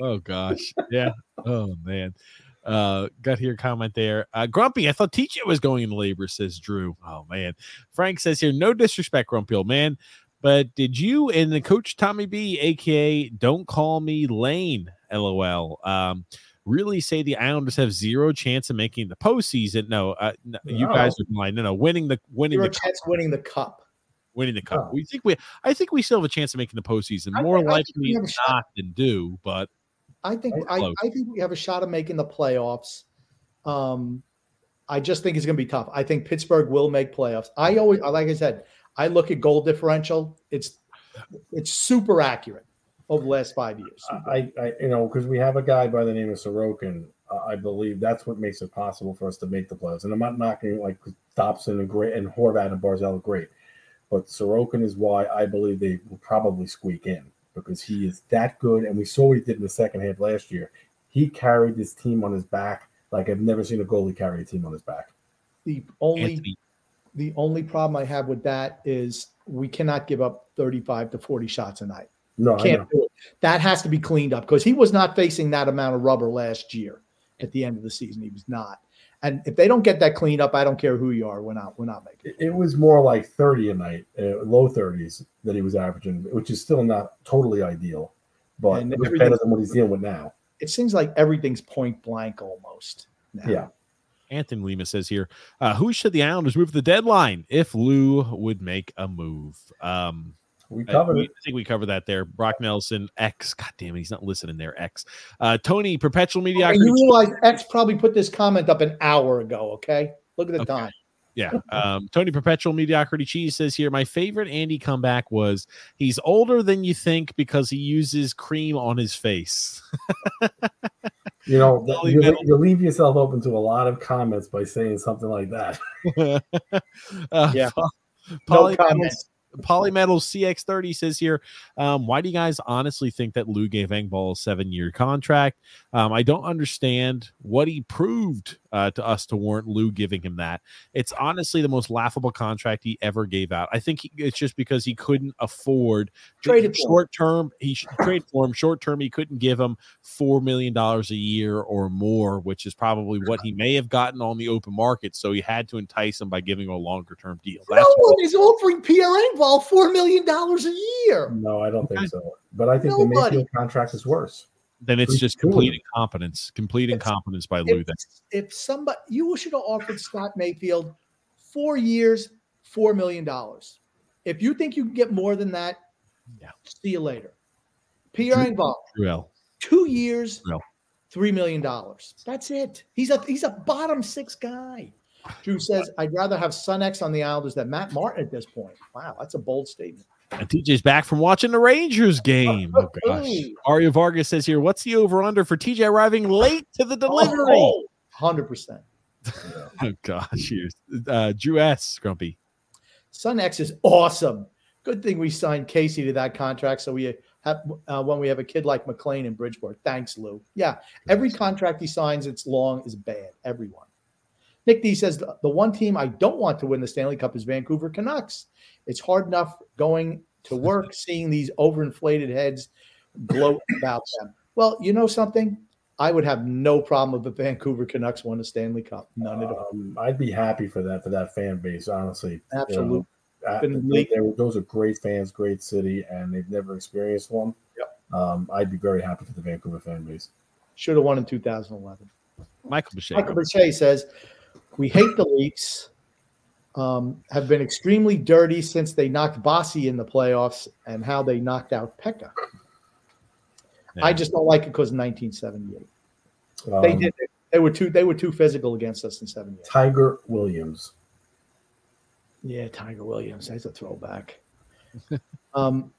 Oh gosh. Yeah. oh man. Uh got here comment there. Uh Grumpy, I thought TJ was going into labor, says Drew. Oh man. Frank says here, no disrespect, Grumpy old man. But did you and the coach Tommy B, aka Don't Call Me Lane, LOL, um, really say the Islanders have zero chance of making the postseason? No, uh, no, you No. guys are lying. No, no, winning the winning You're the chance winning the cup. winning the cup. No. We think we I think we still have a chance of making the postseason. I More I likely have a shot. not than do, but I think I. I think we have a shot of making the playoffs. Um, I just think it's going to be tough. I think Pittsburgh will make playoffs. I always, like I said, I look at goal differential. It's it's super accurate over the last five years. I, I, you know, because we have a guy by the name of Sorokin. Uh, I believe that's what makes it possible for us to make the playoffs. And I'm not knocking like Dobson and great and Horvat and Barzal great, but Sorokin is why I believe they will probably squeak in because he is that good. And we saw what he did in the second half last year. He carried this team on his back like I've never seen a goalie carry a team on his back. The only Anthony, the only problem I have with that is we cannot give up 35 to 40 shots a night. No, I. Can't do it. That has to be cleaned up because he was not facing that amount of rubber last year at the end of the season. He was not. And if they don't get that cleaned up, I don't care who you are. We're not. We're not making. It- It was more like 30 a night, uh, low 30s that he was averaging, which is still not totally ideal, but And it was everything- better than what he's dealing with now. It seems like everything's point blank almost. Now. Yeah. Anthony Lima says here, uh, who should the Islanders move the deadline if Lou would make a move? Um, We I, covered we- it. I think we covered that there. Brock Nelson, X. God damn it, he's not listening there. X. Uh, Tony, perpetual mediocrity. you realize X probably put this comment up an hour ago. Okay, look at the Okay. time. Yeah. Um, Tony Perpetual Mediocrity Cheese says here, my favorite Andy comeback was he's older than you think because he uses cream on his face. You know, you, you leave yourself open to a lot of comments by saying something like that. uh, Yeah. Po- No comments. Polymetal CX30 says here, um, why do you guys honestly think that Lou gave Engvall a seven year contract? Um, I don't understand what he proved uh, to us to warrant Lou giving him that. It's honestly the most laughable contract he ever gave out. I think he, it's just because he couldn't afford him. short term. He trade for him short term. He couldn't give him four million dollars a year or more, which is probably what he may have gotten on the open market. So he had to entice him by giving him a longer term deal. No one is offering Pierre Engvall four million dollars a year. No, I don't think so. But I think the Mayfield contract is worse. then it's He's just doing complete incompetence. Complete It's- incompetence by Lou. If, if somebody you should have offered Scott Mayfield four years, four million dollars. If you think you can get more than that, Yeah. see you later. Pierre Drew- Engvall, Well, two years, No. three million dollars. That's it. He's a he's a bottom six guy. Drew says, I'd rather have Sun X on the Islanders than Matt Martin at this point. Wow, that's a bold statement. and TJ's back from watching the Rangers game. Oh gosh. Aria Vargas says here, what's the over under for TJ arriving late to the delivery? Oh, 100%. Oh gosh, here's uh, Drew S. Grumpy. Sun X is awesome. Good thing we signed Casey to that contract, so we have uh, when we have a kid like MacLean in Bridgeport. Thanks, Lou. Yeah, every contract he signs, it's long, is bad. Everyone. Nick D says the, the one team I don't want to win the Stanley Cup is Vancouver Canucks. It's hard enough going to work seeing these overinflated heads gloat about them. Well, you know something? I would have no problem if the Vancouver Canucks won the Stanley Cup. None at all. Um, I'd be happy for that for that fan base, honestly. You know, Absolutely. Been in the they- league. they were- those are great fans, great city, and they've never experienced one. Um, I'd be very happy for the Vancouver fan base. Should have won in 2011. Michael Boucher. Michael Boucher says, We hate the Leafs, um, have been extremely dirty since they knocked Bossy in the playoffs and how they knocked out Pekka. I just don't like it because of 1978. they Um, did. They were too. They were too physical against us in '78. Tiger Williams. Yeah, Tiger Williams. That's a throwback. um,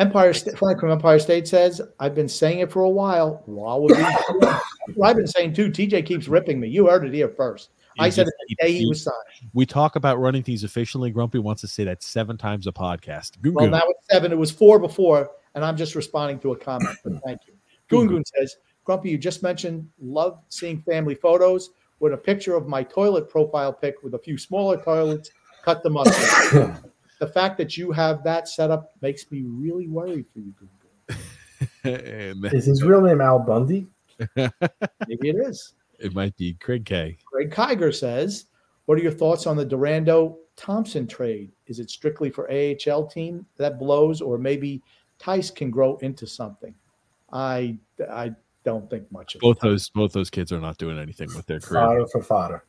Empire State, Frank from Empire State says, "I've been saying it for a while. Why would we? Well, I've been saying too. TJ keeps ripping me. You heard it here first. I said it the day he was signed. We talk about running things efficiently. Grumpy wants to say that seven times a podcast. Goo Well, goo. now it's seven. It was four before, and I'm just responding to a comment. But thank you. Goon Goon says, Grumpy, you just mentioned love seeing family photos with a picture of my toilet profile pic with a few smaller toilets. Cut them up. the fact that you have that set up makes me really worried for you, Goon And Is his real name Al Bundy? Maybe it is. It might be Craig K. Craig Kiger says, What are your thoughts on the Durandeau Thompson trade? Is it strictly for AHL team that blows, or maybe Tyce can grow into something? I I don't think much of Both it. those both those kids are not doing anything with their career. Fodder for fodder.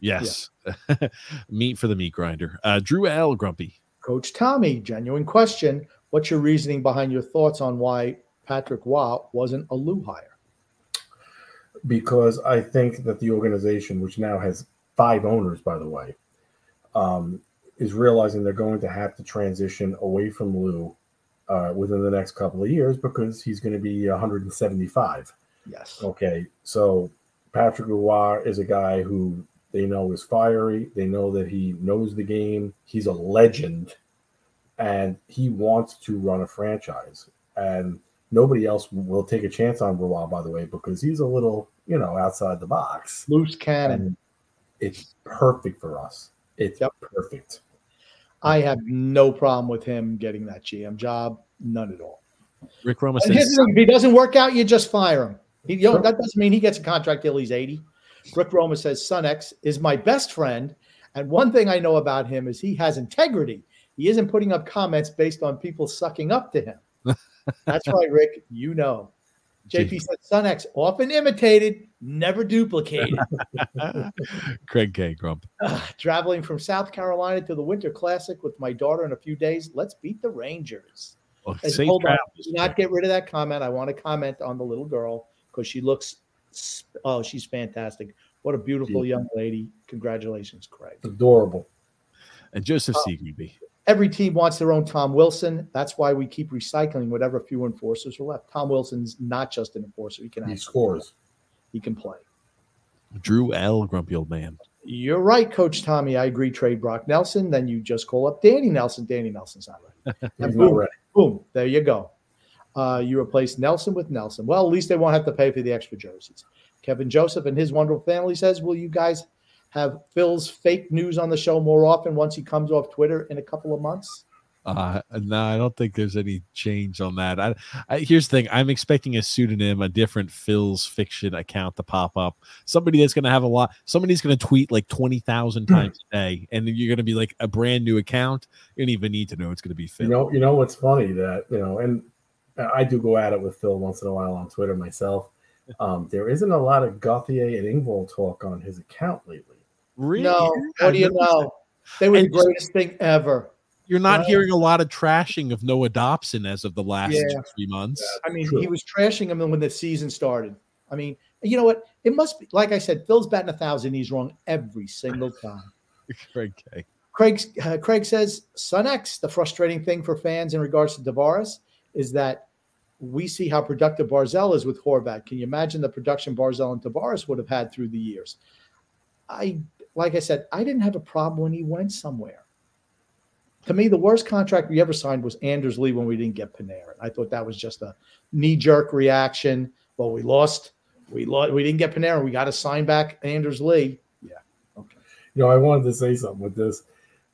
Yes. meat for the meat grinder. Uh, Drew L. Grumpy. Coach Tommy, genuine question. What's your reasoning behind your thoughts on why Patrick Roy wasn't a Lou hire? Because I think that the organization, which now has five owners, by the way, um, is realizing they're going to have to transition away from Lou uh, within the next couple of years because he's going to be 175. Yes. Okay, so Patrick Roy is a guy who they know is fiery. They know that he knows the game. He's a legend, and he wants to run a franchise. And nobody else will take a chance on Roy, by the way, because he's a little, you know, outside the box. Loose cannon. And it's perfect for us. It's Yep. perfect. I have no problem with him getting that GM job. None at all. Rick Roma And says if he doesn't work out, you just fire him. He, you know, that doesn't mean he gets a contract till he's 80. Rick Roma says Son X is my best friend. And one thing I know about him is he has integrity. He isn't putting up comments based on people sucking up to him. That's right, Rick. You know. JP said Son X often imitated, never duplicated. Craig K. Grump. Ah, traveling from South Carolina to the Winter Classic with my daughter in a few days. Let's beat the Rangers. Well, Hey, hold on. Do not get rid of that comment. I want to comment on the little girl because she looks, oh, she's fantastic. What a beautiful young lady. Congratulations, Craig. Adorable. And Joseph Oh. C. Grumpy. Every team wants their own Tom Wilson. That's why we keep recycling whatever few enforcers are left. Tom Wilson's not just an enforcer. He can He actually scores. He can play. Drew L. Grumpy Old Man. You're right, Coach Tommy. I agree. Trade Brock Nelson. Then you just call up Danny Nelson. Danny Nelson's not ready. He's And not boom, ready. boom, there you go. Uh, you replace Nelson with Nelson. Well, at least they won't have to pay for the extra jerseys. Kevin Joseph and his wonderful family says, "Will you guys have Phil's fake news on the show more often once he comes off Twitter in a couple of months?" Uh, no, I don't think there's any change on that. I, I here's the thing: I'm expecting a pseudonym, a different Phil's fiction account to pop up. Somebody that's going to have a lot. Somebody's going to tweet like twenty thousand times a day, and you're going to be like a brand new account. You don't even need to know it's going to be Phil. You know, you know what's funny that you know, and I do go at it with Phil once in a while on Twitter myself. Um, there isn't a lot of Gauthier and Engvall talk on his account lately. Really? No, Yeah, what do you know? They were the And just- greatest thing ever. You're not Right. hearing a lot of trashing of Noah Dobson as of the last Yeah. three months. I mean, True. he was trashing him when the season started. I mean, you know what? It must be like I said. Phil's batting a thousand. He's wrong every single time. Craig K. Craig uh, Craig says Sun X. The frustrating thing for fans in regards to Tavares is that we see how productive Barzal is with Horvat. Can you imagine the production Barzal and Tavares would have had through the years? I like I said, I didn't have a problem when he went somewhere. to me, the worst contract we ever signed was Anders Lee when we didn't get Panarin. I thought that was just a knee jerk reaction. Well, we lost. We lost. We didn't get Panarin. We got to sign back Anders Lee. Yeah. Okay. You know, I wanted to say something with this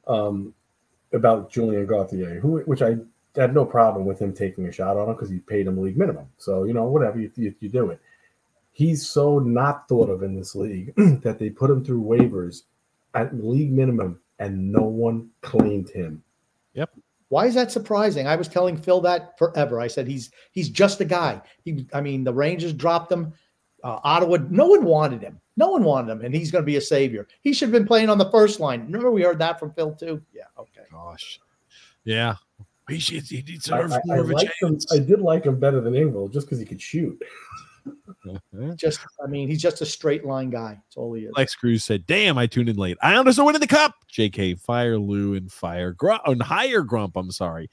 um, about Julian Gauthier, who, which I had no problem with him taking a shot on him because he paid him league minimum. So you know, whatever you, you, you do it. He's so not thought of in this league that they put him through waivers at league minimum, and no one claimed him. Yep. Why is that surprising? I was telling Phil that forever. I said he's he's just a guy. He, I mean, the Rangers dropped him. Uh, Ottawa, no one wanted him. No one wanted him, and he's going to be a savior. He should have been playing on the first line. Remember, we heard that from Phil too. Yeah. Okay. Gosh. Yeah. He. He deserves I, I, more I of a liked him, chance. I did like him better than Engvall just because he could shoot. Just, I mean, he's just a straight line guy. That's all he is. Lex Cruz said, "Damn, I tuned in late. Islanders are winning the cup." J.K. Fire Lou and Fire Grump and Higher Grump. I'm sorry.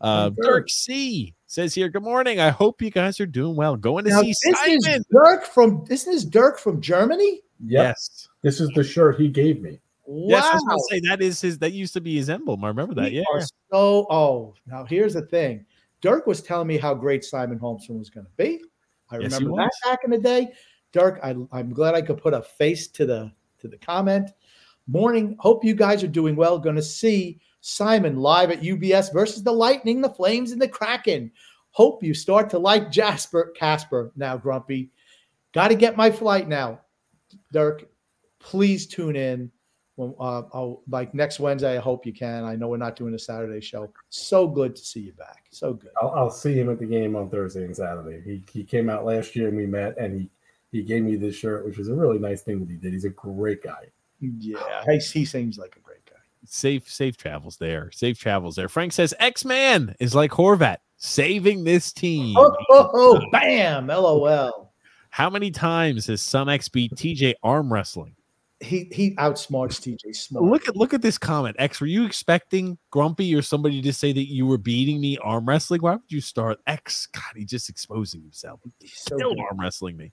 Uh, Dirk C says here, "Good morning. I hope you guys are doing well. Going to Now, see this Simon." is Dirk from. This is Dirk from Germany. Yep. Yes, This is the shirt he gave me. yes. I was Wow. gonna say that is his. That used to be his emblem. I remember that. We Yeah. are So, oh, now here's the thing. Dirk was telling me how great Simon Holmstrom was going to be. I Yes, remember that back in the day. Dirk, I, I'm glad I could put a face to the to the comment. Morning. Hope you guys are doing well. Going to see Simon live at UBS versus the Lightning, the Flames, and the Kraken. Hope you start to like Jasper Casper now, Grumpy. Got to get my flight now. Dirk, please tune in. Well, uh, I'll, like next Wednesday, I hope you can. I know we're not doing a Saturday show. So good to see you back. So good. I'll, I'll see him at the game on Thursday and Saturday. He he came out last year and we met, and he he gave me this shirt, which was a really nice thing that he did. He's a great guy. Yeah, he, he seems like a great guy. Safe, safe travels there. Safe travels there. Frank says X Man is like Horvat saving this team. Oh, oh, oh, bam! LOL. How many times has some X beat TJ arm wrestling? He he outsmarts TJ Smart. Look at look at this comment. X, were you expecting Grumpy or somebody to say that you were beating me arm wrestling? Why would you start X? God, he's just exposing himself. He's so Still good. arm wrestling me.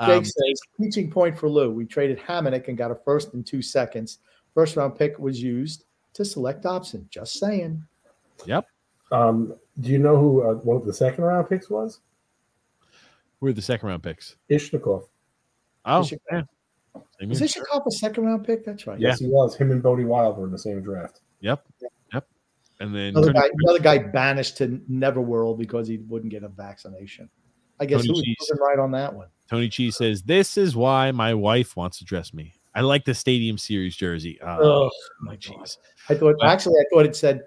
Jake Um, says teaching point for Lou. We traded Hamonic and got a first in two seconds. First round pick was used to select Dobson. Just saying. yep. Um, do you know who uh, one of the second round picks was? Who are the second round picks. Iskhakov. Oh, Iskhakov. Yeah. Same Was here. this a second round pick? That's right. Yeah. Yes, he was. Him and Bode Wilde were in the same draft. Yep. Yep. And then Another guy, another guy banished to Neverworld because he wouldn't get a vaccination. I guess Tony who was Cheese. right on that one? Tony Cheese says, This is why my wife wants to dress me. I like the Stadium Series jersey. Uh, Oh, my my cheese. I thought actually I thought it said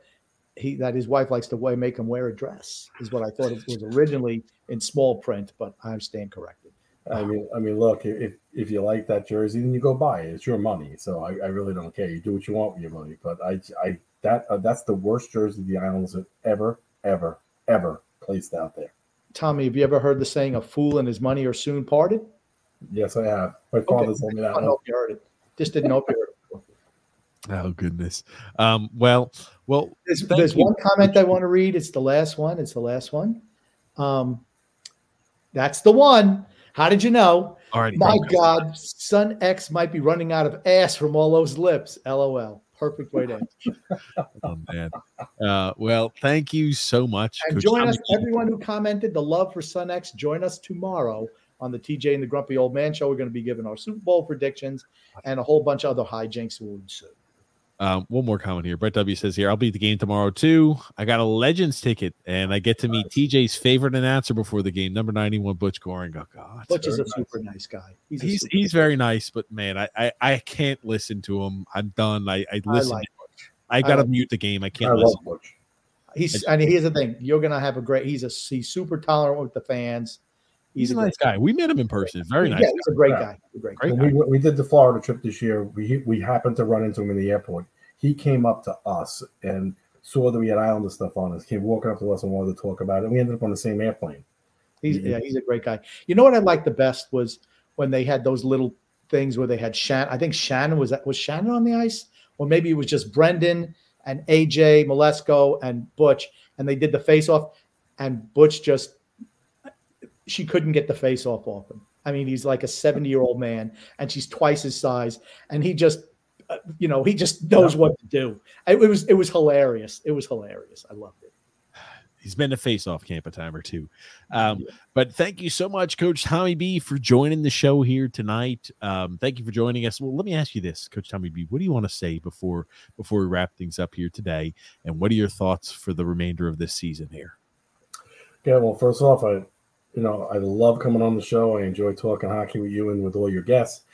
he that his wife likes to wear, make him wear a dress is what I thought it was originally in small print, but I stand corrected. I mean, I mean, look, if if you like that jersey, then you go buy it. It's your money, so I, I really don't care. You do what you want with your money. But I, I that uh, that's the worst jersey the Islanders have ever, ever, ever placed out there. Tommy, have you ever heard the saying "a fool and his money are soon parted"? Yes, I have. My Okay. father told me I that. don't know if you heard it. Just didn't know if you heard it. Oh, goodness. Um, well, well, There's, there's one comment I want to read. It's the last one. It's the last one. Um, that's the one. How did you know? all right. My God, Son X might be running out of ass from all those lips. LOL. Perfect way to end. Oh, man. Uh, well, thank you so much. And Coach join us, everyone who commented the love for Sun X. Join us tomorrow on the TJ and the Grumpy Old Man Show. We're going to be giving our Super Bowl predictions and a whole bunch of other hijinks will ensue. Um, one more comment here. Brett W says here, I'll be at the game tomorrow too. I got a Legends ticket and I get to meet TJ's favorite announcer before the game, number 91, Butch Goring. Oh, God. Butch is a nice. super nice guy. He's a He's super- he's very nice, but man, I, I, I can't listen to him. I'm done. I, I I listen. like I gotta like- mute the game. I I can't love listen. Butch. He's and here's the thing: you're gonna have a great. He's a he's super tolerant with the fans. He's a nice guy. We met him in person. Very nice. Yeah, he's a great Yeah. guy. A great Great guy. We, we did the Florida trip this year, we we happened to run into him in the airport. He came up to us and saw that we had Islander stuff on us. Came walking up to us and wanted to talk about it. And we ended up on the same airplane. He's yeah, he's a great guy. You know what I liked the best was when they had those little things where they had Shannon. I think Shannon was that was Shannon on the ice, or maybe it was just Brendan and AJ Mleczko and Butch, and they did the face off, and Butch just she couldn't get the face off off him. I mean, he's like a 70 year old man, and she's twice his size, and he just uh, you know, he just knows what to do. It, it was it was hilarious. It was hilarious. I loved it. He's been a face-off camp a time or two. Um, But thank you so much, Coach Tommy B, for joining the show here tonight. Um, thank you for joining us. Well, let me ask you this, Coach Tommy B. What do you want to say before before we wrap things up here today? And what are your thoughts for the remainder of this season here? Yeah, well, first off, I, you know, I love coming on the show. I enjoy talking hockey with you and with all your guests.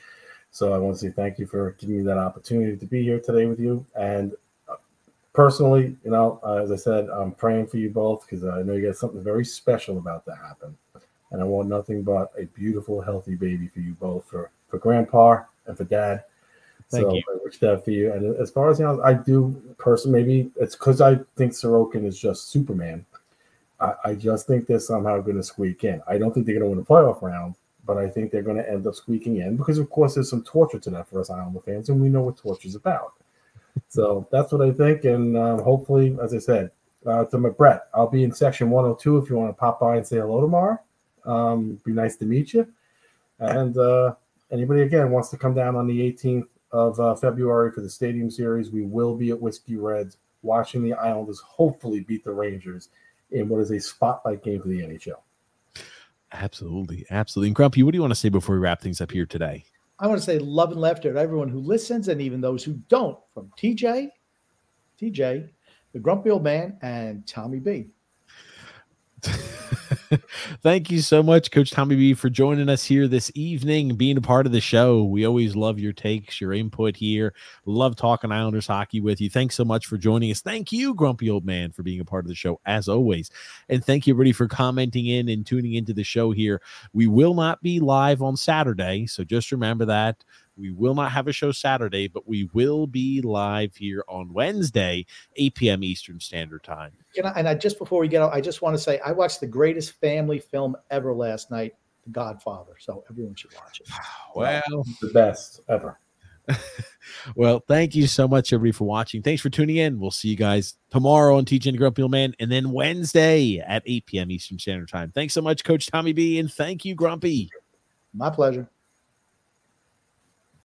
So I want to say thank you for giving me that opportunity to be here today with you. And uh, personally, you know, uh, as I said, I'm praying for you both because I know you got something very special about to happen. And I want nothing but a beautiful, healthy baby for you both, for for Grandpa and for Dad. Thank so you. I wish that for you. And as far as you know, I do personally, maybe it's because I think Sorokin is just Superman. I, I just think they're somehow going to squeak in. I don't think they're going to win the playoff round, but I think they're going to end up squeaking in because, of course, there's some torture to that for us Islander fans, and we know what torture is about. so that's what I think, and um, hopefully, as I said, uh, to my Brett, I'll be in section 102 if you want to pop by and say hello tomorrow. Um, be nice to meet you. And uh, anybody again wants to come down on the 18th of uh, February for the Stadium Series, we will be at Whiskey Reds watching the Islanders hopefully beat the Rangers in what is a spotlight game for the NHL. Absolutely, absolutely. And Grumpy, what do you want to say before we wrap things up here today? I want to say love and laughter to everyone who listens and even those who don't. From TJ, TJ, the grumpy old man, and Tommy B. Thank you so much, Coach Tommy B, for joining us here this evening, being a part of the show. We always love your takes, your input here. Love talking Islanders hockey with you. Thanks so much for joining us. Thank you, Grumpy Old Man, for being a part of the show as always. And thank you, everybody, for commenting in and tuning into the show here. We will not be live on Saturday, so just remember that. We will not have a show Saturday, but we will be live here on Wednesday, 8 p.m. Eastern Standard Time. Can I, and I just before we get out, I just want to say I watched the greatest family film ever last night, The Godfather. So everyone should watch it. Well, the best ever. well, thank you so much, everybody, for watching. Thanks for tuning in. We'll see you guys tomorrow on TJ and Grumpy Old Man, and then Wednesday at 8 p.m. Eastern Standard Time. Thanks so much, Coach Tommy B, and thank you, Grumpy. My pleasure.